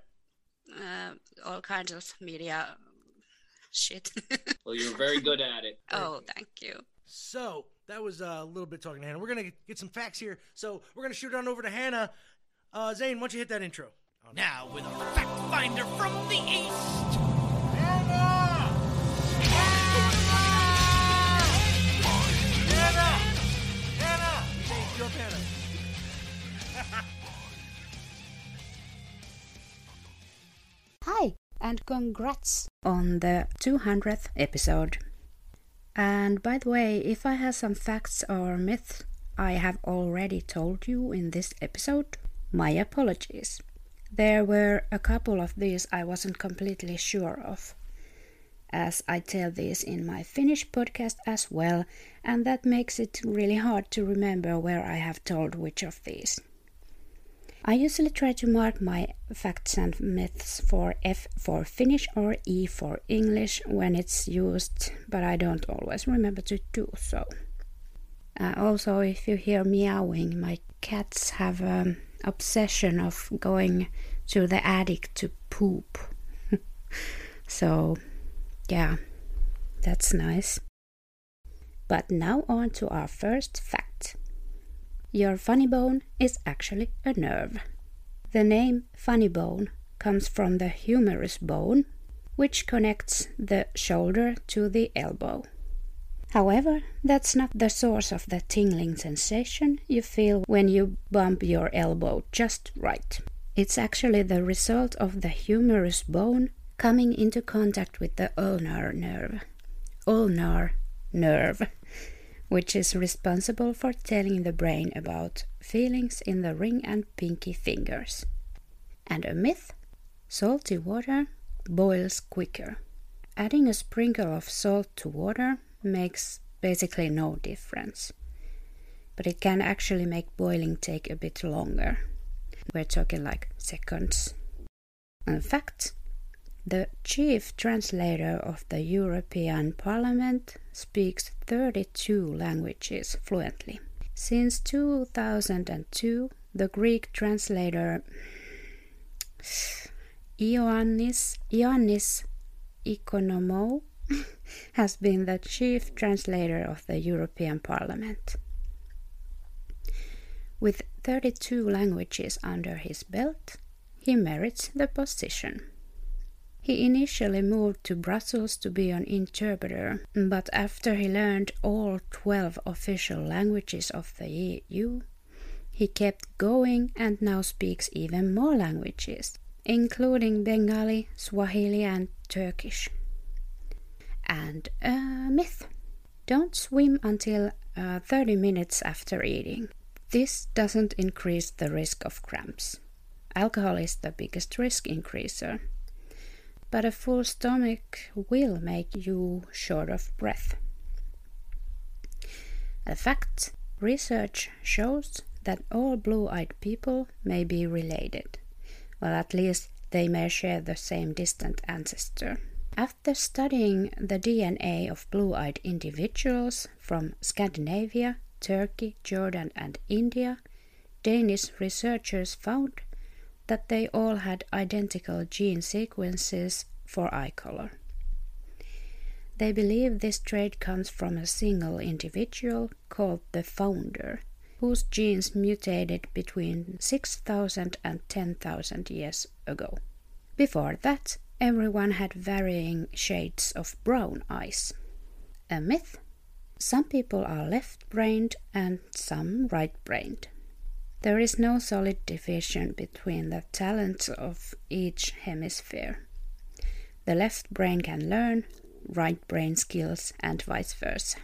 Speaker 38: uh, all kinds of media shit.
Speaker 19: Well, you're very good at it.
Speaker 38: oh, thank you.
Speaker 1: So that was uh, a little bit talking to Hanna. We're gonna get some facts here. So we're gonna shoot on over to Hanna. Uh, Zane, why don't you hit that intro?
Speaker 35: Now with a fact finder from the east.
Speaker 29: Hi, and congrats on the 200th episode. And by the way, if I have some facts or myths I have already told you in this episode, my apologies. There were a couple of these I wasn't completely sure of, as I tell these in my Finnish podcast as well, and that makes it really hard to remember where I have told which of these. I usually try to mark my facts and myths for F for Finnish or E for English when it's used, but I don't always remember to do so. Uh, also, if you hear meowing, my cats have an obsession of going to the attic to poop. so, yeah, That's nice. But now on to our first fact. Your funny bone is actually a nerve. The name funny bone comes from the humerus bone, which connects the shoulder to the elbow. However, that's not the source of the tingling sensation you feel when you bump your elbow just right. It's actually the result of the humerus bone coming into contact with the ulnar nerve. Ulnar nerve, which is responsible for telling the brain about feelings in the ring and pinky fingers. And a myth salty water boils quicker. Adding a sprinkle of salt to water makes basically no difference. But it can actually make boiling take a bit longer. We're talking like seconds. In fact, the chief translator of the European Parliament speaks 32 languages fluently. Since 2002, the Greek translator Ioannis, Ioannis Ikonomou has been the chief translator of the European Parliament. With 32 languages under his belt, he merits the position. He initially moved to Brussels to be an interpreter, but after he learned all 12 official languages of the EU, he kept going and now speaks even more languages, including Bengali, Swahili, and Turkish. And a myth don't swim until uh, 30 minutes after eating. This doesn't increase the risk of cramps. Alcohol is the biggest risk increaser, but a full stomach will make you short of breath. In fact, research shows that all blue eyed people may be related, well, at least they may share the same distant ancestor. After studying the DNA of blue eyed individuals from Scandinavia, Turkey, Jordan, and India, Danish researchers found that they all had identical gene sequences for eye color. They believe this trait comes from a single individual called the founder, whose genes mutated between 6,000 and 10,000 years ago. Before that, everyone had varying shades of brown eyes. A myth? Some people are left brained and some right brained. There is no solid division between the talents of each hemisphere. The left brain can learn, right brain skills, and vice versa.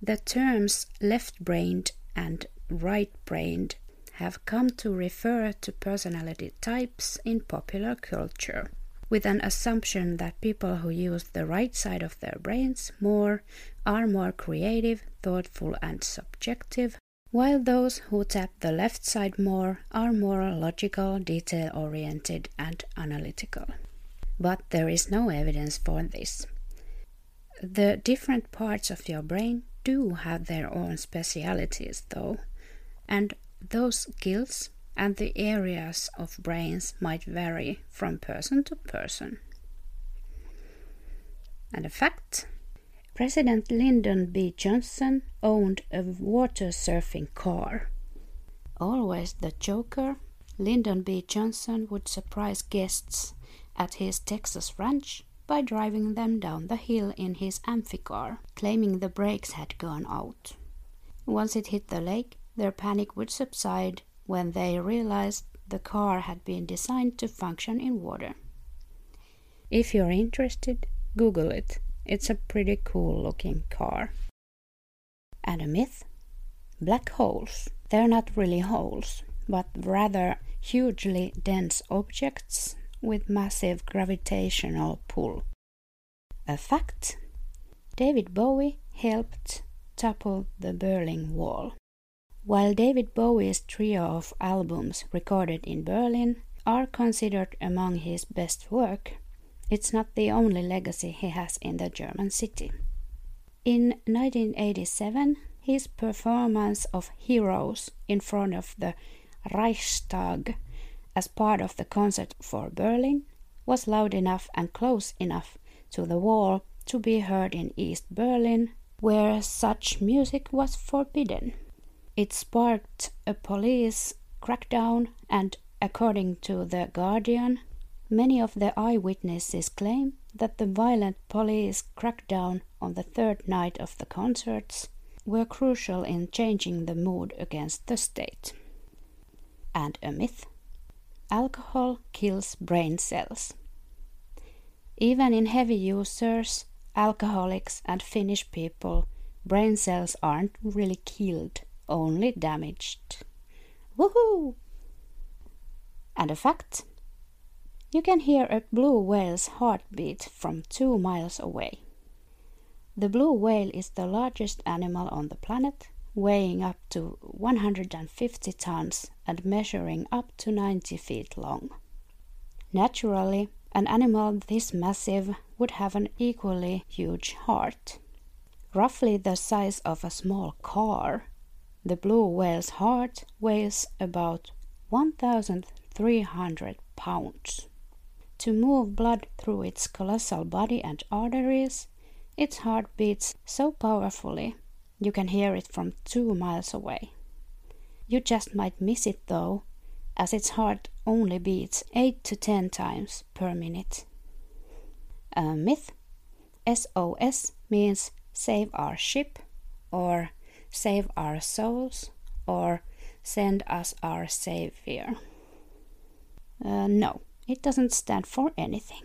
Speaker 29: The terms left brained and right brained have come to refer to personality types in popular culture, with an assumption that people who use the right side of their brains more are more creative, thoughtful, and subjective, while those who tap the left side more are more logical, detail oriented, and analytical. But there is no evidence for this. The different parts of your brain do have their own specialities, though, and those skills and the areas of brains might vary from person to person. And a fact President Lyndon B. Johnson owned a water surfing car. Always the joker, Lyndon B. Johnson would surprise guests at his Texas ranch by driving them down the hill in his amphicar, claiming the brakes had gone out. Once it hit the lake, their panic would subside when they realized the car had been designed to function in water. If you're interested, Google it. It's a pretty cool looking car. And a myth? Black holes. They're not really holes, but rather hugely dense objects with massive gravitational pull. A fact? David Bowie helped topple the Berlin Wall. While David Bowie's trio of albums recorded in Berlin are considered among his best work, it's not the only legacy he has in the German city. In 1987, his performance of Heroes in front of the Reichstag as part of the concert for Berlin was loud enough and close enough to the wall to be heard in East Berlin, where such music was forbidden. It sparked a police crackdown, and according to The Guardian, many of the eyewitnesses claim that the violent police crackdown on the third night of the concerts were crucial in changing the mood against the state. And a myth alcohol kills brain cells. Even in heavy users, alcoholics, and Finnish people, brain cells aren't really killed, only damaged. Woohoo! And a fact you can hear a blue whale's heartbeat from two miles away. The blue whale is the largest animal on the planet, weighing up to 150 tons and measuring up to 90 feet long. Naturally, an animal this massive would have an equally huge heart. Roughly the size of a small car, the blue whale's heart weighs about 1,300 pounds. To move blood through its colossal body and arteries, its heart beats so powerfully you can hear it from two miles away. You just might miss it though, as its heart only beats 8 to 10 times per minute. A myth SOS means save our ship, or save our souls, or send us our savior. Uh, no, it doesn't stand for anything.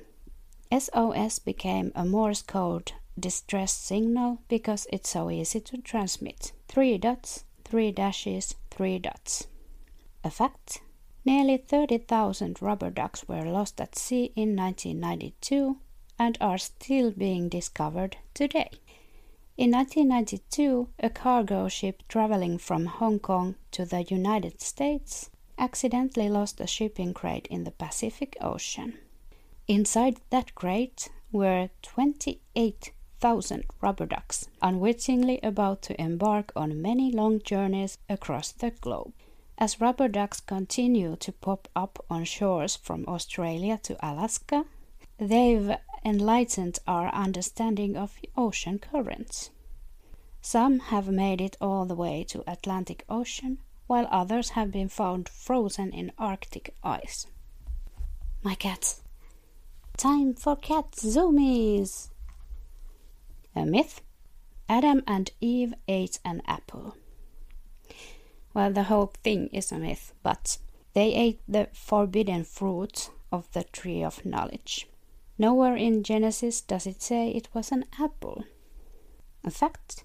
Speaker 29: SOS became a Morse code distress signal because it's so easy to transmit. Three dots, three dashes, three dots. A fact nearly 30,000 rubber ducks were lost at sea in 1992 and are still being discovered today. In 1992, a cargo ship traveling from Hong Kong to the United States accidentally lost a shipping crate in the Pacific Ocean. Inside that crate were 28,000 rubber ducks, unwittingly about to embark on many long journeys across the globe. As rubber ducks continue to pop up on shores from Australia to Alaska, they've enlightened our understanding of ocean currents. Some have made it all the way to Atlantic Ocean, while others have been found frozen in Arctic ice. My cats. Time for cat zoomies. A myth. Adam and Eve ate an apple. Well, the whole thing is a myth, but they ate the forbidden fruit of the tree of knowledge. Nowhere in Genesis does it say it was an apple. In fact,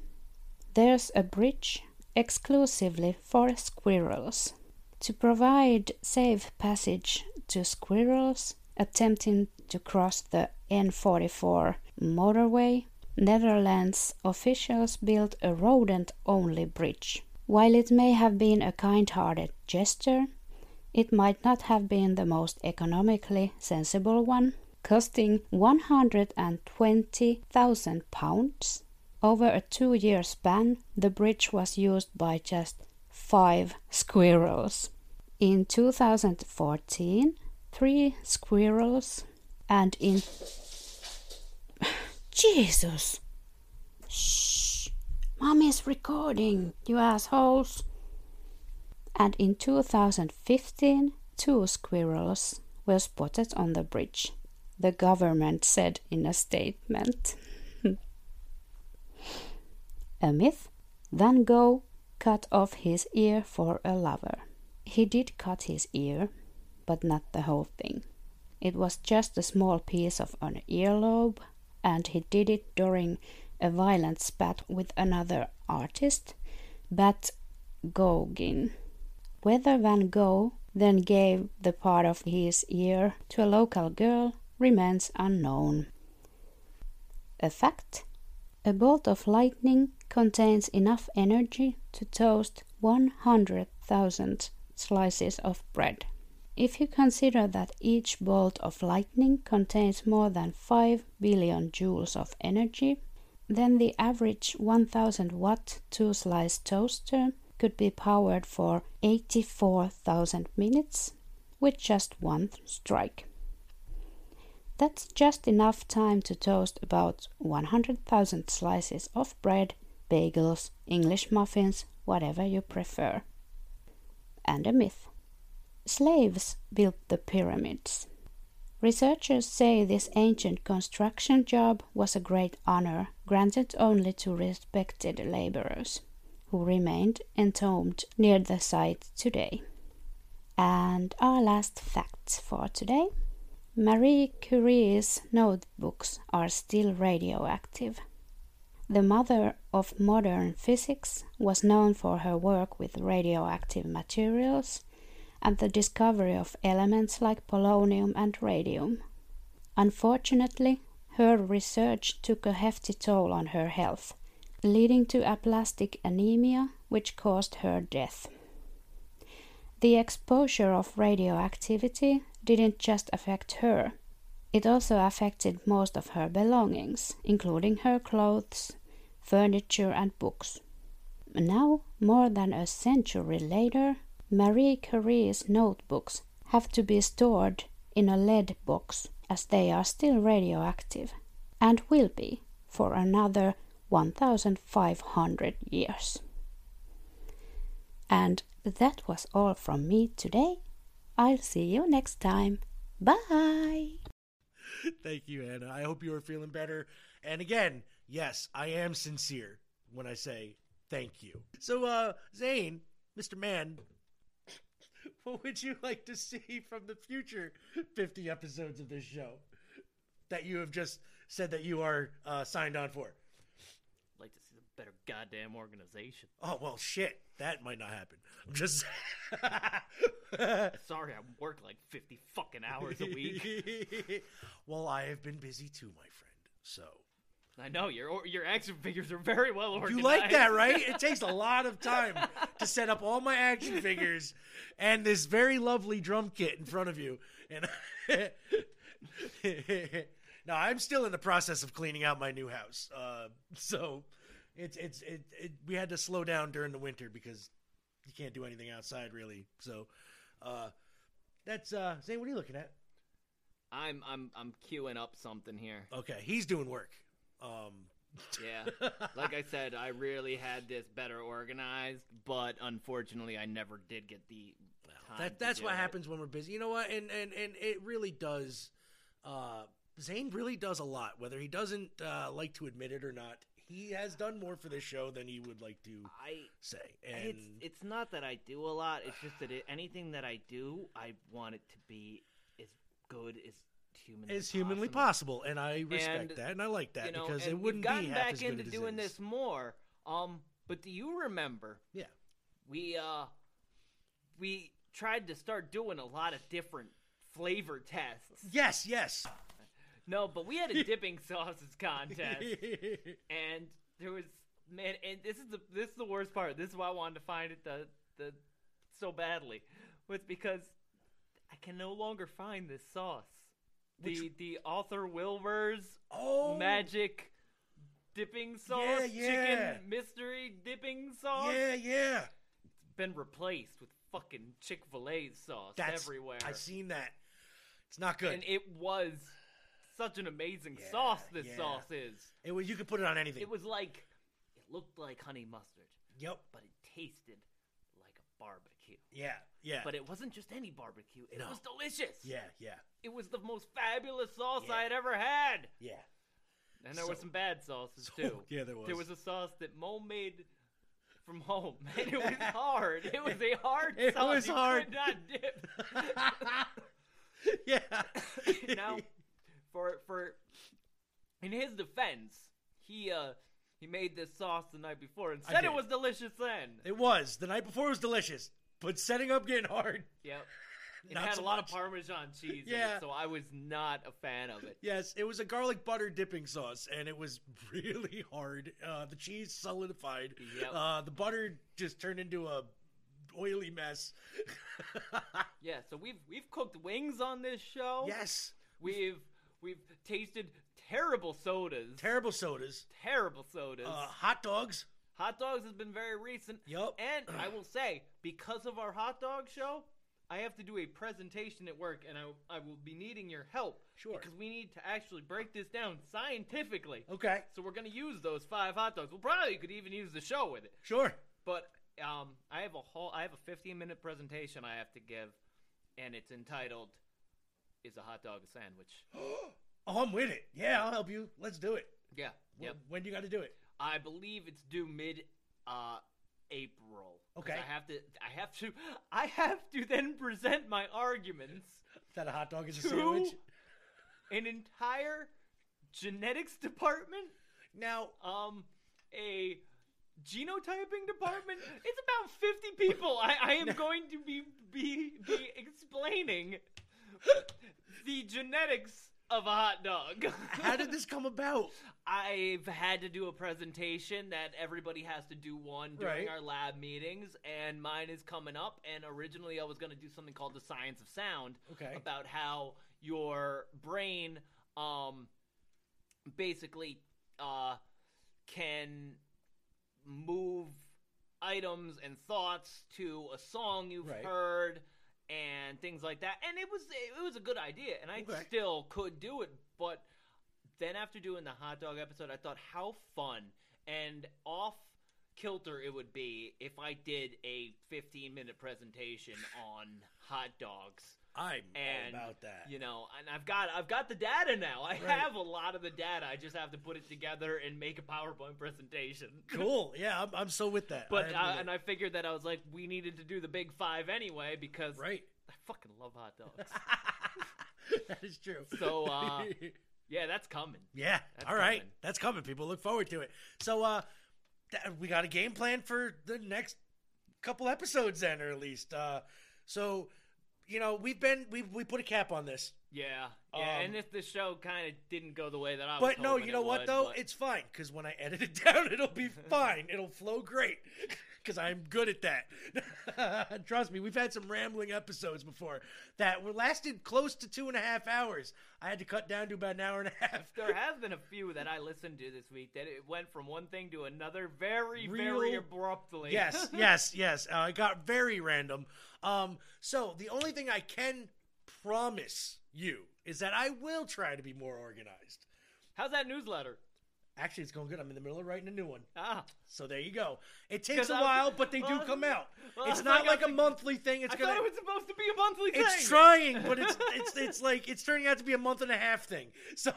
Speaker 29: there's a bridge exclusively for squirrels. To provide safe passage to squirrels attempting to cross the N44 motorway, Netherlands officials built a rodent only bridge. While it may have been a kind hearted gesture, it might not have been the most economically sensible one, costing 120,000 pounds. Over a two year span, the bridge was used by just five squirrels. In 2014, three squirrels, and in. Jesus! Shh! Mommy's recording, you assholes! And in 2015, two squirrels were spotted on the bridge, the government said in a statement. A myth? Van Gogh cut off his ear for a lover. He did cut his ear, but not the whole thing. It was just a small piece of an earlobe, and he did it during a violent spat with another artist, Bat Gauguin. Whether Van Gogh then gave the part of his ear to a local girl remains unknown. A fact a bolt of lightning contains enough energy to toast 100,000 slices of bread. If you consider that each bolt of lightning contains more than 5 billion joules of energy, then the average 1000 watt two slice toaster could be powered for 84,000 minutes with just one strike. That's just enough time to toast about 100,000 slices of bread, bagels, English muffins, whatever you prefer. And a myth. Slaves built the pyramids. Researchers say this ancient construction job was a great honor granted only to respected laborers, who remained entombed near the site today. And our last facts for today Marie Curie's notebooks are still radioactive. The mother of modern physics was known for her work with radioactive materials and the discovery of elements like polonium and radium. Unfortunately, her research took a hefty toll on her health, leading to aplastic anemia, which caused her death. The exposure of radioactivity didn't just affect her, it also affected most of her belongings, including her clothes, furniture, and books. Now, more than a century later, Marie Curie's notebooks have to be stored in a lead box as they are still radioactive and will be for another 1500 years. And that was all from me today. I'll see you next time. Bye.
Speaker 1: Thank you, Hanna. I hope you are feeling better. And again, yes, I am sincere when I say thank you. So, uh, Zane, Mr. Man, what would you like to see from the future 50 episodes of this show that you have just said that you are uh, signed on for?
Speaker 2: like to see a better goddamn organization.
Speaker 1: Oh, well, shit. That might not happen. I'm just.
Speaker 2: Sorry, I work like 50 fucking hours a week.
Speaker 1: well, I have been busy too, my friend. So.
Speaker 2: I know your your action figures are very well organized.
Speaker 1: You like that, right? It takes a lot of time to set up all my action figures and this very lovely drum kit in front of you. And now I'm still in the process of cleaning out my new house. Uh, so it's it's it, it we had to slow down during the winter because you can't do anything outside really. So uh, that's uh, Zane. What are you looking at?
Speaker 2: I'm I'm I'm queuing up something here.
Speaker 1: Okay, he's doing work. Um,
Speaker 2: Yeah. like I said, I really had this better organized, but unfortunately I never did get the time
Speaker 1: that that's what
Speaker 2: it.
Speaker 1: happens when we're busy. You know what? And and and it really does. Uh, Zane really does a lot, whether he doesn't uh, like to admit it or not. He has done more for this show than he would like to
Speaker 2: I
Speaker 1: say. And
Speaker 2: it's it's not that I do a lot. It's just that it, anything that I do, I want it to be as good as humanly
Speaker 1: it's humanly
Speaker 2: possible.
Speaker 1: possible, and I respect
Speaker 2: And,
Speaker 1: that, and I like that
Speaker 2: you know,
Speaker 1: because it wouldn't
Speaker 2: gotten
Speaker 1: be half
Speaker 2: back
Speaker 1: as good
Speaker 2: into
Speaker 1: as
Speaker 2: doing this more. Um, but do you remember?
Speaker 1: Yeah.
Speaker 2: We uh, we tried to start doing a lot of different flavor tests.
Speaker 1: Yes, yes.
Speaker 2: No, but we had a dipping sauces contest, and there was man, and this is the this is the worst part. This is why I wanted to find it the the so badly, was because I can no longer find this sauce. The the Arthur Wilbur's
Speaker 1: oh
Speaker 2: magic dipping sauce,
Speaker 1: Yeah, yeah.
Speaker 2: chicken mystery dipping sauce.
Speaker 1: Yeah, yeah.
Speaker 2: It's been replaced with fucking Chick Fil A sauce
Speaker 1: That's
Speaker 2: everywhere.
Speaker 1: I've seen that. It's not good.
Speaker 2: and it was such an amazing sauce. This
Speaker 1: yeah.
Speaker 2: sauce is.
Speaker 1: It was you could put it on anything.
Speaker 2: It was like it looked like honey mustard.
Speaker 1: Yep.
Speaker 2: But it tasted like a barbecue.
Speaker 1: Yeah, yeah.
Speaker 2: But it wasn't just any barbecue. It
Speaker 1: No.
Speaker 2: was delicious.
Speaker 1: Yeah, yeah,
Speaker 2: It was the most fabulous sauce
Speaker 1: Yeah.
Speaker 2: I had ever had.
Speaker 1: yeah.
Speaker 2: And there were some bad sauces
Speaker 1: so-
Speaker 2: too.
Speaker 1: yeah, there was.
Speaker 2: There was a sauce that Mo made from home, and it was hard. It was a hard
Speaker 1: It
Speaker 2: sauce.
Speaker 1: was
Speaker 2: you
Speaker 1: hard.
Speaker 2: Could not dip.
Speaker 1: yeah.
Speaker 2: now, for for in his defense, he uh he made this sauce the night before and
Speaker 1: I
Speaker 2: said
Speaker 1: did.
Speaker 2: it was delicious then.
Speaker 1: It was the night before. It was delicious, but setting up getting hard.
Speaker 2: Yep. It had
Speaker 1: so
Speaker 2: a lot
Speaker 1: much.
Speaker 2: of Parmesan cheese in
Speaker 1: Yeah.
Speaker 2: it, so I was not a fan of it.
Speaker 1: Yes, it was a garlic butter dipping sauce, and it was really hard. Uh, the cheese solidified.
Speaker 2: Yep.
Speaker 1: Uh, the butter just turned into a oily mess.
Speaker 2: Yeah, so we've we've cooked wings on this show.
Speaker 1: Yes.
Speaker 2: We've we've tasted terrible sodas.
Speaker 1: Terrible sodas.
Speaker 2: Terrible sodas.
Speaker 1: Uh, hot dogs.
Speaker 2: Hot dogs has been very recent.
Speaker 1: Yup.
Speaker 2: And I will say, because of our hot dog show, I have to do a presentation at work, and I I will be needing your help.
Speaker 1: Sure.
Speaker 2: Because we need to actually break this down scientifically.
Speaker 1: Okay.
Speaker 2: So we're gonna use those five hot dogs. We'll probably could even use the show with it.
Speaker 1: Sure.
Speaker 2: But um, I have a whole I have a 15 minute presentation I have to give, and it's entitled "Is a hot dog a sandwich?"
Speaker 1: Oh, I'm with it. Yeah, I'll help you. Let's do it.
Speaker 2: Yeah.
Speaker 1: Wh-
Speaker 2: Yep.
Speaker 1: When do you got to do it?
Speaker 2: I believe it's due mid uh April.
Speaker 1: Okay.
Speaker 2: I have to I have to I have to then present my arguments
Speaker 1: That a hot dog is a sandwich.
Speaker 2: an entire genetics department.
Speaker 1: Now,
Speaker 2: um a genotyping department. It's about 50 people. I, I am going to be be be explaining the genetics of a hot dog.
Speaker 1: How did this come about?
Speaker 2: I've had to do a presentation that everybody has to do one during
Speaker 1: Right.
Speaker 2: our lab meetings, and mine is coming up. And originally, I was going to do something called the science of sound,
Speaker 1: Okay.
Speaker 2: about how your brain, um, basically, uh, can move items and thoughts to a song you've
Speaker 1: Right.
Speaker 2: heard and things like that. And it was it was a good idea, and I
Speaker 1: Okay.
Speaker 2: still could do it. But then after doing the hot dog episode, I thought how fun and off kilter it would be if I did a 15 minute presentation on hot dogs.
Speaker 1: I'm
Speaker 2: and,
Speaker 1: all about that.
Speaker 2: You know, and I've got I've got the data now. I
Speaker 1: Right.
Speaker 2: have a lot of the data. I just have to put it together and make a PowerPoint presentation.
Speaker 1: Cool. Yeah, I'm, I'm so with that.
Speaker 2: But
Speaker 1: I'm
Speaker 2: uh, and I figured that I was like, we needed to do the big five anyway because
Speaker 1: right.
Speaker 2: I fucking love hot dogs.
Speaker 1: that is true.
Speaker 2: so uh, yeah, that's coming.
Speaker 1: Yeah.
Speaker 2: That's
Speaker 1: All right.
Speaker 2: coming.
Speaker 1: That's coming. People look forward to it. So, uh, th- we got a game plan for the next couple episodes, then, or at least. Uh, so, you know, we've been we we put a cap on this.
Speaker 2: Yeah, yeah.
Speaker 1: Um,
Speaker 2: and if the show kind of didn't go the way that I was,
Speaker 1: But no, you know what
Speaker 2: would,
Speaker 1: though?
Speaker 2: but-
Speaker 1: It's fine because when I edit it down, it'll be fine. It'll flow great because I'm good at that. Trust me, we've had some rambling episodes before that were lasted close to two and a half hours. I had to cut down to about an hour and a half.
Speaker 2: there have been a few that I listened to this week that it went from one thing to another very, very abruptly.
Speaker 1: Yes, yes, yes. Uh, it got very random. Um, so the only thing I can promise you is that I will try to be more organized.
Speaker 2: How's that newsletter?
Speaker 1: Actually, it's going good. I'm in the middle of writing a new one.
Speaker 2: Ah.
Speaker 1: So there you go. It takes a while, but they do
Speaker 2: well,
Speaker 1: come out.
Speaker 2: well,
Speaker 1: it's not like a
Speaker 2: like-
Speaker 1: monthly thing. It's
Speaker 2: I
Speaker 1: gonna.
Speaker 2: thought it was supposed to be a monthly thing.
Speaker 1: It's trying, but it's it's it's like it's turning out to be a month and a half thing. So,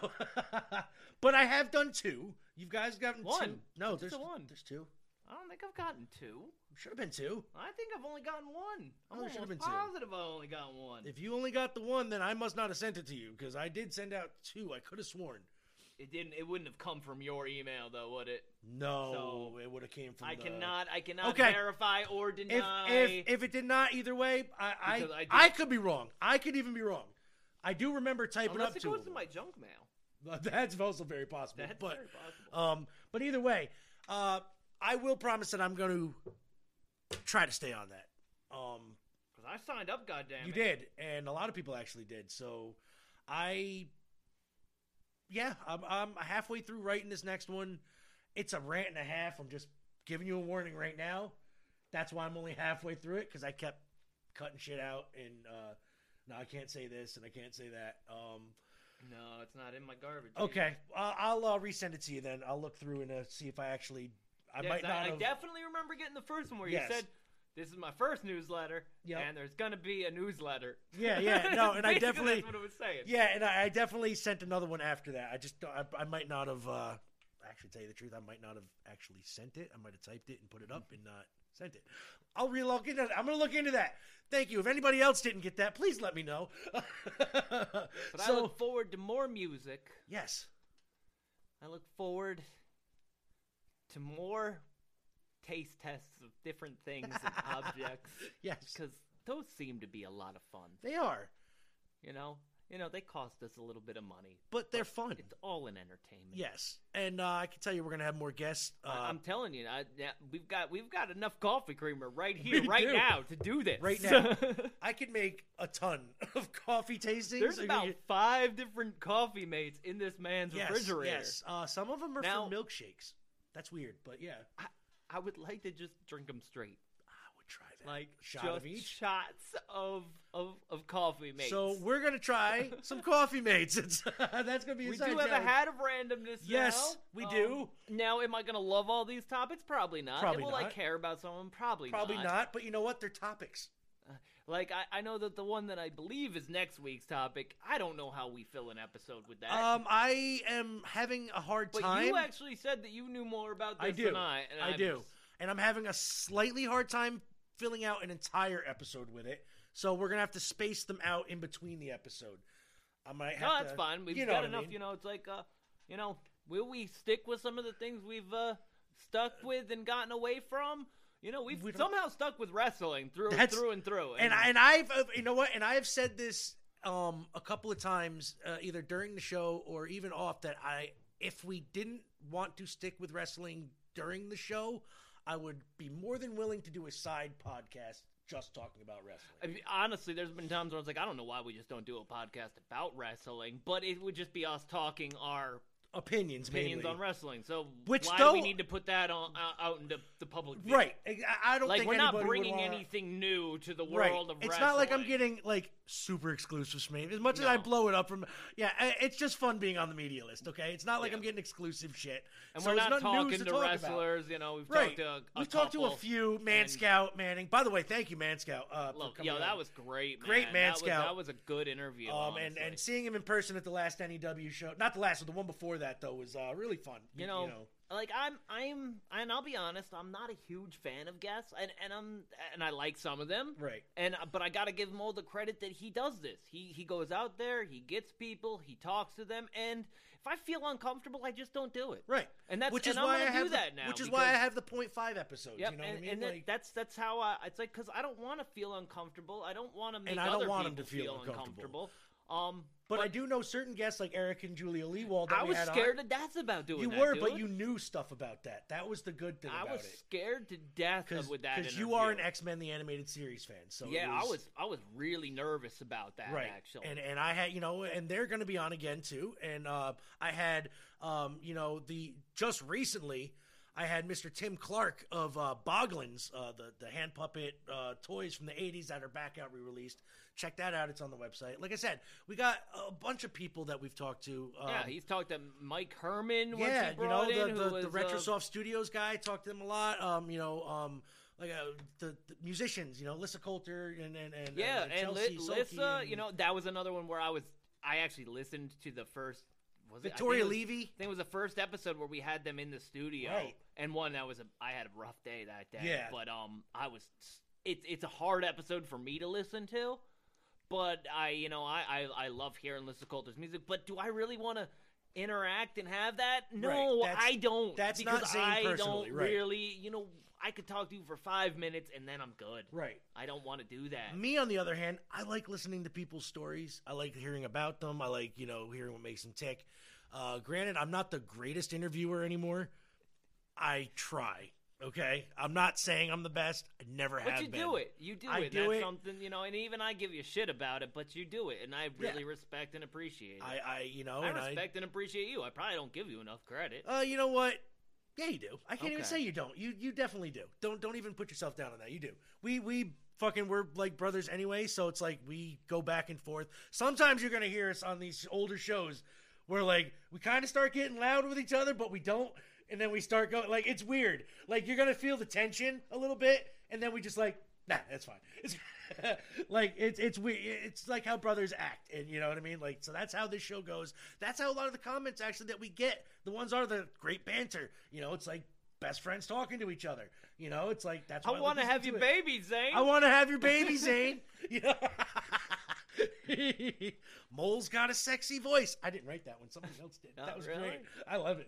Speaker 1: but I have done two. You guys gotten
Speaker 2: One.
Speaker 1: two? No, there's
Speaker 2: the one.
Speaker 1: There's two.
Speaker 2: I don't think I've gotten two.
Speaker 1: Should have been two.
Speaker 2: I think I've only gotten one. I'm
Speaker 1: Oh, should've
Speaker 2: almost
Speaker 1: been two.
Speaker 2: positive I only got one.
Speaker 1: If you only got the one, then I must not have sent it to you because I did send out two. I could have sworn.
Speaker 2: It didn't. It wouldn't have come from your email, though, would it?
Speaker 1: No, so it would have came from.
Speaker 2: I
Speaker 1: the-
Speaker 2: cannot. I cannot
Speaker 1: Okay.
Speaker 2: verify or deny.
Speaker 1: if if it did not either way, I I,
Speaker 2: I
Speaker 1: I, could be wrong. I could even be wrong. I do remember typing
Speaker 2: Unless
Speaker 1: up
Speaker 2: it
Speaker 1: two.
Speaker 2: goes
Speaker 1: of
Speaker 2: to
Speaker 1: them.
Speaker 2: my junk mail.
Speaker 1: That's also very possible.
Speaker 2: That's
Speaker 1: but
Speaker 2: very possible.
Speaker 1: um, but either way, uh, I will promise that I'm going to try to stay on that. Um,
Speaker 2: Because I signed up, goddamn
Speaker 1: you
Speaker 2: it.
Speaker 1: did, and a lot of people actually did. So I, yeah, I'm, I'm halfway through writing this next one. It's a rant and a half. I'm just giving you a warning right now. That's why I'm only halfway through it because I kept cutting shit out and uh, no, I can't say this and I can't say that. Um,
Speaker 2: No, it's not in my garbage.
Speaker 1: okay, uh, I'll uh, resend it to you then. I'll look through and uh, see if I actually. I
Speaker 2: Yes,
Speaker 1: might not
Speaker 2: I,
Speaker 1: have.
Speaker 2: definitely remember getting the first one where
Speaker 1: Yes.
Speaker 2: you said, "This is my first newsletter,
Speaker 1: Yep.
Speaker 2: and there's gonna be a newsletter."
Speaker 1: Yeah, yeah, no, and I definitely,
Speaker 2: that's what it was saying.
Speaker 1: yeah, and I, I definitely sent another one after that. I just, I, I might not have. Uh, actually, tell you the truth, I might not have actually sent it. I might have typed it and put it up and not sent it. I'll re-look into. that. I'm gonna look into that. Thank you. If anybody else didn't get that, please let me know.
Speaker 2: But I look forward to more music.
Speaker 1: yes,
Speaker 2: I look forward to more taste tests of different things and objects.
Speaker 1: Yes.
Speaker 2: because those seem to be a lot of fun.
Speaker 1: they are,
Speaker 2: You know, you know, they cost us a little bit of money,
Speaker 1: but they're fun.
Speaker 2: it's all in entertainment.
Speaker 1: Yes, and uh, I can tell you we're gonna have more guests. Uh,
Speaker 2: I'm telling you, I, yeah, we've got we've got enough coffee creamer right here, right
Speaker 1: do.
Speaker 2: now, to do this.
Speaker 1: right now, I could make a ton of coffee tastings.
Speaker 2: There's about
Speaker 1: get-
Speaker 2: five different coffee mates in this man's
Speaker 1: yes,
Speaker 2: refrigerator.
Speaker 1: Yes, uh, some of them are
Speaker 2: Now-
Speaker 1: for milkshakes. That's weird, but yeah.
Speaker 2: I would like to just drink them straight.
Speaker 1: I would try that.
Speaker 2: Like
Speaker 1: Shot
Speaker 2: just
Speaker 1: of each?
Speaker 2: shots of of of coffee mates.
Speaker 1: So we're gonna try some coffee mates. It's, that's gonna be a
Speaker 2: we do have a hat of randomness.
Speaker 1: Yes,
Speaker 2: now.
Speaker 1: we
Speaker 2: Um,
Speaker 1: do.
Speaker 2: Now, am I going to love all these topics? Probably not.
Speaker 1: Probably
Speaker 2: Will I care about some of them? Probably,
Speaker 1: Probably
Speaker 2: not.
Speaker 1: not, but you know what? They're topics.
Speaker 2: Like I, I know that the one that I believe is next week's topic. I don't know how we fill an episode with that.
Speaker 1: Um, I am having a hard
Speaker 2: but
Speaker 1: time.
Speaker 2: you actually said that you knew more about this
Speaker 1: I do.
Speaker 2: than I. And
Speaker 1: I
Speaker 2: I'm
Speaker 1: do.
Speaker 2: just-
Speaker 1: And I'm having a slightly hard time filling out an entire episode with it. So we're gonna have to space them out in between the episode. I might have
Speaker 2: No,
Speaker 1: to,
Speaker 2: that's fine. We've
Speaker 1: you know
Speaker 2: got
Speaker 1: what I
Speaker 2: enough.
Speaker 1: mean.
Speaker 2: You know, it's like, uh, you know, will we stick with some of the things we've uh, stuck with and gotten away from? You know, we've
Speaker 1: We
Speaker 2: somehow stuck with wrestling through
Speaker 1: That's-
Speaker 2: through and through.
Speaker 1: and I, and I've uh, you know what, and I've said this um a couple of times, uh, either during the show or even off, that I if we didn't want to stick with wrestling during the show, I would be more than willing to do a side podcast just talking about wrestling.
Speaker 2: I mean, honestly, there's been times where I was like, I don't know why we just don't do a podcast about wrestling, but it would just be us talking our
Speaker 1: Opinions,
Speaker 2: opinions
Speaker 1: mainly.
Speaker 2: on wrestling. So
Speaker 1: Which,
Speaker 2: why
Speaker 1: though-
Speaker 2: do we need to put that on out, out into the public view?
Speaker 1: Right. I, I don't
Speaker 2: like
Speaker 1: think
Speaker 2: we're not bringing
Speaker 1: wanna-
Speaker 2: anything new to the
Speaker 1: Right.
Speaker 2: world of wrestling.
Speaker 1: It's
Speaker 2: wrestling.
Speaker 1: not like I'm getting like super exclusive from. As much as I blow it up from, yeah, it's just fun being on the media list. Okay, it's not like I'm getting exclusive shit.
Speaker 2: And
Speaker 1: So
Speaker 2: we're not talking to,
Speaker 1: talk about.
Speaker 2: wrestlers. You know, we've
Speaker 1: Right.
Speaker 2: talked to a, a
Speaker 1: We've talked to a few. Man
Speaker 2: and-
Speaker 1: Scout, Manning. By the way, thank you, Man Scout. Uh,
Speaker 2: Look, yo, that was great, man.
Speaker 1: Great Man
Speaker 2: that Was,
Speaker 1: Scout.
Speaker 2: that was a good interview.
Speaker 1: Um, and, and seeing him in person at the last NEW show, not the last, but the one before that though, was uh, really fun.
Speaker 2: you know, like I'm, I'm, and I'll be honest, I'm not a huge fan of guests, and and I'm, and I like some of them,
Speaker 1: right?
Speaker 2: And but I got to give him all the credit that he does this. He he goes out there, he gets people, he talks to them, and if I feel uncomfortable, I just don't do it,
Speaker 1: right?
Speaker 2: And that's
Speaker 1: which is why I have
Speaker 2: do
Speaker 1: the,
Speaker 2: that now.
Speaker 1: Which is why I have the point five episodes.
Speaker 2: Yep,
Speaker 1: you know
Speaker 2: and,
Speaker 1: what I mean?
Speaker 2: and
Speaker 1: Like-
Speaker 2: that's that's how I. It's like because I don't want to feel uncomfortable. I don't want to make
Speaker 1: and I don't
Speaker 2: other
Speaker 1: want him
Speaker 2: people
Speaker 1: to feel,
Speaker 2: feel
Speaker 1: uncomfortable.
Speaker 2: uncomfortable. Um,
Speaker 1: But, I do know certain guests like Eric and Julia Lewald. That
Speaker 2: I was scared
Speaker 1: on.
Speaker 2: to death about doing
Speaker 1: You
Speaker 2: that,
Speaker 1: were,
Speaker 2: dude.
Speaker 1: but you knew stuff about that. That was the good thing
Speaker 2: I was
Speaker 1: it.
Speaker 2: scared to death of with that.
Speaker 1: Because you are an X Men the animated series fan, so
Speaker 2: yeah, I was I was really nervous about that
Speaker 1: right.
Speaker 2: actually.
Speaker 1: And and I had you know, and they're going to be on again too. And uh, I had um, you know the just recently. I had Mr. Tim Clark of uh, Boglins, uh, the the hand puppet uh, toys from the '80s that are back out re-released. Check that out; it's on the website. Like I said, we got a bunch of people that we've talked to. Um,
Speaker 2: yeah, he's talked to Mike Herman. once
Speaker 1: yeah, you know
Speaker 2: brought in,
Speaker 1: the the, the
Speaker 2: uh,
Speaker 1: RetroSoft Studios guy. Talked to them a lot. Um, you know, um, like uh, the, the musicians. You know, Lissa Coulter and and, and
Speaker 2: yeah,
Speaker 1: and,
Speaker 2: and,
Speaker 1: Chelsea
Speaker 2: Lissa,
Speaker 1: and-
Speaker 2: you know, that was another one where I was. I actually listened to the first. Was it, I
Speaker 1: Victoria
Speaker 2: was-
Speaker 1: Levy?
Speaker 2: I think it was the first episode where we had them in the studio,
Speaker 1: Right.
Speaker 2: and one that was a. I had a rough day that day.
Speaker 1: Yeah.
Speaker 2: but um, I was. It's it's a hard episode for me to listen to, but I you know I I, I love hearing Lissa Coulter's music. But do I really want to? interact and have that no
Speaker 1: Right,
Speaker 2: i don't
Speaker 1: that's
Speaker 2: because
Speaker 1: not Zane
Speaker 2: i
Speaker 1: personally,
Speaker 2: don't
Speaker 1: right.
Speaker 2: really you know i could talk to you for five minutes and then i'm good
Speaker 1: Right.
Speaker 2: i don't want to do that
Speaker 1: Me, on the other hand, I like listening to people's stories. I like hearing about them. I like, you know, hearing what makes them tick. Uh, granted, I'm not the greatest interviewer anymore. I try. Okay, I'm not saying I'm the best. I never
Speaker 2: But
Speaker 1: have But
Speaker 2: you
Speaker 1: been.
Speaker 2: do it. You do
Speaker 1: I
Speaker 2: it.
Speaker 1: do
Speaker 2: That's
Speaker 1: it.
Speaker 2: something you know, and even I give you shit about it, but you do it, and I really respect and appreciate it.
Speaker 1: I, I, you know,
Speaker 2: I
Speaker 1: and I,
Speaker 2: respect and appreciate you. I probably don't give you enough credit.
Speaker 1: Uh, you know what? Yeah, you do. I can't even say you don't. You you definitely do. Don't don't even put yourself down on that. You do. We we fucking we're like brothers anyway, so it's like we go back and forth. Sometimes you're gonna hear us on these older shows where like we kind of start getting loud with each other, but we don't, and then we start going like it's weird. Like you're gonna feel the tension a little bit, and then we just like nah, that's fine. It's like it's it's we it's like how brothers act, and you know what I mean. Like so that's how this show goes. That's how a lot of the comments actually that we get. The ones are the great banter. You know, it's like best friends talking to each other. You know, it's like that's.
Speaker 2: I want to have your baby, Zane.
Speaker 1: I want to have your baby, Zane. You know? Mole's got a sexy voice. I didn't write that one. Somebody else did. That was
Speaker 2: really?
Speaker 1: great. I love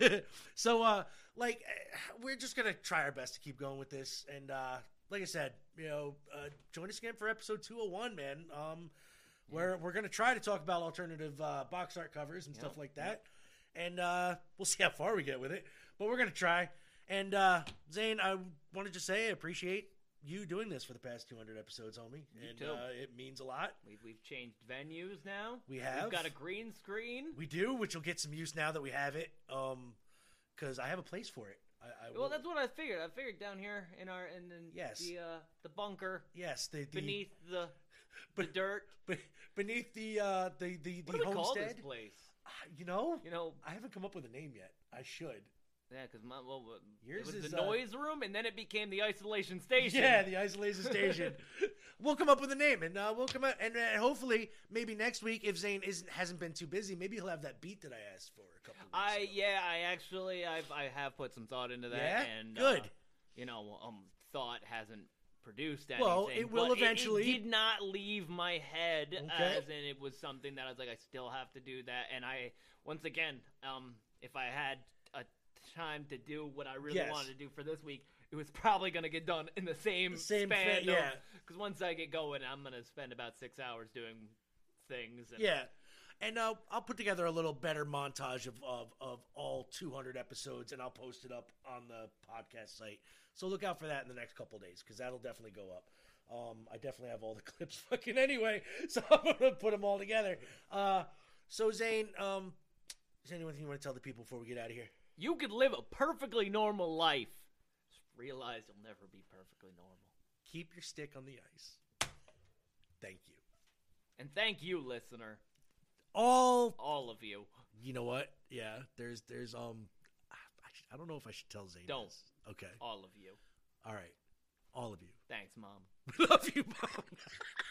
Speaker 1: it. so, uh, like, eh, we're just gonna try our best to keep going with this, and uh, like I said, you know, uh, join us again for episode two hundred one, man. Um, where we're gonna try to talk about alternative uh, box art covers and stuff like that, and uh, we'll see how far we get with it. But we're gonna try. And uh, Zane, I want to just say I appreciate you doing this for the past 200 episodes, homie.
Speaker 2: You
Speaker 1: and
Speaker 2: too.
Speaker 1: Uh, it means a lot.
Speaker 2: We've, we've changed venues now.
Speaker 1: We have.
Speaker 2: We've got a green screen.
Speaker 1: We do, which will get some use now that we have it. Um, because I have a place for it. I, I
Speaker 2: Well,
Speaker 1: will.
Speaker 2: that's what I figured. I figured down here in our in, in
Speaker 1: Yes.
Speaker 2: the uh, the bunker
Speaker 1: yes, the, the
Speaker 2: beneath the the dirt.
Speaker 1: be- beneath the uh, the the, the
Speaker 2: What do we call
Speaker 1: homestead.
Speaker 2: this place?
Speaker 1: You know,
Speaker 2: You know,
Speaker 1: I haven't come up with a name yet. I should.
Speaker 2: Yeah, because my well, well,
Speaker 1: Yours
Speaker 2: it was
Speaker 1: is,
Speaker 2: the
Speaker 1: uh,
Speaker 2: noise room, and then it became the isolation station.
Speaker 1: Yeah, the isolation station. we'll come up with a name, and uh, we'll come out, and uh, hopefully, maybe next week, if Zane isn't hasn't been too busy, maybe he'll have that beat that I asked for a couple. Weeks
Speaker 2: I
Speaker 1: ago.
Speaker 2: yeah, I actually I've I have put some thought into that.
Speaker 1: Yeah?
Speaker 2: and
Speaker 1: Good.
Speaker 2: Uh, you know, um, thought hasn't produced anything.
Speaker 1: Well, it will eventually.
Speaker 2: It, did not leave my head,
Speaker 1: Okay.
Speaker 2: as in it was something that I was like, I still have to do that. And I once again, um, if I had time to do what I really
Speaker 1: Yes.
Speaker 2: wanted to do for this week. It was probably going to get done in the same,
Speaker 1: Same
Speaker 2: span.
Speaker 1: fa- yeah.
Speaker 2: Because once I get going, I'm going to spend about six hours doing things. And,
Speaker 1: Yeah. And uh, I'll put together a little better montage of, of, of all 200 episodes, and I'll post it up on the podcast site. So look out for that in the next couple days, because that'll definitely go up. Um, I definitely have all the clips fucking anyway, so I'm gonna put them all together. Uh, so Zane, um, is there anything you want to tell the people before we get out of here?
Speaker 2: You could live a perfectly normal life. Just realize you'll never be perfectly normal.
Speaker 1: Keep your stick on the ice. Thank you.
Speaker 2: And thank you, listener.
Speaker 1: All
Speaker 2: all of you.
Speaker 1: You know what? Yeah, there's there's um, I, sh- I don't know if I should tell Zane.
Speaker 2: Don't.
Speaker 1: this. Okay.
Speaker 2: All of you.
Speaker 1: All right. All of you.
Speaker 2: Thanks, mom.
Speaker 1: We Love you, mom.